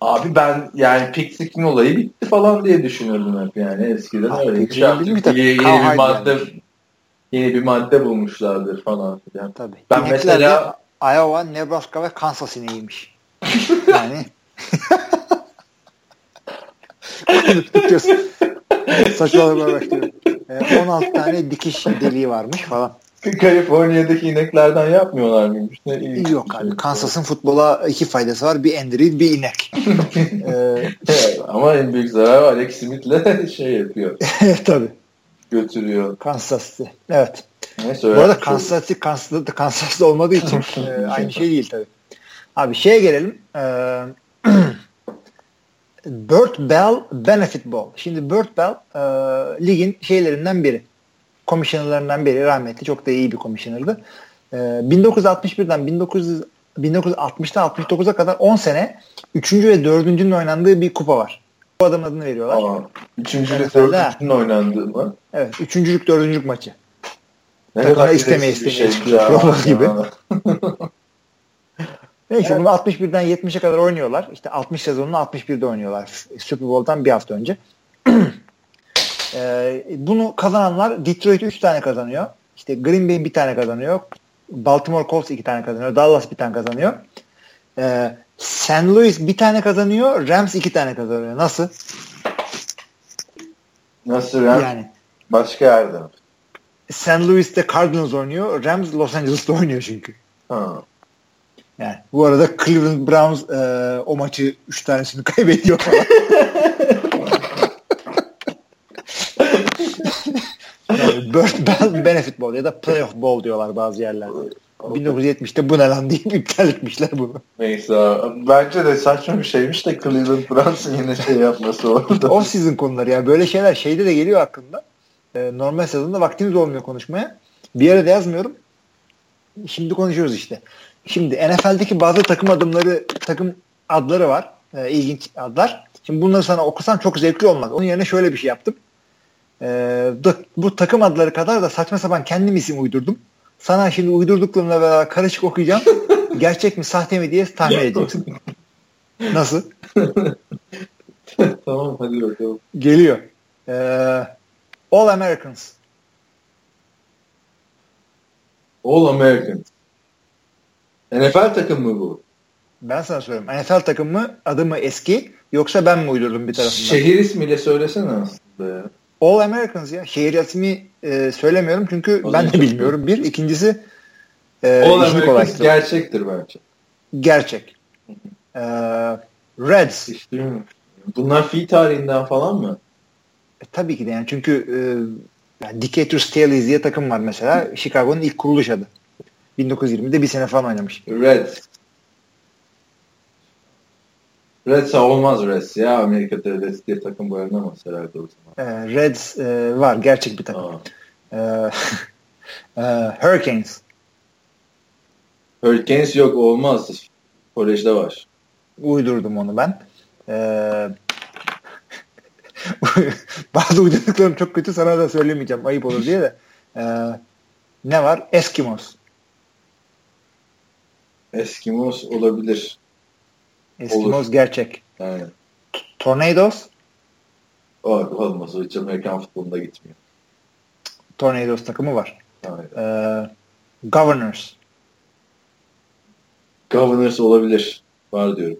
Abi ben yani pick olayı bitti falan diye düşünürdüm hep yani eskiden Ha, öyle. pick Şey mi tabii? yeni, yeni bir madde yani. yeni bir madde bulmuşlardır falan filan. Tabii. Ben İnekler mesela- de Iowa, Nebraska ve Kansas ineğiymiş. Yani konuştukça saçmalamaya başlıyor. Ee, 16 tane dikiş deliği varmış falan. Kaliforniya'daki ineklerden yapmıyorlar mıymış? Ne ilginç Yok abi. şey. Kansas'ın futbola iki faydası var. Bir Andrew, bir inek. ee, Evet, ama en büyük zarar Alex Smith'le şey yapıyor. tabii. Götürüyor. Kansas City. Evet. Neyse, Bu arada öğrenmiş Kansas City Kansas'ta olmadığı için e, aynı şey değil tabii. Abi şeye gelelim. Ee, Burt Bell Benefit Bowl. Şimdi Burt Bell e, ligin şeylerinden biri. Komisyonerlerinden biri. Rahmetli. Çok da iyi bir komisyonerdi. E, 1961'den 1900 1960'tan 69'a kadar 10 sene 3. ve 4.'ünün oynandığı bir kupa var. Bu adamın adını veriyorlar. Aa, üçüncü ile Evet, öyle. dördüncünün oynandığı mı? Evet. Üçüncülük, dördüncülük maçı. Ne Takımlar kadar istemeye istemeye şeymiş çıkıyor. Robot gibi. Neyse bunu 61'den 70'e kadar oynuyorlar. İşte 60 sezonunu 61'de oynuyorlar. Super Bowl'dan bir hafta önce. Ee, bunu kazananlar Detroit 3 tane kazanıyor. İşte Green Bay bir tane kazanıyor. Baltimore Colts iki tane kazanıyor. Dallas bir tane kazanıyor. Ee, St. Louis bir tane kazanıyor. Rams iki tane kazanıyor. Nasıl? Nasıl ya? Yani Başka yerde. St. Louis'te Cardinals oynuyor. Rams Los Angeles'ta oynuyor çünkü. Ha. Yani bu arada Cleveland Browns e, o maçı 3 tanesini kaybediyor falan. yani Bird Benefit Bowl ya da Playoff Bowl diyorlar bazı yerlerde. 1970'te bu ne lan deyip iptal etmişler bunu. Neyse. Bence de saçma bir şeymiş de Cleveland Browns'ın yine şey yapması orada. Off season konuları ya. Böyle şeyler şeyde de geliyor aklımda. E, normal sezonda vaktimiz olmuyor konuşmaya. Bir yere de yazmıyorum. Şimdi konuşuyoruz işte. Şimdi NFL'deki bazı takım adımları, takım adları var. E, ilginç adlar. Şimdi bunları sana okusam çok zevkli olmaz. Onun yerine şöyle bir şey yaptım. E, bu takım adları kadar da saçma sapan kendim isim uydurdum. Sana şimdi uydurduklarımla beraber karışık okuyacağım. Gerçek mi sahte mi diye tahmin edeceksin. Nasıl? tamam hadi bakalım. Geliyor. E, All Americans. All American. NFL takım mı bu? Ben sana söylüyorum. NFL takım mı? Adı mı eski? Yoksa ben mi uydurdum bir tarafından? Şehir ismiyle söylesene aslında ya. All Americans ya. Şehir ismi e, söylemiyorum çünkü O ben de bilmiyorum. Bir. ikincisi e, All işini American kolaylaştırıyor. gerçektir bence. Gerçek. E, Reds. Mi? Bunlar fi tarihinden falan mı? E, tabii ki de yani çünkü e, yani Decatur Staleys diye takım var mesela. Chicago'nun ilk kuruluş adı. 1920'de bir sene falan oynamış. Reds. Reds olmaz Reds ya. Amerika'da Reds diye takım boyanamaz herhalde o zaman. E, Reds e, var. Gerçek bir takım. E, e, Hurricanes. Hurricanes yok olmaz. Kolejde var. uydurdum onu ben. Ee, bazı uydurduklarım çok kötü sana da söylemeyeceğim ayıp olur diye de. Ee, ne var? Eskimos. Eskimos olabilir. Eskimos Olur. gerçek. Yani. Tornadoes. O, olmaz. O hiç Amerikan futbolunda gitmiyor. Tornadoes takımı var. Yani. Ee, Governors. Governors olabilir. Var diyorum.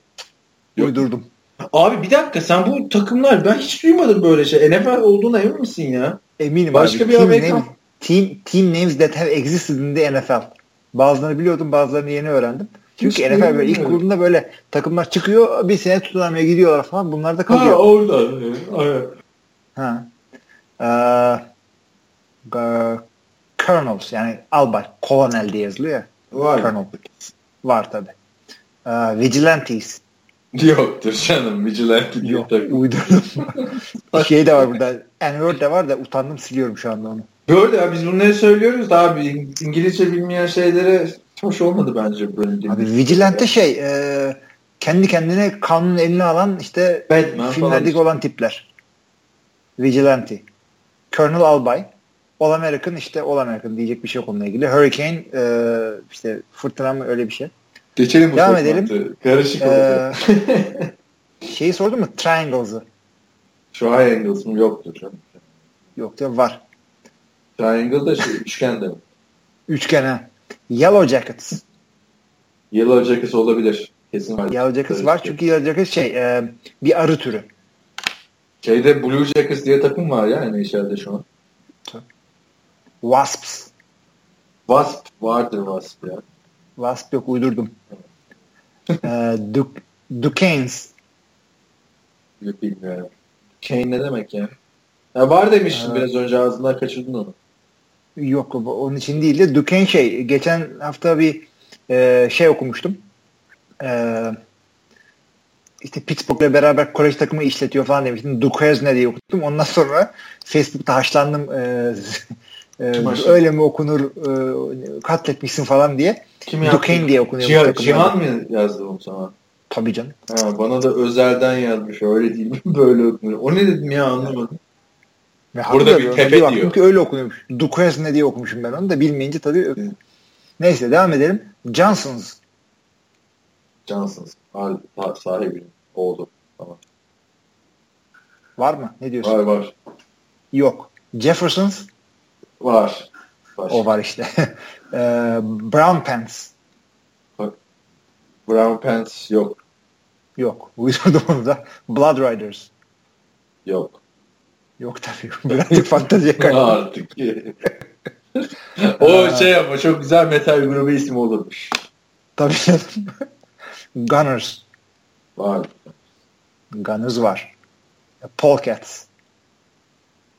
Yok. Uydurdum. Abi bir dakika sen bu takımlar ben hiç duymadım böyle şey. NFL olduğuna emin misin ya? Eminim Başka abi. bir team, Amerikan- name- team, team names that have existed in the NFL. Bazılarını biliyordum bazılarını yeni öğrendim. Çünkü Hiç NFL böyle ilk kurulduğunda böyle takımlar çıkıyor bir sene tutunamaya gidiyorlar falan bunlar da kalıyor. Ha orada. Evet. Ha. Ee, Colonels yani albay, kolonel diye yazılıyor ya. Var. Colonel. Var tabi. Ee, Vigilantes. Yoktur canım. Vigilante diye Yok uydurdum. şey de var burada. N-word de var da utandım siliyorum şu anda onu. Böyle ya biz bunları söylüyoruz da abi İngilizce bilmeyen şeylere hoş olmadı bence böyle. Abi Vigilante şey e, kendi kendine kanun eline alan işte Batman filmlerdeki falan. olan tipler. Vigilante. Colonel Albay. All American işte All American diyecek bir şey yok onunla ilgili. Hurricane e, işte fırtına mı öyle bir şey. Geçelim bu Devam edelim. Karışık Ee, şeyi sordun mu? Triangles'ı. Triangles mı yoktur canım. Yok diyor var. Triangle da şey, üçgen de. Üçgen ha. Yellow Jackets. Yellow Jackets olabilir. Kesin var. Yellow Jackets var çünkü Yellow Jackets şey e, bir arı türü. Şeyde Blue Jackets diye takım var ya NHL'de şu an. Wasps. Wasp vardır Wasp ya. Wasp yok uydurdum. ee, Duke, Duquesnes. Bilmiyorum. Kane ne demek ya? Ya var demiştin Evet. biraz önce ağzından kaçırdın onu. Yok onun için değil de Duquesne şey geçen hafta bir e, şey okumuştum. E, işte Pittsburgh'la beraber kolej takımı işletiyor falan demiştim. Duquesne diye okudum. Ondan sonra Facebook'ta haşlandım. E, e, öyle mi okunur e, katletmişsin falan diye. Kim? Duquesne diye okunuyor. Cihan, mı yazdı onu sana? Tabii canım. Ha, bana da özelden yazmış. Öyle değil mi? Böyle okunuyor. O ne dedim ya anlamadım. Ve Burada bir tepe bir baktım diyor. ki öyle okunuyormuş. Duquesne diye okumuşum ben onu da bilmeyince tabii. Hı. Neyse devam edelim. Johnson's. Ha, sahibi. Oldu. Tamam. Var mı? Ne diyorsun? Var var. Yok. Jefferson's. Var. Var. O var işte. Ee, Brown Pants. Brown Pants yok. Yok. Uydurdum onu da. Blood Riders. Yok. Yok tabii. Birazcık fanteziye kaydı. Artık. o şey ama çok güzel metal grubu ismi olurmuş. tabii canım. Gunners. Var. Gunners var. Polecats.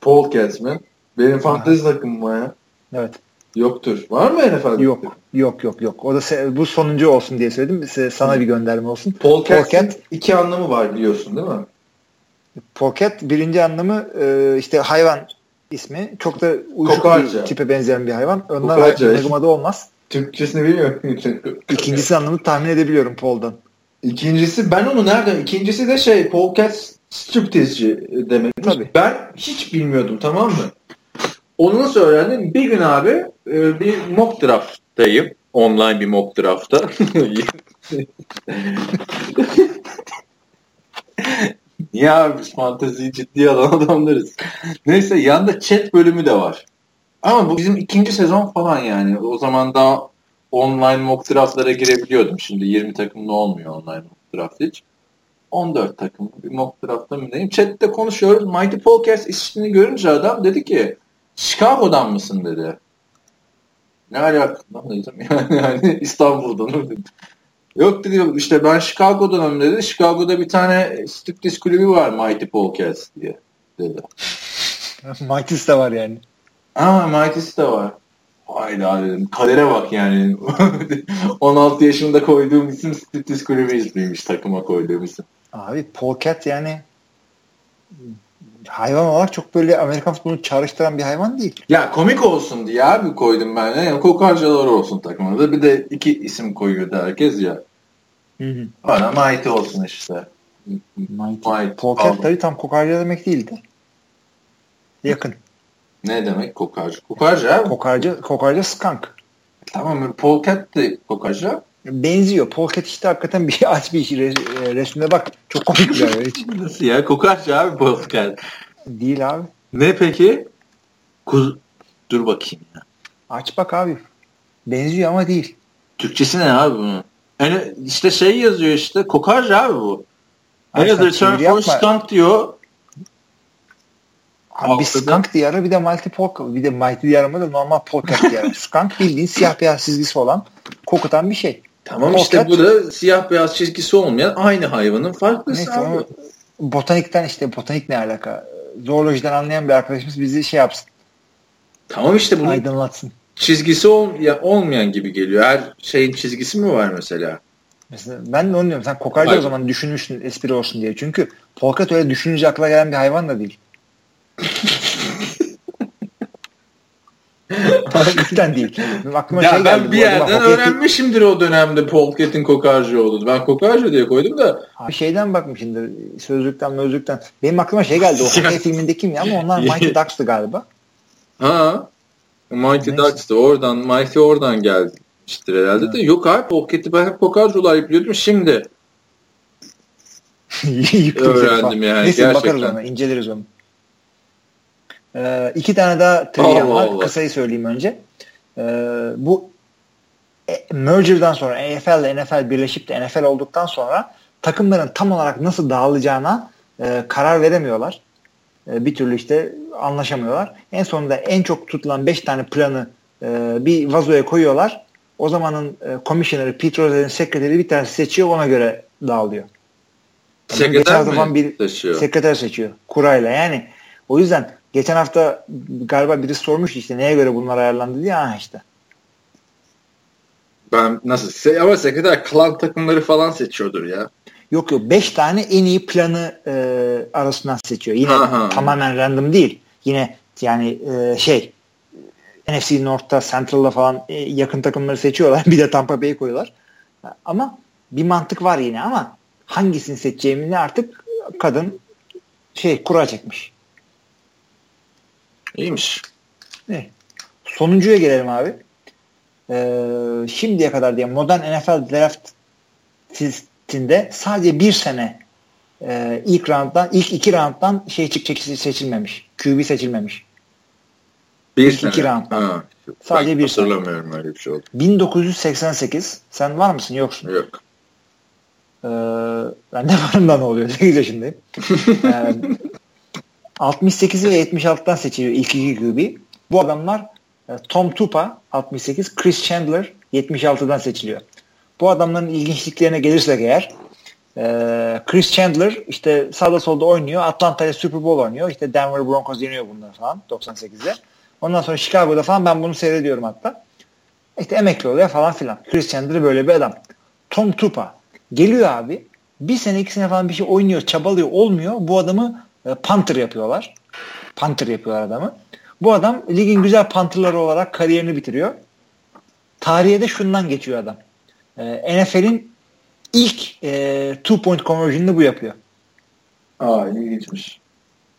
Paul Catsman. Benim fantezi takımım var ya. Evet. Yoktur. Var mı NFL'de? Yok. Yok yok yok. O da se- bu sonuncu olsun diye söyledim. Se- Sana bir gönderme olsun. Paul Cats'in Polecat. iki anlamı var biliyorsun değil mi? Pocket birinci anlamı e, işte hayvan ismi. Çok da uyuşuk Kokarca. bir tipe benzeyen bir hayvan. Onlar Kokarca. Olmaz. Türkçesini bilmiyorum. İkincisi anlamı tahmin edebiliyorum Paul'dan. İkincisi ben onu nereden? İkincisi de şey Cats striptizci demekmiş. Tabii. Ben hiç bilmiyordum tamam mı? Onu nasıl öğrendim? Bir gün abi e, bir mock draft'tayım. Online bir mock draft'ta. Niye abi biz fanteziyi ciddiye alan adamlarız. Neyse yanda chat bölümü de var. Ama bu bizim ikinci sezon falan yani. O zaman daha online mock draftlara girebiliyordum. Şimdi 20 takımlı olmuyor online mock draft hiç. 14 takım bir mock draftta mı neyim? Chat'te konuşuyoruz. Mighty Podcast ismini görünce adam dedi ki Chicago'dan mısın dedi. Ne alaka lan dedim yani, yani İstanbul'dan dedim. Yok dedi işte ben Chicago'danım dedi. Chicago'da bir tane striptease kulübü var Mighty Podcast diye dedi. Mighty's de var yani. Aa Mighty's de var. Hayda dedim. Kadere bak yani. 16 yaşında koyduğum isim striptease kulübü ismiymiş takıma koyduğum isim. Abi Polecat yani hayvan olarak çok böyle Amerikan futbolunu çağrıştıran bir hayvan değil. Ya komik olsun diye abi koydum ben. Yani kokarcalar olsun takıma da. Bir de iki isim koyuyordu herkes ya. Bana Mighty olsun işte. Mighty. Mighty. Aldım. tabii tam kokarca demek değildi. Yakın. Ne demek kokarca? Kokarca abi. Kokarca, kokarca skunk. tamam Polcat de kokarca. Benziyor. Polecat işte hakikaten bir aç bir resmine bak. Çok komik bir. Hiç Nasıl ya? Kokarca abi Polcat. değil abi. Ne peki? Kuz... Dur bakayım ya. Aç bak abi. Benziyor ama değil. Türkçesi ne abi bunun? Yani işte şey yazıyor işte kokarca abi bu. Another term for skunk diyor. Abi bir Altıda- skunk diye ara bir de mighty polka. Bir de mighty diye arama da normal polecat diye ara. skunk bildiğin siyah beyaz çizgisi olan kokutan bir şey. Tamam Polcat- işte bu da siyah beyaz çizgisi olmayan aynı hayvanın farklısı Neyse abi. ama botanikten işte botanik ne alaka? Zoolojiden anlayan bir arkadaşımız bizi şey yapsın. Tamam işte bunun Aydınlatsın. çizgisi ol, ya, olmayan gibi geliyor. Her şeyin çizgisi mi var mesela? Mesela ben de onu diyorum. Sen kokarca o zaman düşünmüşsün espri olsun diye. Çünkü polkat öyle düşününce akla gelen bir hayvan da değil. Cidden değil. Benim aklıma Ya şey ben geldi. bir yerden hockey- öğrenmişimdir o dönemde Polket'in kokarcı olduğunu. Ben kokarcı diye koydum da Bir şeyden bakmışımdır. Sözlükten mözlükten. Benim aklıma şey geldi. O hockey filmindeki mi ama onlar Mighty Ducks'tı galiba. ha Mighty Neyse. Ducks'tı. Oradan Mighty oradan gelmiştir herhalde de. Yok abi Polket'i ben hep kokarcı olarak biliyordum. Şimdi Öğrendim yani, Neyse gerçekten. bakarız ona. inceleriz onu. Ee, iki tane daha trivia var. Allah. Kısayı söyleyeyim önce. Ee, bu e, merger'dan sonra NFL ile NFL birleşip de NFL olduktan sonra takımların tam olarak nasıl dağılacağına e, karar veremiyorlar. E, bir türlü işte anlaşamıyorlar. En sonunda en çok tutulan 5 tane planı e, bir vazoya koyuyorlar. O zamanın e, komisyoneri Pete Rose'nin sekreteri bir tanesi seçiyor ona göre dağılıyor. Sekreter hafta mi falan bir seçiyor? sekreter seçiyor kurayla yani. O yüzden geçen hafta galiba birisi sormuş işte neye göre bunlar ayarlandı diye ha işte. Ben nasıl? Se- Ama sekreter klan takımları falan seçiyordur ya. Yok yok 5 tane en iyi planı e, arasından seçiyor. Yine Aha. tamamen random değil. Yine yani e, şey NFC North'ta Central'da falan e, yakın takımları seçiyorlar. Bir de Tampa Bay'i koyuyorlar. Ama bir mantık var yine ama hangisini seçeceğimizi artık kadın şey kura çekmiş. İyiymiş. Ne? Sonuncuya gelelim abi. Ee, şimdiye kadar diye modern NFL draft testinde sadece bir sene e, ilk rounddan ilk iki rounddan şey çıkacak seçilmemiş. QB seçilmemiş. Bir İki sene. round. Ha. Sadece Ben bir sene. hatırlamıyorum öyle bir şey oldu. 1988 sen var mısın? Yoksun. Yok. Ee, ben de varım da ne oluyor? 8 yaşındayım. Ee, 68 ve 76'dan seçiliyor ilk iki QB. Bu adamlar e, Tom Tupa 68, Chris Chandler 76'dan seçiliyor. Bu adamların ilginçliklerine gelirsek eğer e, Chris Chandler işte sağda solda oynuyor. Atlanta'ya Super Bowl oynuyor. İşte Denver Broncos yeniyor bunları falan 98'de. Ondan sonra Chicago'da falan ben bunu seyrediyorum hatta. İşte emekli oluyor falan filan. Chris Chandler böyle bir adam. Tom Tupa geliyor abi. Bir sene iki sene falan bir şey oynuyor, çabalıyor, olmuyor. Bu adamı e, punter yapıyorlar. Punter yapıyorlar adamı. Bu adam ligin güzel punterları olarak kariyerini bitiriyor. Tarihe de şundan geçiyor adam. E, NFL'in ilk e, two point conversion'ını bu yapıyor. Aa ilginçmiş.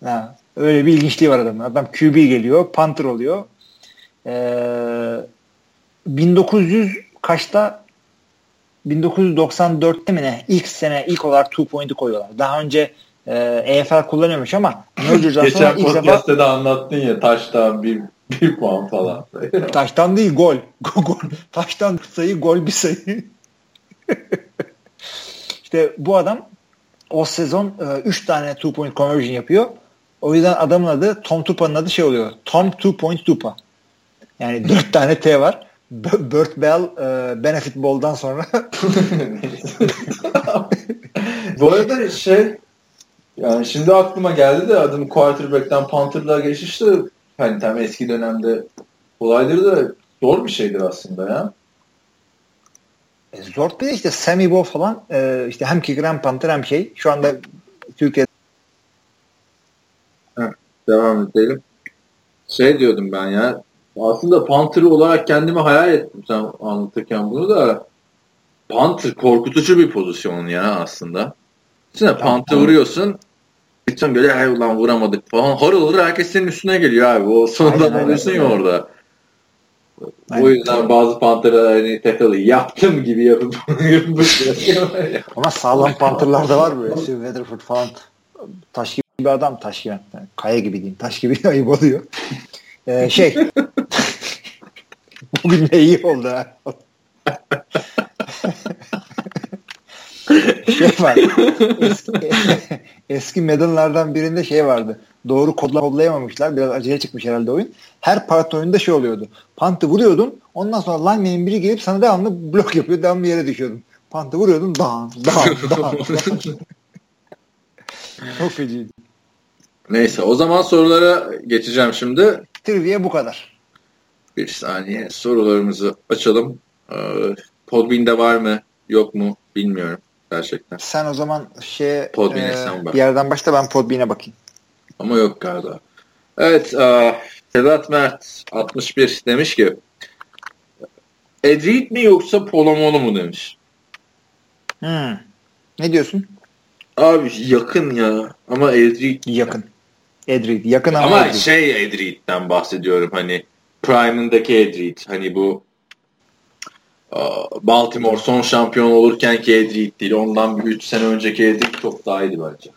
Ha, öyle bir ilginçliği var adamın. Adam QB geliyor, punter oluyor. Ee, 1900 kaçta 1994'te mi ne? İlk sene ilk olarak two point'i koyuyorlar. Daha önce e, EFL kullanıyormuş ama merger'dan sonra Geçen ilk defa podcast'te de anlattın ya taştan bir, bir puan falan. taştan değil gol. gol. Taştan sayı gol bir sayı. işte bu adam o sezon 3 e, tane two point conversion yapıyor. O yüzden adamın adı Tom Tupa'nın adı şey oluyor. Tom Two Point Tupa. Yani 4 tane T var. B- Burt Bell e, Benefit Ball'dan sonra Bu arada şey yani şimdi aklıma geldi de adım quarterback'ten punter'lığa geçişte hani tam eski dönemde olayları da zor bir şeydir aslında ya. E, zor değil işte Sammy Bo falan e, işte hem kicker hem punter hem şey. Şu anda Türkiye'de Devam edelim. Şey diyordum ben ya. Aslında Panther olarak kendimi hayal ettim sen anlatırken bunu da. Panther korkutucu bir pozisyon ya aslında. Şimdi Panther vuruyorsun. Bütün böyle ay ulan vuramadık falan. Harıl harıl herkes senin üstüne geliyor abi. O sonunda Aynen, alıyorsun ya orada. Aynen. O yüzden bazı Panther'lar hani takalı yaptım gibi yapıp ama sağlam punterlar da var böyle. Steve Weatherford falan taş gibi bir adam taş gibi. Yani kaya gibi diyeyim. Taş gibi ayıp oluyor. E, şey bugün de iyi oldu ha. şey var. Eski, eski medallardan birinde şey vardı. Doğru kodla kodlayamamışlar. Biraz acele çıkmış herhalde oyun. Her part oyunda şey oluyordu. Pantı vuruyordun. Ondan sonra lineman'in biri gelip sana devamlı blok yapıyor. Devamlı yere düşüyordun. Pantı vuruyordun. Dağın, dağın, dağın. Çok feciydi. Neyse o zaman sorulara geçeceğim şimdi. Trivia bu kadar. Bir saniye sorularımızı açalım. Ee, Podbean'de var mı yok mu bilmiyorum gerçekten. Sen o zaman şey Podbean'e sen bak. bir yerden başla ben Podbean'e bakayım. Ama yok galiba. Evet e, Sedat Mert 61 demiş ki Edrit mi yoksa Polomolu mu demiş. Hmm. Ne diyorsun? Abi yakın ya ama Edrit Yakın. Edrid. Yakın ama, ama Edrid. şey Edrit'ten bahsediyorum hani Prime'ındaki Edrit hani bu e, Baltimore son şampiyon olurken ki Edrit değil ondan bir 3 sene önceki Edrit çok daha iyiydi bence.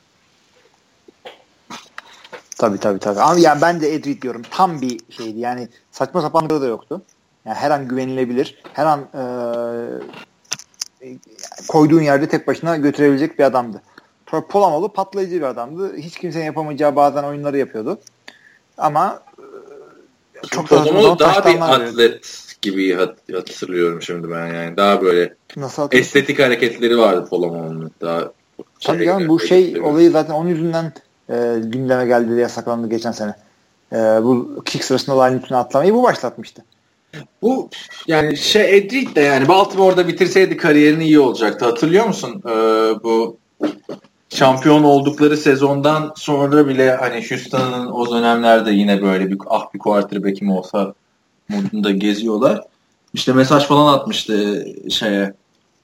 Tabii tabii tabii. Ama yani ben de Edrid diyorum. Tam bir şeydi. Yani saçma sapan da yoktu. Yani her an güvenilebilir. Her an e, koyduğun yerde tek başına götürebilecek bir adamdı. Polamalı patlayıcı bir adamdı. Hiç kimsenin yapamayacağı bazen oyunları yapıyordu. Ama Çok da Polomoğlu daha bir atlet gibi hat, hatırlıyorum şimdi ben yani. Daha böyle Nasıl estetik hareketleri vardı Polomoğlu'nun. Daha Tabii canım bu şey olayı zaten onun yüzünden e, gündeme geldi diye yasaklandı geçen sene. E, bu kick sırasında line üstüne atlamayı bu başlatmıştı. Bu yani şey Edrit de yani Baltimore'da bitirseydi kariyerini iyi olacaktı. Hatırlıyor musun? Ee, bu şampiyon oldukları sezondan sonra bile hani Houston'ın o dönemlerde yine böyle bir ah bir quarterback'im olsa modunda geziyorlar. İşte mesaj falan atmıştı şeye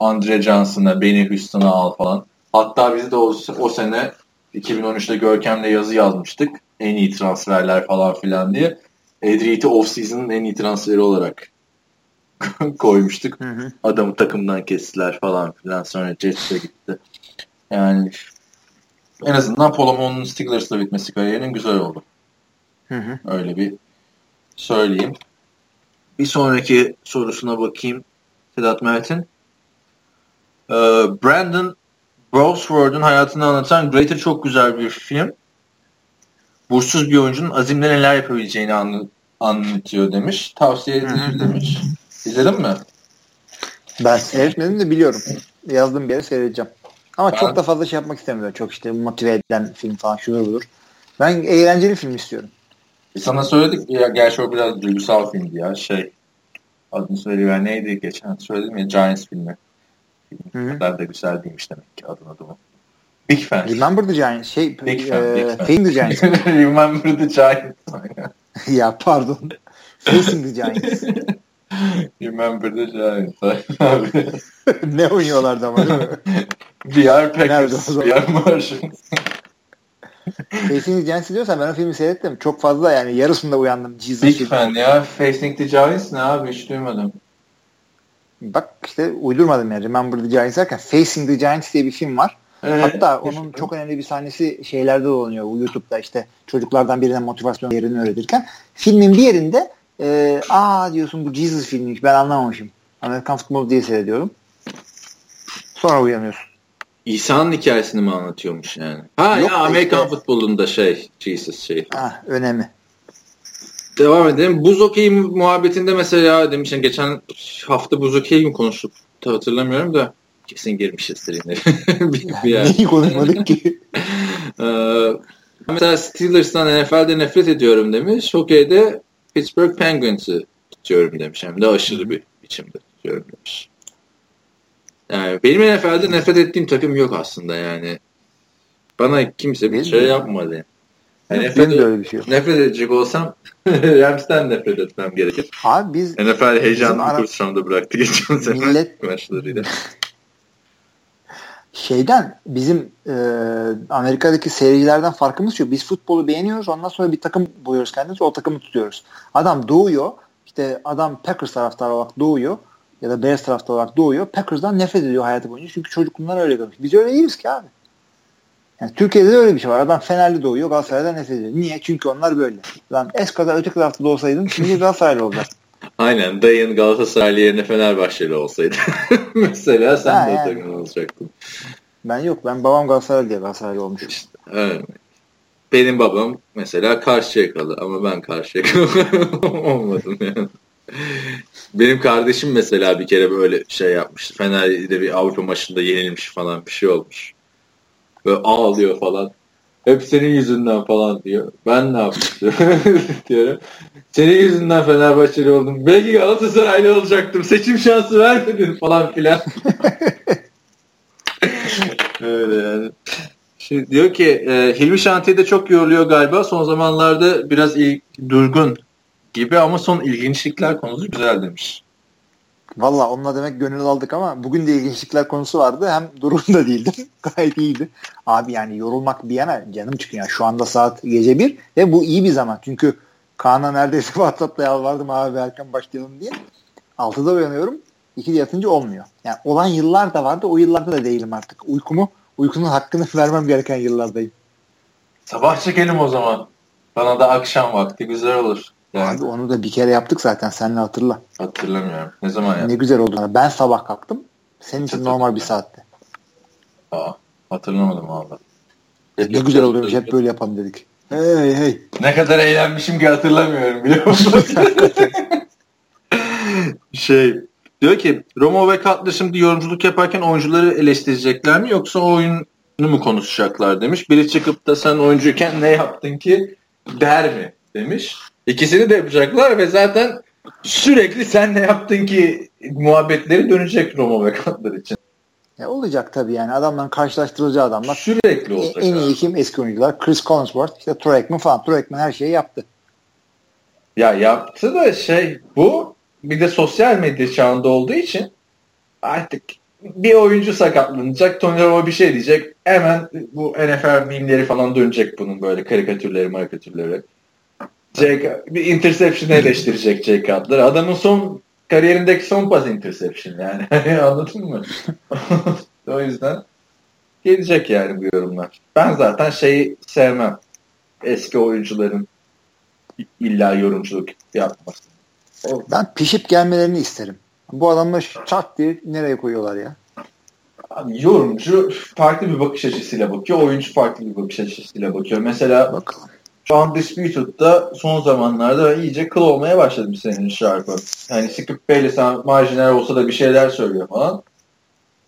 Andre Johnson'a beni Houston'a al falan. Hatta biz de o, o sene 2013'te Görkem'le yazı yazmıştık. En iyi transferler falan filan diye. Edriyet'i off-season'ın en iyi transferi olarak koymuştuk. Hı hı. Adamı takımdan kestiler falan filan. Sonra Jets'e gitti. Yani en azından Polomon'un Steelers'la bitmesi kariyerinin güzel oldu. Hı hı. Öyle bir söyleyeyim. Bir sonraki sorusuna bakayım. Sedat Mert'in. Ee, Brandon Brosford'un hayatını anlatan Greater çok güzel bir film. Burssuz bir oyuncunun azimle neler yapabileceğini anlı, anlatıyor demiş. Tavsiye edilir demiş. İzledin mi? Ben seyretmedim de biliyorum. Yazdım bir yere seyredeceğim. Ama ben... çok da fazla şey yapmak istemiyorum. Çok işte motive eden film falan şudur budur. Ben eğlenceli film istiyorum. E sana söyledik ya gerçi o biraz duygusal filmdi ya şey adını söylüyor neydi geçen söyledim ya Giants filmi. Film kadar da güzel değilmiş demek ki adını adamı. Big fan. Remember the Giants. Şey, Big fan. E, Big fan. Facing the Giants. Remember the Giants. ya pardon. Facing the Giants. Remember the Giants. ne oynuyorlardı ama değil mi? VR Packers. VR Martians. Facing the Giants diyorsan ben o filmi seyrettim. Çok fazla yani yarısında uyandım. Jesus Big fan ya. Facing the Giants ne abi hiç duymadım. Bak işte uydurmadım ya. Remember the Giants derken Facing the Giants diye bir film var. Evet, Hatta onun çok önemli bir sahnesi şeylerde dolanıyor. YouTube'da işte çocuklardan birine motivasyon yerini öğretirken. Filmin bir yerinde e, aa diyorsun bu Jesus filmiymiş ben anlamamışım. Amerikan futbolu diye seyrediyorum. Sonra uyanıyorsun. İsa'nın hikayesini mi anlatıyormuş yani? Ha Yok ya Amerikan işte, futbolunda şey Jesus şey. Ha önemli. Devam edelim. Buz okey muhabbetinde mesela demişken geçen hafta buz okey mi konuştuk? Hatırlamıyorum da kesin girmişizdir yine. bir, bir yer. Neyi konuşmadık ki? ee, mesela Steelers'tan NFL'de nefret ediyorum demiş. Hokey'de Pittsburgh Penguins'ı tutuyorum demiş. Hem de aşırı bir biçimde tutuyorum demiş. Yani benim NFL'de nefret ettiğim takım yok aslında yani. Bana kimse bir şey yapmadı. Yani nefret, öyle bir şey yok. nefret edecek olsam Rams'ten nefret etmem gerekir. Abi biz NFL heyecanlı kursağımda bıraktı geçen sene millet, maçlarıyla. şeyden bizim e, Amerika'daki seyircilerden farkımız şu. Biz futbolu beğeniyoruz. Ondan sonra bir takım buluyoruz kendimiz. O takımı tutuyoruz. Adam doğuyor. İşte adam Packers taraftarı olarak doğuyor. Ya da Bears taraftarı olarak doğuyor. Packers'dan nefret ediyor hayatı boyunca. Çünkü çocukluğundan öyle görmüş. Biz öyle değiliz ki abi. Yani Türkiye'de de öyle bir şey var. Adam Fenerli doğuyor. Galatasaray'dan nefret ediyor. Niye? Çünkü onlar böyle. Lan eskada öteki tarafta da olsaydın şimdi Galatasaraylı olacaksın. Aynen. Dayın Galatasaraylı yerine Fenerbahçeli olsaydı. Mesela sen ha, de yani. takım olacaktın. Ben yok. Ben babam Galatasaray diye Galatasaraylı olmuşum. İşte, evet. Benim babam mesela Karşıyakalı ama ben Karşıyakalı olmadım yani. Benim kardeşim mesela bir kere böyle şey yapmıştı. Fener'de bir Avrupa maçında yenilmiş falan bir şey olmuş. Böyle ağlıyor falan. Hep senin yüzünden falan diyor. Ben ne yapmıştım diyorum. Senin yüzünden Fenerbahçeli oldum. Belki Galatasaraylı olacaktım. Seçim şansı vermedin falan filan. Öyle yani. Şimdi diyor ki e, Hilmi Şantiye'de çok yoruluyor galiba. Son zamanlarda biraz ilk, durgun gibi ama son ilginçlikler konusu güzel demiş. Valla onunla demek gönül aldık ama bugün de ilginçlikler konusu vardı. Hem durum da değildi. Gayet iyiydi. Abi yani yorulmak bir yana canım çıkıyor. Yani şu anda saat gece bir ve bu iyi bir zaman. Çünkü Kaan'a neredeyse WhatsApp'ta yalvardım abi erken başlayalım diye. 6'da uyanıyorum. 2'de yatınca olmuyor. Yani olan yıllar da vardı. O yıllarda da değilim artık. Uykumu, uykunun hakkını vermem gereken yıllardayım. Sabah çekelim o zaman. Bana da akşam vakti güzel olur. Yani. Abi onu da bir kere yaptık zaten. Senle hatırla. Hatırlamıyorum. Ne zaman yaptık? Ne güzel oldu. Ben sabah kalktım. Senin için normal bir saatte. Aa, hatırlamadım valla. Ne güzel oluyormuş. Hep böyle yapalım dedik. Hey hey. Ne kadar eğlenmişim ki hatırlamıyorum biliyor musun? şey diyor ki Romo ve Cutler şimdi yorumculuk yaparken oyuncuları eleştirecekler mi yoksa oyunu mu konuşacaklar demiş. Biri çıkıp da sen oyuncuyken ne yaptın ki der mi demiş. İkisini de yapacaklar ve zaten sürekli sen ne yaptın ki muhabbetleri dönecek Romo ve Cutler için. Ya olacak tabii yani adamların karşılaştırılacağı adamlar. Sürekli olacak. en iyi abi. kim eski oyuncular? Chris Collinsworth, işte Troy Aikman falan. Troy Aikman her şeyi yaptı. Ya yaptı da şey bu bir de sosyal medya çağında olduğu için artık bir oyuncu sakatlanacak. Tony Romo bir şey diyecek. Hemen bu NFL mimleri falan dönecek bunun böyle karikatürleri marikatürleri. Jake, bir interception eleştirecek Jake Cutler. Adamın son kariyerindeki son pas interception yani. Anladın mı? o yüzden gelecek yani bu yorumlar. Ben zaten şeyi sevmem. Eski oyuncuların illa yorumculuk yapması. Ben pişip gelmelerini isterim. Bu adamlar çat diye nereye koyuyorlar ya? Abi yorumcu farklı bir bakış açısıyla bakıyor. Oyuncu farklı bir bakış açısıyla bakıyor. Mesela Bakalım. Şu an Disputed'da son zamanlarda iyice kıl olmaya başladım senin şarkı. Yani Skip Bayless marjinal olsa da bir şeyler söylüyor falan.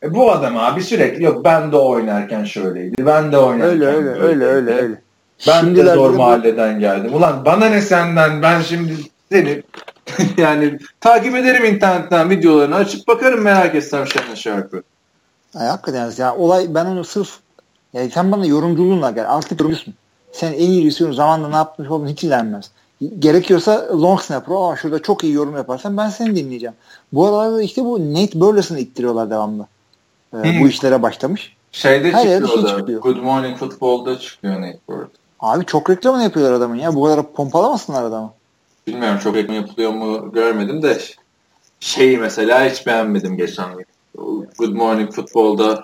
E bu adam abi sürekli yok ben de oynarken şöyleydi. Ben de oynarken Öyle öyle öyle böyleydi. öyle öyle. Ben Şimdilerde de zor bu- mahalleden geldim. Ulan bana ne senden ben şimdi seni yani takip ederim internetten videolarını açıp bakarım merak etsem senin şarkı. Ay, hakikaten ya olay ben onu sırf yani sen bana yorumculuğunla gel. Artık yorumcusun. Sen en iyi receiver zamanında ne yapmış olduğunu hiç ilerlemez. Gerekiyorsa long snapper aa şurada çok iyi yorum yaparsan ben seni dinleyeceğim. Bu aralarda işte bu Nate Burleson'ı ittiriyorlar devamlı. Ee, Hmm. Bu işlere başlamış. Şeyde Her çıkıyor şey da. çıkıyor. Good Morning Football'da çıkıyor Nate Bird. Abi çok reklamını yapıyorlar adamın ya. Bu kadar pompalamasınlar adamı. Bilmiyorum çok reklam yapılıyor mu görmedim de şeyi mesela hiç beğenmedim geçen gün. Good Morning Football'da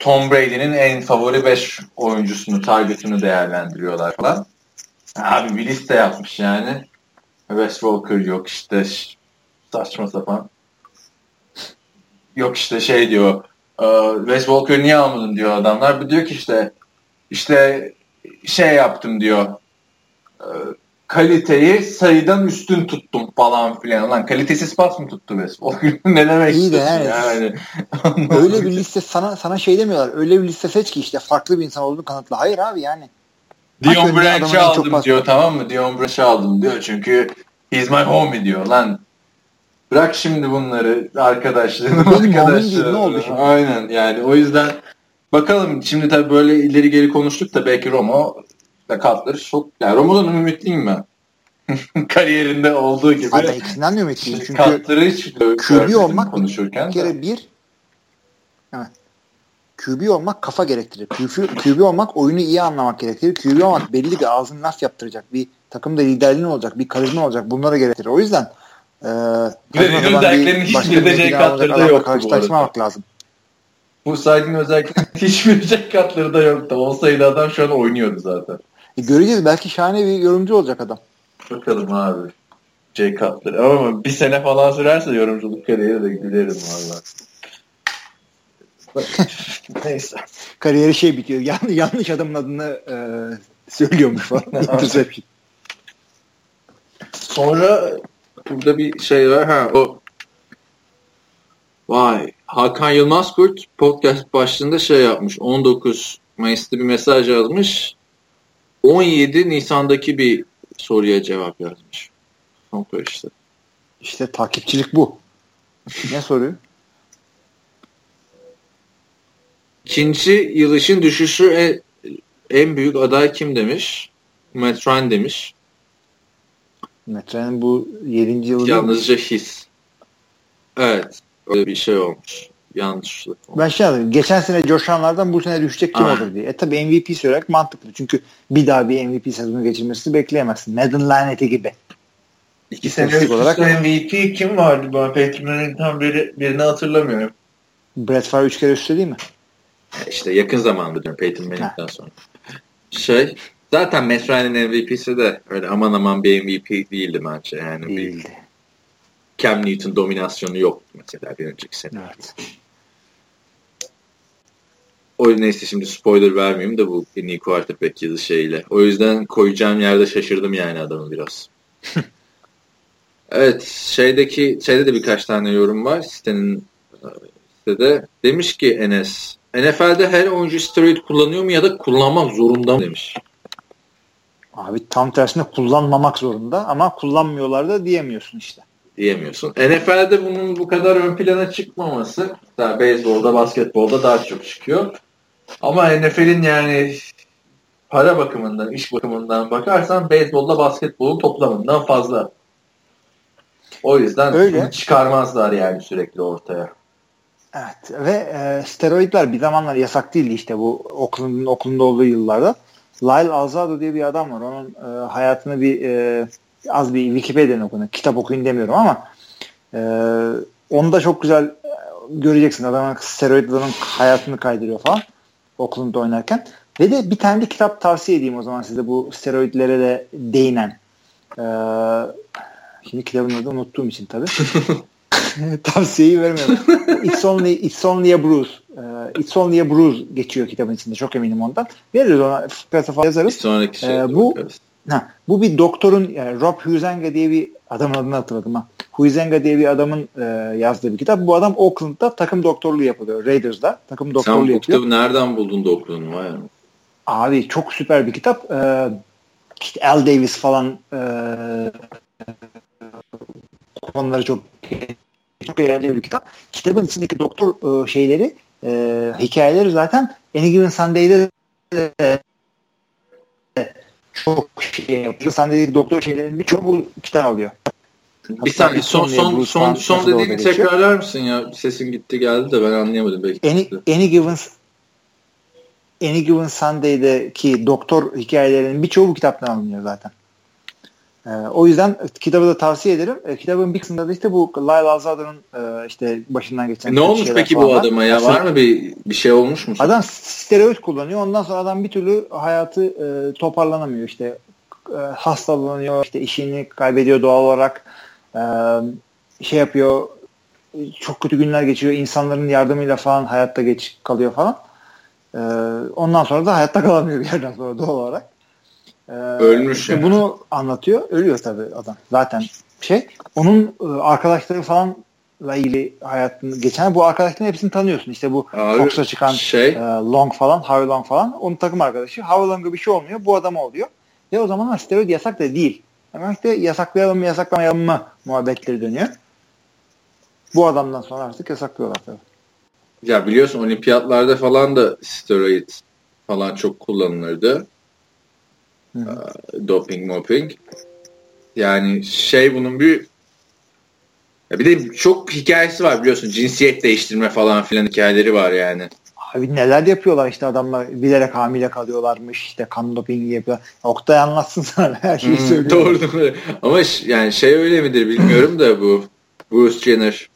Tom Brady'nin en favori 5 oyuncusunu, targetını değerlendiriyorlar falan. Abi bir liste yapmış yani. Wes Walker yok işte saçma sapan. Yok işte şey diyor e, Wes Walker niye almadın diyor adamlar. Bu diyor ki işte işte şey yaptım diyor e, kaliteyi sayıdan üstün tuttum falan filan. Lan kalitesiz pas mı tuttu Wes Walker? ne demek İyi de evet. yani? Öyle bir liste sana sana şey demiyorlar. Öyle bir liste seç ki işte farklı bir insan olduğunu kanıtla. Hayır abi yani. Dion Branch'ı aldım diyor tamam mı? Dion Branch'ı aldım diyor çünkü he's my homie diyor lan. Bırak şimdi bunları değil, arkadaşlarını. ne oldu şimdi? Aynen yani o yüzden bakalım şimdi tabii böyle ileri geri konuştuk da belki Romo Cutler çok yani Romo'dan ümitliyim ben. Kariyerinde olduğu gibi. Abi ikisinden de ümitliyim. Çünkü Cutler'ı hiç görmedim olmak konuşurken bir kere bir evet. QB olmak kafa gerektirir. QB, QB olmak oyunu iyi anlamak gerektirir. QB olmak belli bir ağzın laf yaptıracak. Bir takımda liderliğin olacak. Bir karizma olacak. Bunlara gerektirir. O yüzden e, bizim karizmadan dertlerin bir- başka hiçbiri de bir Jay lider olacak Cutler'da bu Karşılaşmamak lazım. Bu saydığın özellikle hiçbir Jack Cutler'ı da yoktu. Olsaydı adam şu an oynuyordu zaten. E, göreceğiz. Belki şahane bir yorumcu olacak adam. Bakalım abi. Jay Cutler. Ama bir sene falan sürerse yorumculuk kariyeri de gülerim valla. Neyse. Kariyeri şey bitiyor. Yan, yanlış adamın adını e, söylüyormuş falan. Interception. Sonra burada bir şey var. Ha o Vay. Hakan Yılmaz Kurt podcast başlığında şey yapmış. 19 Mayıs'ta bir mesaj yazmış. 17 Nisan'daki bir soruya cevap yazmış. Son işte. İşte takipçilik bu. Ne soruyor? İkinci yılışın düşüşü en, en büyük aday kim demiş? Matt Ryan demiş. Metre'nin bu 7. yılı değil mi? Yalnızca his. Evet. Öyle bir şey olmuş. Yanlışlık. Ben şey anladım. Geçen sene coşanlardan bu sene düşecek kim Aynen. olur diye. E tabi MVP söylemek mantıklı. Çünkü bir daha bir MVP sezonu geçirmesini bekleyemezsin. Madden laneti gibi. İki sene üst olarak- MVP kim vardı? Ben Peyton Manning'den biri, birini hatırlamıyorum. Brett Favre 3 kere üstte değil mi? İşte yakın zamanda diyorum Peyton Manning'den sonra. Şey zaten Matt Ryan'ın MVP'si de öyle aman aman bir MVP değildi bence. Yani bir Değildi. Cam Newton dominasyonu yoktu mesela bir önceki sene. Evet. O neyse şimdi spoiler vermeyeyim de bu en iyi quarterback yılı şeyle. O yüzden koyacağım yerde şaşırdım yani adamı biraz. evet şeydeki şeyde de birkaç tane yorum var sitenin sitede. Demiş ki Enes NFL'de her oyuncu steroid kullanıyor mu ya da kullanmak zorunda mı demiş. Abi tam tersine kullanmamak zorunda ama kullanmıyorlar da diyemiyorsun işte. Diyemiyorsun. NFL'de bunun bu kadar ön plana çıkmaması daha beyzbolda, basketbolda daha çok çıkıyor. Ama NFL'in yani para bakımından, iş bakımından bakarsan beyzbolda basketbolun toplamından fazla. O yüzden Öyle. çıkarmazlar yani sürekli ortaya. Evet ve e, steroidler bir zamanlar yasak değildi işte bu Oakland'ın okulunda olduğu yıllarda. Lyle Alzado diye bir adam var. Onun e, hayatını bir e, az bir Wikipedia'dan okuyun. Kitap okuyun demiyorum ama e, onu da çok güzel e, göreceksin. Adamın steroidlerin hayatını kaydırıyor falan. Oakland'da oynarken. Ve de bir tane de kitap tavsiye edeyim o zaman size bu steroidlere de değinen. E, şimdi kitabın adını unuttuğum için tabii. Tavsiyeyi vermiyorum. It's only, it's only a bruise. Uh, it's only a bruise geçiyor kitabın içinde. Çok eminim ondan. Veririz ona. Bir yazarız. sonraki şey. Ee, bu ha, bu bir doktorun yani Rob Huizenga diye bir adamın adını hatırladım ha. Huizenga diye bir adamın e, yazdığı bir kitap. Bu adam Oakland'da takım doktorluğu yapıyor. Raiders'da takım doktorluğu Sen bu yapıyor. kitabı nereden buldun da ya? Abi çok süper bir kitap. Ee, işte Al Davis falan e, konuları çok çok eğlenceli bir kitap. Kitabın içindeki doktor e, şeyleri e, hikayeleri zaten Any Given Sunday'de de çok şey yapıyor. Sunday'deki doktor şeylerin birçoğu bu kitap alıyor. Bir saniye son son son son dediğini tekrarlar mısın ya? Sesin gitti geldi de ben anlayamadım belki. Any, Any Given Any Given Sunday'deki doktor hikayelerinin birçoğu bu kitaptan alınıyor zaten. Ee, o yüzden kitabı da tavsiye ederim. Ee, kitabın bir kısmında da işte bu Lyle Alzado'nun e, işte başından geçen Ne olmuş peki bu var. adama ya? Mesela Var mı bir bir şey olmuş mu? Adam steroid kullanıyor. Ondan sonra adam bir türlü hayatı e, toparlanamıyor. İşte e, hastalanıyor. işte işini kaybediyor doğal olarak. E, şey yapıyor. Çok kötü günler geçiriyor. İnsanların yardımıyla falan hayatta geç kalıyor falan. E, ondan sonra da hayatta kalamıyor bir yerden sonra doğal olarak. E, Ölmüş işte yani. Bunu anlatıyor. Ölüyor tabii adam. Zaten şey. Onun e, arkadaşları falan ilgili hayatını geçen bu arkadaşların hepsini tanıyorsun. İşte bu Abi, Fox'a çıkan şey- e, Long falan, Howie Long falan. Onun takım arkadaşı. Howie Long'a bir şey olmuyor. Bu adama oluyor. Ve o zamanlar steroid yasak da değil. Ama işte yasaklayalım mı yasaklamayalım mı muhabbetleri dönüyor. Bu adamdan sonra artık yasaklıyorlar tabii. Ya biliyorsun olimpiyatlarda falan da steroid falan çok kullanılırdı. Hı. Ee, Doping, moping. Yani şey bunun bir ya bir de çok hikayesi var biliyorsun. Cinsiyet değiştirme falan filan hikayeleri var yani. Abi neler yapıyorlar işte adamlar bilerek hamile kalıyorlarmış işte kan dopingi yapıyorlar. Oktay anlatsın sana her şeyi Hmm, söylüyor. doğru doğru. Ama yani şey öyle midir bilmiyorum da bu Bruce Jenner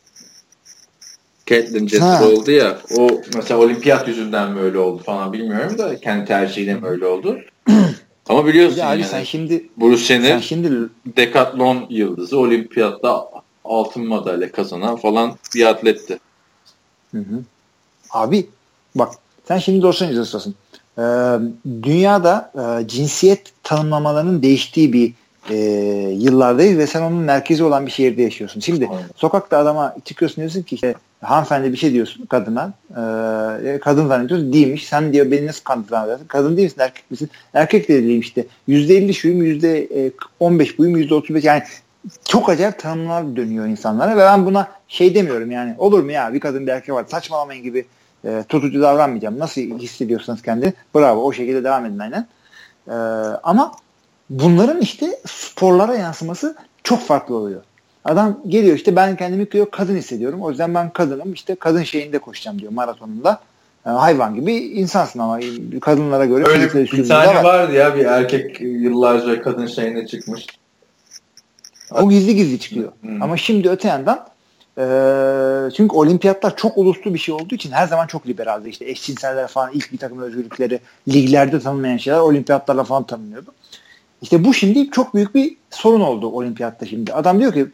Caitlyn Jenner Ha. oldu ya o mesela olimpiyat yüzünden mi öyle oldu falan bilmiyorum da kendi tercihiyle mi öyle oldu. Ama biliyorsun de abi yani sen şimdi Bruce sen şimdi dekatlon yıldızı olimpiyatta altın madalya kazanan falan bir atletti. Hı hı. Abi bak sen şimdi Los Angeles'tasın. Ee, dünyada e, cinsiyet tanımlamalarının değiştiği bir e, yıllardayız ve sen onun merkezi olan bir şehirde yaşıyorsun. Şimdi Aynen. sokakta adama çıkıyorsun diyorsun ki işte hanımefendi bir şey diyorsun kadına. E, kadın zannediyorsun değilmiş. Sen diyor beni nasıl kandıracaksın? Kadın değil misin? Erkek misin? Erkek de değilim işte. %50 şuyum, %15 buyum, %35 yani çok acayip tanımlar dönüyor insanlara ve ben buna şey demiyorum yani olur mu ya bir kadın bir erkek var saçmalamayın gibi e, tutucu davranmayacağım. Nasıl hissediyorsanız kendini bravo o şekilde devam edin aynen. E, ama bunların işte sporlara yansıması çok farklı oluyor. Adam geliyor işte ben kendimi diyor kadın hissediyorum. O yüzden ben kadınım işte kadın şeyinde koşacağım diyor maratonunda. E, hayvan gibi insansın ama kadınlara göre Öyle bir de tane var. vardı ya bir erkek yıllarca kadın şeyine çıkmış. O gizli gizli çıkıyor. Hmm. Ama şimdi öte yandan e, çünkü olimpiyatlar çok uluslu bir şey olduğu için her zaman çok liberaldi. İşte eşcinseller falan ilk bir takım özgürlükleri liglerde tanınmayan şeyler olimpiyatlarla falan tanınıyordu. İşte bu şimdi çok büyük bir sorun oldu olimpiyatta şimdi. Adam diyor ki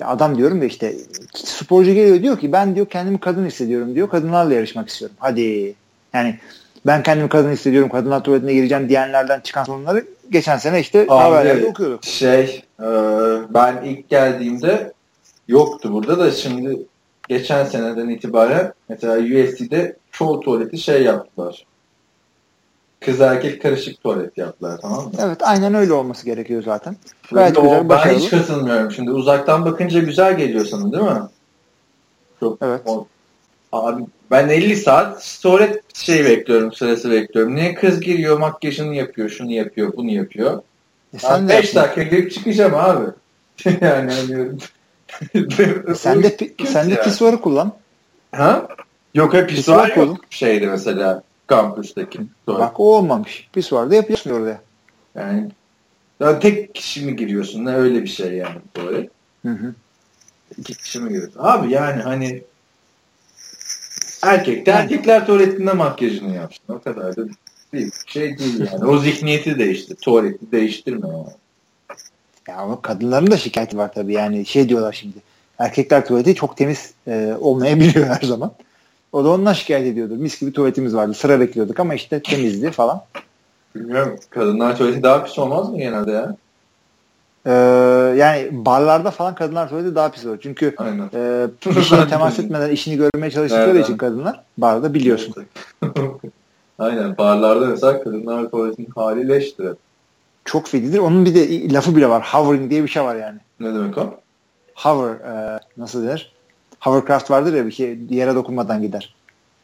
adam diyorum da işte sporcu geliyor diyor ki ben diyor kendimi kadın hissediyorum diyor. Kadınlarla yarışmak istiyorum. Hadi Yani ben kendimi kadın hissediyorum, kadınlar tuvaletine gireceğim diyenlerden çıkan sorunları geçen sene işte haberlerde okuyorduk. Şey e, ben ilk geldiğimde yoktu burada da şimdi geçen seneden itibaren mesela USC'de çoğu tuvaleti şey yaptılar. Kız erkek karışık tuvalet yaptılar tamam mı? Evet aynen öyle olması gerekiyor zaten. Gayet O- güzel, ben başarılı. hiç katılmıyorum. Şimdi uzaktan bakınca güzel geliyor sana değil mi? Çok, Evet. o- abi ben 50 saat tuvalet şeyi bekliyorum, sırası bekliyorum. Niye kız giriyor, makyajını yapıyor, şunu yapıyor, bunu yapıyor. E sen Ben de 5 dakika girip çıkacağım abi. yani hani... E sen de, sen de pisuarı kullan. Ha? Yok hep Pisuar yok şeydi mesela kampüsteki. tuvalet. Bak o olmamış. Pisuarı da yapıyorsun orada. Yani ya tek kişi mi giriyorsun? Ne öyle bir şey yani tuvalet. Hı hı. İki kişi mi giriyorsun? Abi yani hani erkek de erkekler tuvaletinde makyajını yapsın. O kadar da bir şey değil yani. O zihniyeti değiştir. Tuvaleti değiştirme yani. Ya ama kadınların da şikayeti var tabii. Yani şey diyorlar şimdi. Erkekler tuvaleti çok temiz e, olmayabiliyor her zaman. O da ondan şikayet ediyordur. Mis gibi tuvaletimiz vardı. Sıra bekliyorduk ama işte temizdi falan. Bilmiyorum. Kadınlar tuvaleti daha pis olmaz mı genelde ya? Ee, yani barlarda falan kadınlar tuvaleti daha pis olur. Çünkü Aynen. e, işine temas etmeden işini görmeye çalıştıkları için kadınlar barda biliyorsun. Aynen. Barlarda mesela kadınlar tuvaletinin hali leştir. Çok fedidir. Onun bir de lafı bile var. Hovering diye bir şey var yani. Ne demek o? Hover e, nasıl denir? Hovercraft vardır ya bir şey yere dokunmadan gider.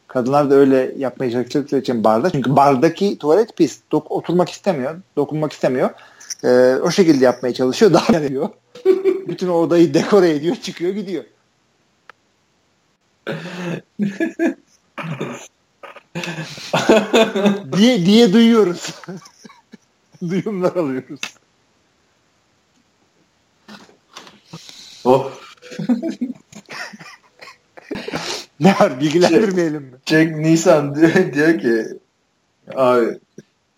Kadınlar da öyle yapmaya çalıştıkları için barda. Çünkü bardaki tuvalet pis. Dok- oturmak istemiyor. Dokunmak istemiyor. E, o şekilde yapmaya çalışıyor. Daha ediyor. Bütün o odayı dekore ediyor. Çıkıyor gidiyor. diye diye duyuyoruz. Duyumlar alıyoruz. Oh. Ne var bilgilendirmeyelim mi? Jack Nisan diyor, diyor ki abi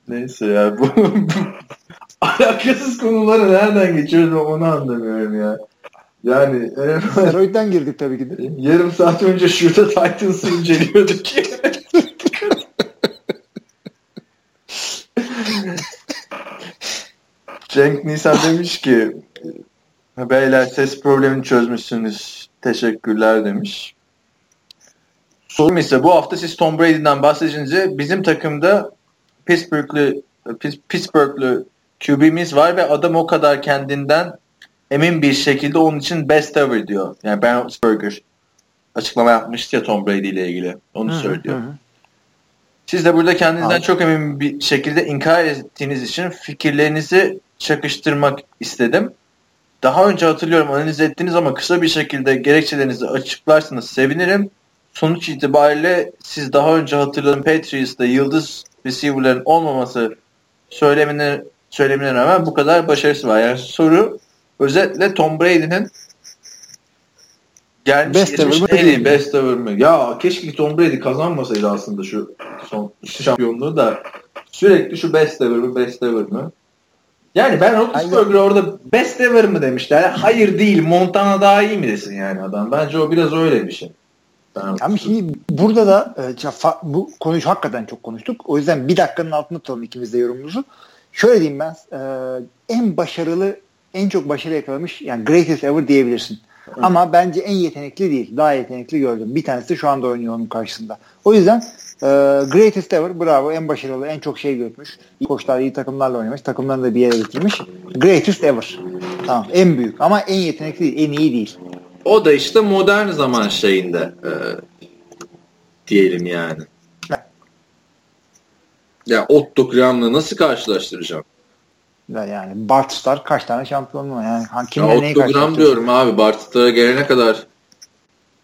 neyse ya bu, bu alakasız konuları nereden geçiyoruz onu anlamıyorum ya. Yani Steroid'den girdik tabii ki de. yarım saat önce şurada Titans'ı inceliyorduk. Cenk Nisan demiş ki beyler ses problemini çözmüşsünüz. Teşekkürler demiş. Sorum ise bu hafta siz Tom Brady'den bahsedince bizim takımda Pittsburgh'lü Pittsburgh'lü QB'miz var ve adam o kadar kendinden emin bir şekilde onun için best ever diyor. Yani Ben Roethlisberger açıklama yapmıştı ya Tom Brady ile ilgili. Onu söylüyor. Hı. Siz de burada kendinizden Abi. çok emin bir şekilde inkar ettiğiniz için fikirlerinizi çakıştırmak istedim. Daha önce hatırlıyorum analiz ettiniz ama kısa bir şekilde gerekçelerinizi açıklarsanız sevinirim. Sonuç itibariyle siz daha önce hatırladığım Patriots'ta yıldız receiver'ların olmaması söylemine, söylemine rağmen bu kadar başarısı var. Yani soru özetle Tom Brady'nin gelmiş Best geçmiş ever mi? best ever mi? Ya keşke Tom Brady kazanmasaydı aslında şu son şampiyonluğu da sürekli şu best ever mi best ever mi? Yani ben Roethlisberger orada best ever mı demişler. Hayır değil Montana daha iyi mi desin yani adam. Bence o biraz öyle bir şey. Ben Ama şimdi burada da e, bu konuyu hakikaten çok konuştuk. O yüzden bir dakikanın altında tutalım ikimiz de yorumumuzu. Şöyle diyeyim ben e, en başarılı en çok başarı yakalamış yani greatest ever diyebilirsin. Ama bence en yetenekli değil. Daha yetenekli gördüm. Bir tanesi de şu anda oynuyor onun karşısında. O yüzden e, greatest ever bravo en başarılı en çok şey görmüş. İyi koçlar iyi takımlarla oynamış. Takımlarını da bir yere getirmiş. Greatest ever. Tamam en büyük ama en yetenekli değil. En iyi değil. O da işte modern zaman şeyinde e, diyelim yani. Ya Otto Graham'la nasıl karşılaştıracağım? Ya Yani Bart kaç tane şampiyonluğu var? Yani Ya kimle neyi Otto Graham karşılaştırıyorsun? diyorum abi. Bart gelene kadar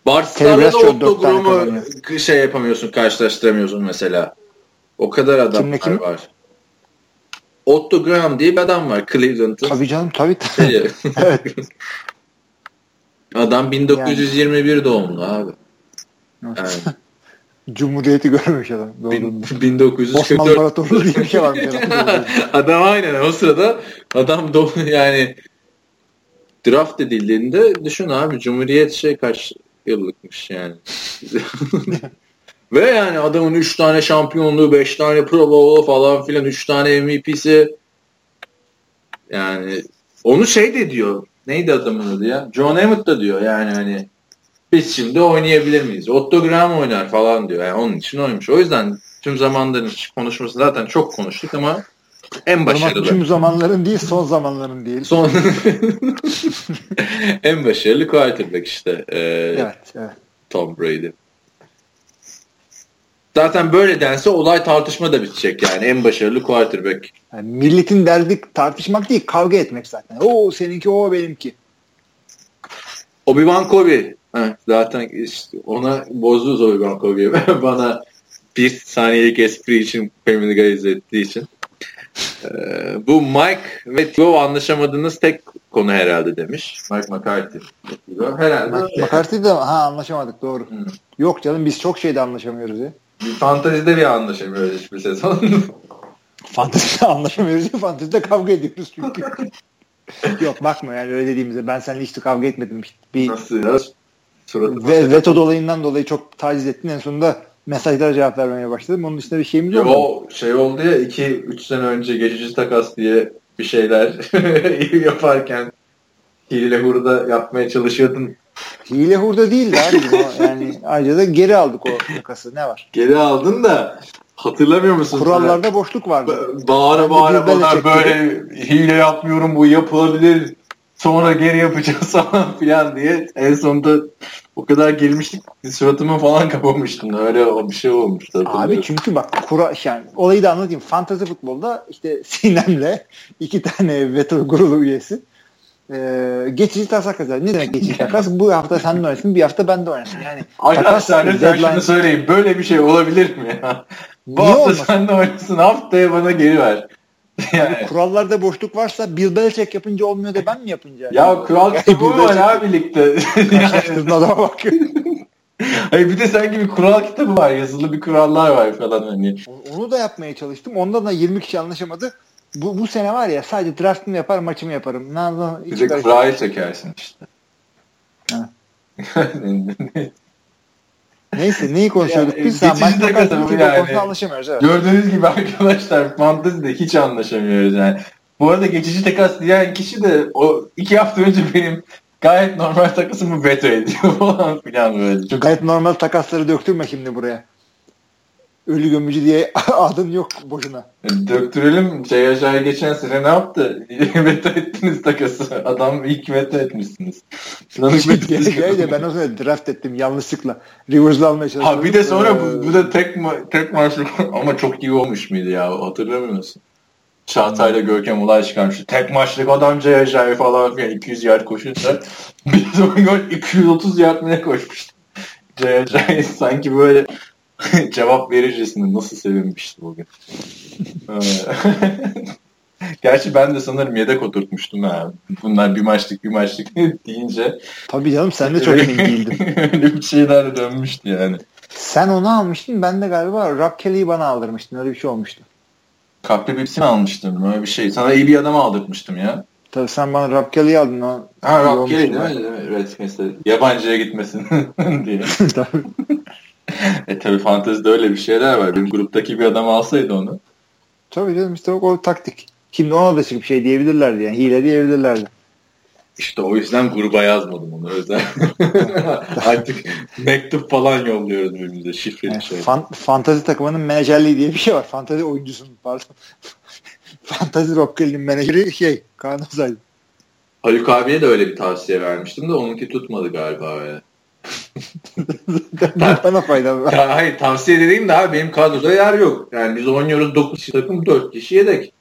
Bart da Otto kazanıyor. şey yapamıyorsun, karşılaştıramıyorsun mesela. O kadar Kimle kim? var. Otto Graham diye bir adam var Cleveland'ın. Tabii canım tabii tabii. Şeyi. Adam 1921 doğumlu abi. Yani Cumhuriyeti görmüş adam. Doğru. 1944 Osmanlı İmparatorluğu diye bir şey varmış adam. aynen o sırada adam do yani draft edildiğinde düşün abi Cumhuriyet şey kaç yıllıkmış yani. Ve yani adamın 3 tane şampiyonluğu, 5 tane Pro Bowl'u falan filan, 3 tane MVP'si. Yani onu şey de diyor. Neydi adamın adı ya? John Hammond da diyor yani hani biz şimdi oynayabilir miyiz? Otto Graham oynar falan diyor. Yani onun için oymuş. O yüzden tüm zamanların konuşması zaten çok konuştuk ama en Ama başarılı. tüm zamanların değil son zamanların değil. Son en başarılı quarterback işte e, Evet, evet. Tom Brady. Zaten böyle dense olay tartışma da bitecek yani en başarılı quarterback. Yani milletin derdi tartışmak değil kavga etmek zaten. O seninki o benimki. Obi-Wan Kobe. Heh, zaten işte ona bozdunuz Obi-Wan Kobe'yi. Bana bir saniyelik espri için Family Guy izlettiği için. Ee, bu Mike ve Tio anlaşamadığınız tek konu herhalde demiş. Mike McCarthy. Herhalde. öyle. McCarthy de ha anlaşamadık doğru. Hı. Yok canım biz çok şeyde anlaşamıyoruz ya. Bir fantezide bir anlaşamıyoruz hiçbir sezon. Fantezide anlaşamıyoruz ya fantezide kavga ediyoruz çünkü. Yok bakma yani öyle dediğimizde ben seninle hiç de kavga etmedim. Bir Nasıl ya? Suratı ve veto dolayından dolayı çok taciz ettin en sonunda mesajlara cevap vermeye başladım. Onun dışında bir şeyimiz yok. o şey oldu ya 2-3 sene önce geçici takas diye bir şeyler yaparken hile hurda yapmaya çalışıyordun. Hile hurda değildi abi. O yani ayrıca da geri aldık o takası. Ne var? Geri aldın da hatırlamıyor musun? Kurallarda boşluk vardı. Ba- bağıra de bağıra bir böyle hile yapmıyorum bu yapılabilir sonra geri yapacağız falan filan diye en sonunda o kadar gelmiştik suratımı falan kapamıştım öyle bir şey olmuştu. Abi çünkü bak kura, yani olayı da anlatayım. Fantazi futbolda işte Sinem'le iki tane veto kurulu üyesi e, geçici takas kazanıyor. Ne demek geçici takas? Bu hafta sen de oynasın, bir hafta ben de oynasın. Yani Arkadaşlar lütfen deadline- şunu söyleyin. Böyle bir şey olabilir mi ya? Bu Niye hafta olmasın? sen de oynasın. Haftaya bana geri ver. Yani, kurallarda boşluk varsa Bill Belichick yapınca olmuyor da ben mi yapınca? ya kural kitabı mı var abi ligde? yani, Şaşırdın adama bak. hayır bir de sanki bir kural kitabı var. Yazılı bir kurallar var falan hani. Onu da yapmaya çalıştım. Ondan da 20 kişi anlaşamadı. Bu, bu sene var ya sadece draftımı yapar maçımı yaparım. Ne anlam- Bir de kurayı çekersin işte. Ha. Neyse. Neyi konuşuyorduk Yani, biz? Sen ama futbol yani. anlaşamıyoruz. Evet. Gördüğünüz gibi arkadaşlar fantezide hiç anlaşamıyoruz yani. Bu arada geçici takas diyen kişi de o iki hafta önce benim gayet normal takasımı veto ediyor falan filan böyle. Çok Gayet normal takasları döktürme şimdi buraya. Ölü gömücü diye adın yok boşuna. Döktürelim. Jay Ajay geçen sene ne yaptı? veto ettiniz takası. Adam ilk veto etmişsiniz. De ben o zaman draft ettim yanlışlıkla. Rivers'la almaya çalıştım. Ha bir de sonra Ee, bu, bu da tek ma- tek maçlık ama çok iyi olmuş muydu ya hatırlamıyor musun? Çağatay'la Görkem Ulay çıkarmıştı. Tek maçlık adam Jay Ajay falan filan 200 yard koşunca bir zaman gol 230 yard mı ne koşmuştu. Jay Ajay sanki böyle cevap verircesine nasıl sevinmişti bugün. Ee, Gerçi ben de sanırım yedek oturtmuştum ha. Bunlar bir maçlık bir maçlık deyince Tabii canım sen de çok emin değildin. öyle bir şeyler dönmüştü yani. Sen onu almıştın ben de galiba Rob Kelly'yi bana aldırmıştın. Öyle bir şey olmuştu. Kapri Bips'ini almıştım öyle bir şey. Sana iyi bir adam aldırtmıştım ya. Tabii sen bana Rob Kelly'yi aldın. O Ha Rob Kelly değil mi? Mi? Redskins yabancıya gitmesin diye. Tabii. E tabi fantezide öyle bir şeyler var. Benim gruptaki bir adam alsaydı onu. Tabii canım işte o, o taktik. Şimdi ona da çıkıp şey diyebilirlerdi yani. Hile diyebilirlerdi. İşte o yüzden gruba yazmadım onu özel. Artık mektup falan yolluyoruz birbirimize şifreli Yani şey. fan, fantazi takımının menajerliği diye bir şey var. Fantazi oyuncusunun pardon. fantazi Rob Kelly'nin menajeri şey Kaan Özaydın. Haluk abiye de öyle bir tavsiye vermiştim de onunki tutmadı galiba öyle. Bana fayda var. Ya hayır tavsiye dediğim de abi benim kadroda yer yok. Yani biz oynuyoruz 9 kişi takım 4 kişi yedek.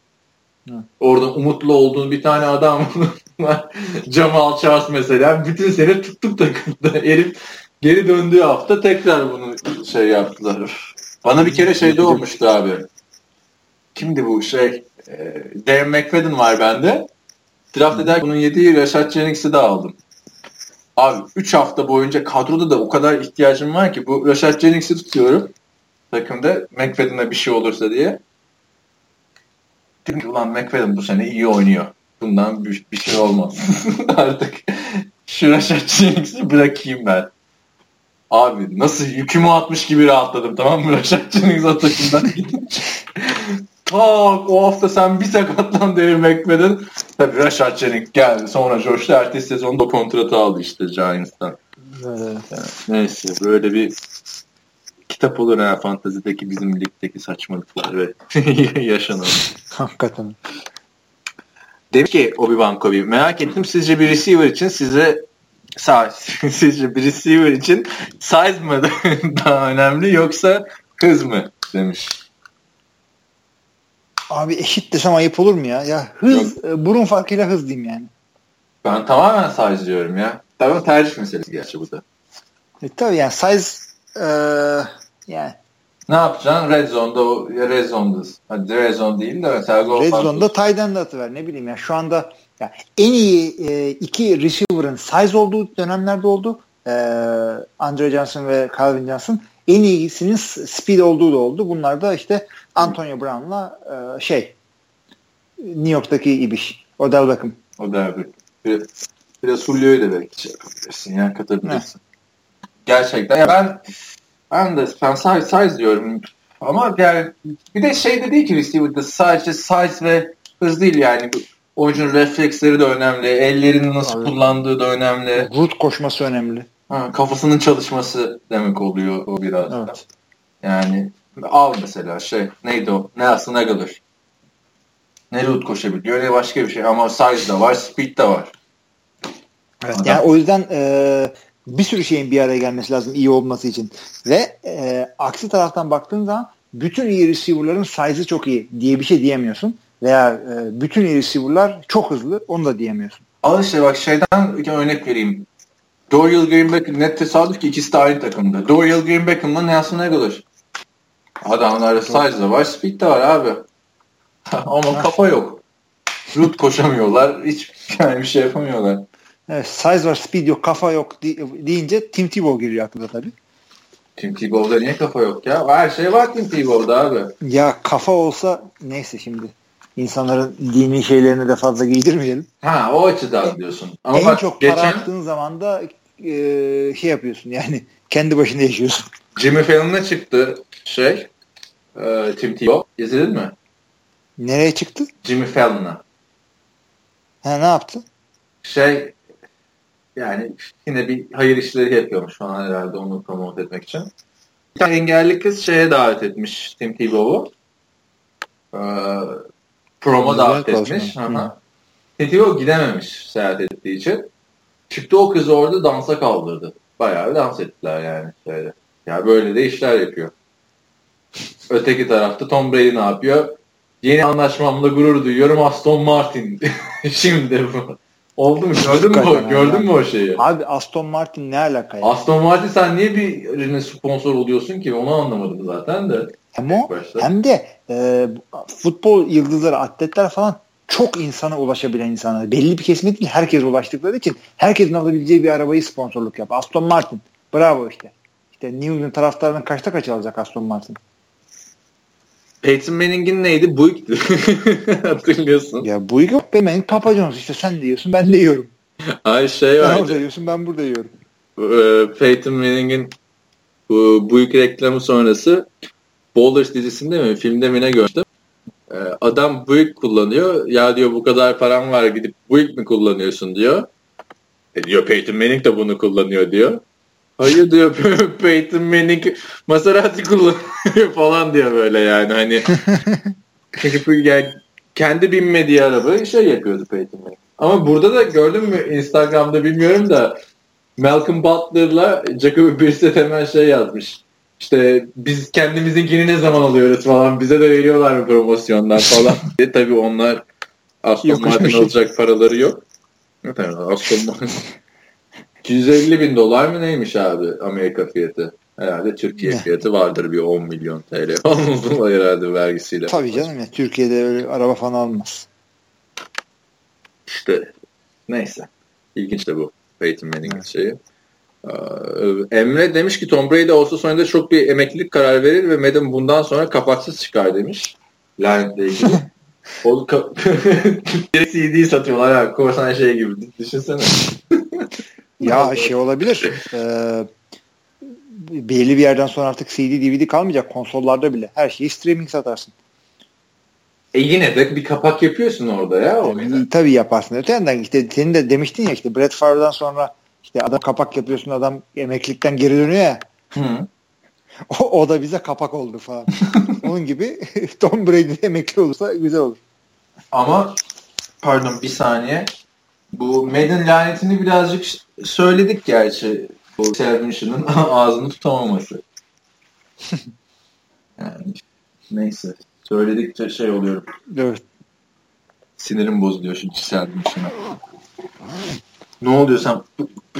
Hı. Orada umutlu olduğun bir tane adam var. Jamal Charles mesela. Bütün sene tuttuk takımda. Herif geri döndüğü hafta tekrar bunu şey yaptılar. Bana bir kere şeyde olmuştu abi. Kimdi bu şey? E, Darren McFadden var bende. Draft ederken bunun yediği Rashad Jennings'i de aldım. Abi 3 hafta boyunca kadroda da o kadar ihtiyacım var ki bu Rashad Jennings'i tutuyorum takımda McFadden'a bir şey olursa diye. Dedim ki ulan McFadden bu sene iyi oynuyor. Bundan bir, bir şey olmaz. Artık şu Rashad Jennings'i bırakayım ben. Abi nasıl yükümü atmış gibi rahatladım tamam mı Rashad Jennings atışından gidince. Tak o hafta sen bir sakatlan David McFadden. Tabii Rashad Jennings geldi. Sonra coştu. Ertesi sezonda kontratı aldı işte Giants'tan. Evet. Neyse böyle bir kitap olur ha fantazideki bizim ligdeki saçmalıklar ve yaşanan. Hakikaten. Demiş ki Obi-Wan Kobe merak ettim sizce bir receiver için size size sizce bir receiver için size mı daha önemli yoksa hız mı demiş. Abi eşit desem ayıp olur mu ya? Ya hız, e, burun farkıyla hız diyeyim yani. Ben tamamen size diyorum ya. Tabii tercih meselesi gerçi bu da. E, tabii yani size e, yani Ne yapacaksın? Red Zone'da o Red Zone'da. Hadi Red Zone değil de mesela Gol Red Zone'da tight end atıver ne bileyim ya şu anda ya en iyi e, iki receiver'ın size olduğu dönemlerde oldu. E, Andre Johnson ve Calvin Johnson. En iyisinin speed olduğu da oldu. Bunlar da işte Antonio Brown'la e, şey New York'taki ibiş. Odell Beckham. O da bir, bir, biraz Julio'yu da belki şey yapabilirsin ya katabilirsin. Gerçekten. Ya ben ben de ben size, size diyorum. Ama yani bir de şey de değil ki receiver'da sadece size ve hız değil yani. Oyuncunun refleksleri de önemli. Ellerini nasıl Abi. kullandığı da önemli. Root koşması önemli. Ha, kafasının çalışması demek oluyor o biraz da. Evet. Yani al mesela şey neydi o? Nelson Aguilar. Ne root koşabiliyor ne başka bir şey ama size de var, speed de var. Evet, Adam- yani o yüzden e, bir sürü şeyin bir araya gelmesi lazım iyi olması için. Ve e, aksi taraftan baktığın zaman bütün iyi receiver'ların size'ı çok iyi diye bir şey diyemiyorsun. Veya e, bütün iyi receiver'lar çok hızlı onu da diyemiyorsun. Al işte bak şeyden örnek vereyim. Dorial Green Beckham net tesadüf ki ikisi de aynı takımda. Dorial Green Beckham'la Nelson Aguilar. Adamlarda size de var, speed de var abi. Ama kafa yok. Root koşamıyorlar. Hiç yani bir şey yapamıyorlar. Evet, size var, speed yok, kafa yok deyince Tim Tebow geliyor aklına tabii. Tim Tebow'da niye kafa yok ya? Her şey var Tim Tebow'da abi. Ya kafa olsa neyse şimdi insanların dini şeylerini de fazla giydirmeyelim. Ha o açıdan diyorsun. Ama en bak çok geçen para attığın zaman da e, şey yapıyorsun yani kendi başına yaşıyorsun. Jimmy Fallon'a çıktı şey e, Tim Tebow. İzledin mi? Nereye çıktı? Jimmy Fallon'a. Ha, ne yaptı? Şey yani yine bir hayır işleri yapıyormuş falan herhalde onu promote etmek için. Bir tane engelli kız şeye davet etmiş Tim Tebow'u. Ee, promo davet etmiş. Tebow gidememiş seyahat ettiği için. Çıktı o kızı orada dansa kaldırdı. Bayağı dans ettiler yani. Şöyle. Ya böyle de işler yapıyor. Öteki tarafta Tom Brady ne yapıyor? Yeni anlaşmamla gurur duyuyorum Aston Martin. Şimdi bu. Oldu mu? Gördün mü, gördün mü o şeyi? Abi Aston Martin ne alaka ya? Aston Martin sen niye birine sponsor oluyorsun ki? Onu anlamadım zaten de. hem o başta. hem de e, futbol yıldızları, atletler falan çok insana ulaşabilen insanlar. Belli bir kesime değil herkes ulaştıkları için herkesin alabileceği bir arabayı sponsorluk yap. Aston Martin. Bravo işte. İşte New England taraftarının kaçta kaç alacak Aston Martin? Peyton Manning'in neydi? Buick'ti. Hatırlıyorsun. Ya bu yok be benim Papa John's işte sen de yiyorsun ben de yiyorum. Ay şey Sen vardı. orada yiyorsun ben burada yiyorum. Ee, Peyton Manning'in bu Buick reklamı sonrası Ballers dizisinde mi filmde mi ne gördüm. Ee, adam Buick kullanıyor. Ya diyor bu kadar param var gidip Buick mi kullanıyorsun diyor. E diyor Peyton Manning de bunu kullanıyor diyor. Hayır diyor Peyton Manning Maserati kullanıyor falan diyor böyle yani hani. Çünkü yani kendi binmediği araba şey yapıyordu Peyton Manning. Ama burada da gördün mü Instagram'da bilmiyorum da Malcolm Butler'la Jacoby Brissett hemen şey yazmış. İşte biz kendimizinkini ne zaman alıyoruz falan bize de veriyorlar mı promosyondan falan diye. Tabii onlar Aston Martin alacak paraları yok. Evet, Aston Martin 250 bin dolar mı neymiş abi Amerika fiyatı? Herhalde Türkiye Ne? fiyatı vardır bir 10 milyon TL falan herhalde vergisiyle. Tabii canım ya Türkiye'de öyle araba falan almaz. İşte neyse. İlginç de bu Peyton Manning'in şeyi. Ee, Emre demiş ki Tom Brady Ağustos sonunda çok bir emeklilik kararı verir ve Madden bundan sonra kapaksız çıkar demiş. Lanetle ilgili. o ka- CD satıyorlar ya. Korsan şey gibi. Düşünsene. Ya şey olabilir. Ee, belli bir yerden sonra artık CD, DVD kalmayacak konsollarda bile. Her şeyi streaming satarsın. E yine de bir kapak yapıyorsun orada ya. Yani, tabii yaparsın. Öte yandan işte senin de demiştin ya işte Brett Favre'dan sonra işte adam kapak yapıyorsun adam emeklilikten geri dönüyor ya. Hı. O, o da bize kapak oldu falan. Onun gibi Tom Brady emekli olursa güzel olur. Ama pardon bir saniye. Bu Madden lanetini birazcık söyledik gerçi. Bu Servinş'in ağzını tutamaması. yani neyse. Söyledikçe şey oluyorum. Evet. Sinirim bozuluyor şu Servinş'ine. ne oluyor sen?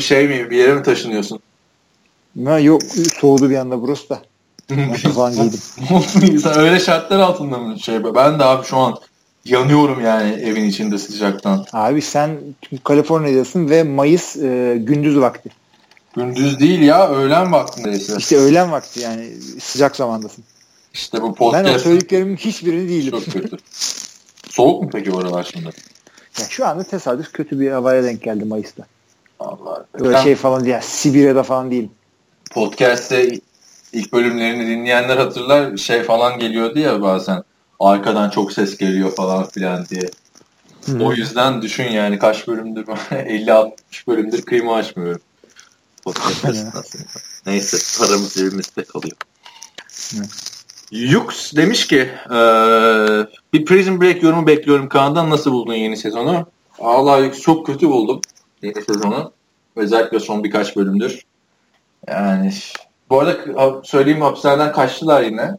Şey mi? Bir yere mi taşınıyorsun? Ha, yok soğudu bir anda burası da. Falan giydim. sen öyle şartlar altında mı şey? Ben de abi şu an yanıyorum yani evin içinde sıcaktan. Abi sen Kaliforniya'dasın ve Mayıs e, gündüz vakti. Gündüz değil ya öğlen vaktindeyse. İşte öğlen vakti yani sıcak zamandasın. İşte bu podcast. Ben o söylediklerimin hiçbirini değilim. Çok kötü. Soğuk mu peki oralar şimdi? Ya şu anda tesadüf kötü bir havaya denk geldi Mayıs'ta. Allah. Öyle şey falan değil. Yani Sibirya'da falan değil. Podcast'te ilk bölümlerini dinleyenler hatırlar şey falan geliyordu ya bazen. Arkadan çok ses geliyor falan filan diye. Hmm. O yüzden düşün yani kaç bölümdür 50-60 bölümdür kıyma açmıyorum. Neyse paramız cebimizde kalıyor. Hmm. Yux demiş ki e, bir Prison Break yorumu bekliyorum Kaan'dan. Nasıl buldun yeni sezonu? Allah Yux çok kötü buldum yeni sezonu. Özellikle son birkaç bölümdür. Yani bu arada söyleyeyim hapishaneden kaçtılar yine.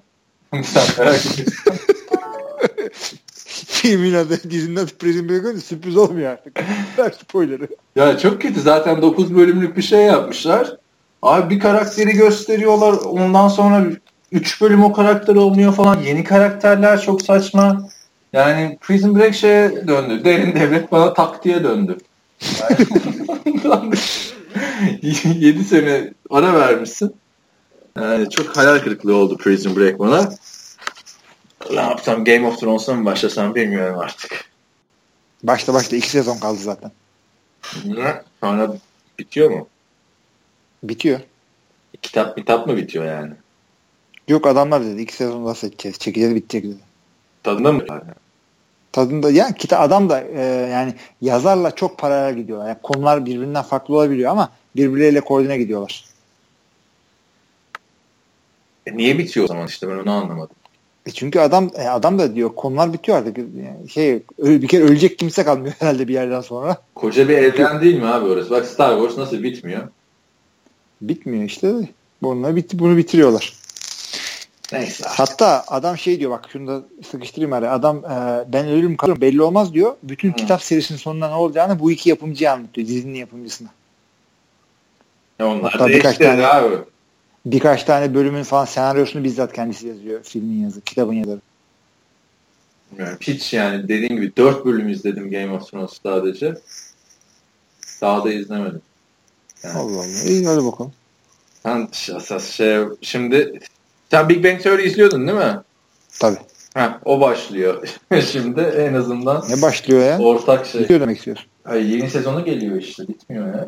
Sen merak Filmin adı, dizinin adı Prison Break sürpriz olmuyor artık. Ver spoiler'ı. Ya çok kötü. Zaten 9 bölümlük bir şey yapmışlar. Abi bir karakteri gösteriyorlar. Ondan sonra 3 bölüm o karakter olmuyor falan. Yeni karakterler çok saçma. Yani Prison Break şeye döndü. Derin devlet bana taktiğe döndü. Yani, 7 sene ara vermişsin. Yani çok hayal kırıklığı oldu Prison Break bana. Ne yapsam Game of Thrones'a mı başlasam bilmiyorum artık. Başta başta iki sezon kaldı zaten. Ne? Sonra bitiyor mu? Bitiyor. Kitap kitap mı bitiyor yani? Yok adamlar dedi iki sezon daha seçeceğiz. Çekeceğiz bitecek dedi. Tadında mı? Tadında ya kita adam da e, yani yazarla çok paralel gidiyor. Yani konular birbirinden farklı olabiliyor ama birbirleriyle koordine gidiyorlar. E niye bitiyor o zaman işte ben onu anlamadım. E çünkü adam e, adam da diyor konular bitiyor artık. Yani şey bir kere ölecek kimse kalmıyor herhalde bir yerden sonra. Koca bir evren değil mi abi orası? Bak Star Wars nasıl bitmiyor? Bitmiyor işte. Bununla bitti bunu bitiriyorlar. Neyse. Hatta adam şey diyor bak şunu da sıkıştırayım araya. Adam e, ben ölürüm kalırım belli olmaz diyor. Bütün Hı. kitap serisinin sonunda ne olacağını bu iki yapımcıya anlatıyor. Dizinin yapımcısına. Ya onlar Hatta birkaç tane, abi. Birkaç tane bölümün falan senaryosunu bizzat kendisi yazıyor. Filmin yazı, kitabın yazarı. Yani hiç yani dediğim gibi dört bölüm izledim Game of Thrones sadece. Daha da izlemedim. Yani. Allah Allah. İyi hadi bakalım. Sen esas şey şimdi sen Big Bang Theory izliyordun değil mi? Tabii. Ha, o başlıyor. Şimdi en azından. Ne başlıyor ya? Ortak şey. Bitiyor demek istiyorsun. Hayır, yeni sezonu geliyor işte. Bitmiyor ya.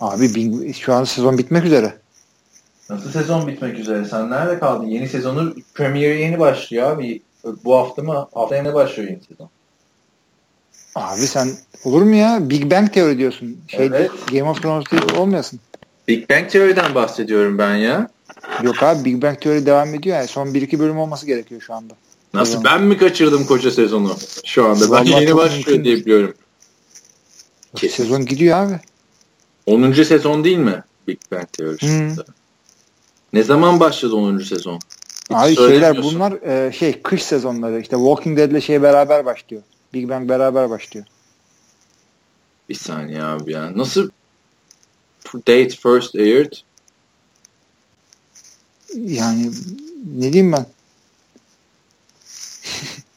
Abi Bing, şu an sezon bitmek üzere. Nasıl sezon bitmek üzere? Sen nerede kaldın? Yeni sezonu premiere yeni başlıyor abi. Bu hafta mı? Haftaya ne başlıyor yeni sezon? Abi sen olur mu ya? Big Bang Theory diyorsun. Şey, evet. Game of Thrones olmayasın. Big Bang Theory'den bahsediyorum ben ya. Yok abi Big Bang Theory devam ediyor yani. Son 1-2 bölüm olması gerekiyor şu anda. Nasıl? Sezon. Ben mi kaçırdım koca sezonu şu anda? Vallahi ben yeni başlıyor diye biliyorum. Kesin. Sezon gidiyor abi. 10. sezon değil mi Big Bang Theory? Hmm. Ne zaman başladı 10. sezon? Hiç Abi şeyler bunlar e, şey kış sezonları. İşte Walking Dead ile şey beraber başlıyor. Big Bang beraber başlıyor. Bir saniye abi ya. Nasıl date first aired? Yani ne diyeyim ben?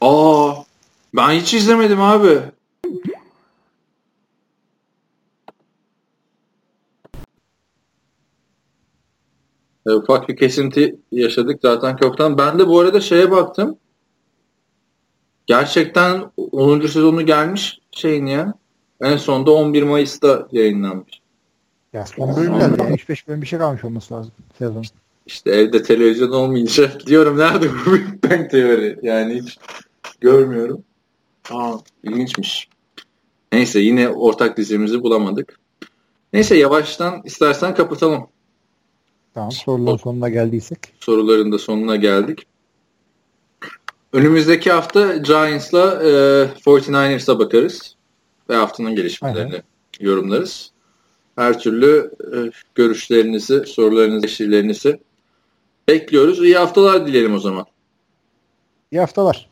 Aa, ben hiç izlemedim abi. E, ufak bir kesinti yaşadık zaten kökten. Ben de bu arada şeye baktım. Gerçekten 10. sezonu gelmiş şeyin ya. En sonunda 11 Mayıs'ta yayınlanmış. Ya son bölümler yani 3-5 bölüm bir şey kalmış olması lazım sezon. İşte evde televizyon olmayınca diyorum nerede bu Big Bang teori? Yani hiç görmüyorum. Aa, ilginçmiş. Neyse yine ortak dizimizi bulamadık. Neyse yavaştan istersen kapatalım. Tamam soruların sonuna geldiysek. Soruların da sonuna geldik. Önümüzdeki hafta Giants'la e, 49ers'a bakarız. Ve haftanın gelişmelerini Aynen. yorumlarız. Her türlü e, görüşlerinizi, sorularınızı, eleştirilerinizi bekliyoruz. İyi haftalar dileyelim o zaman. İyi haftalar.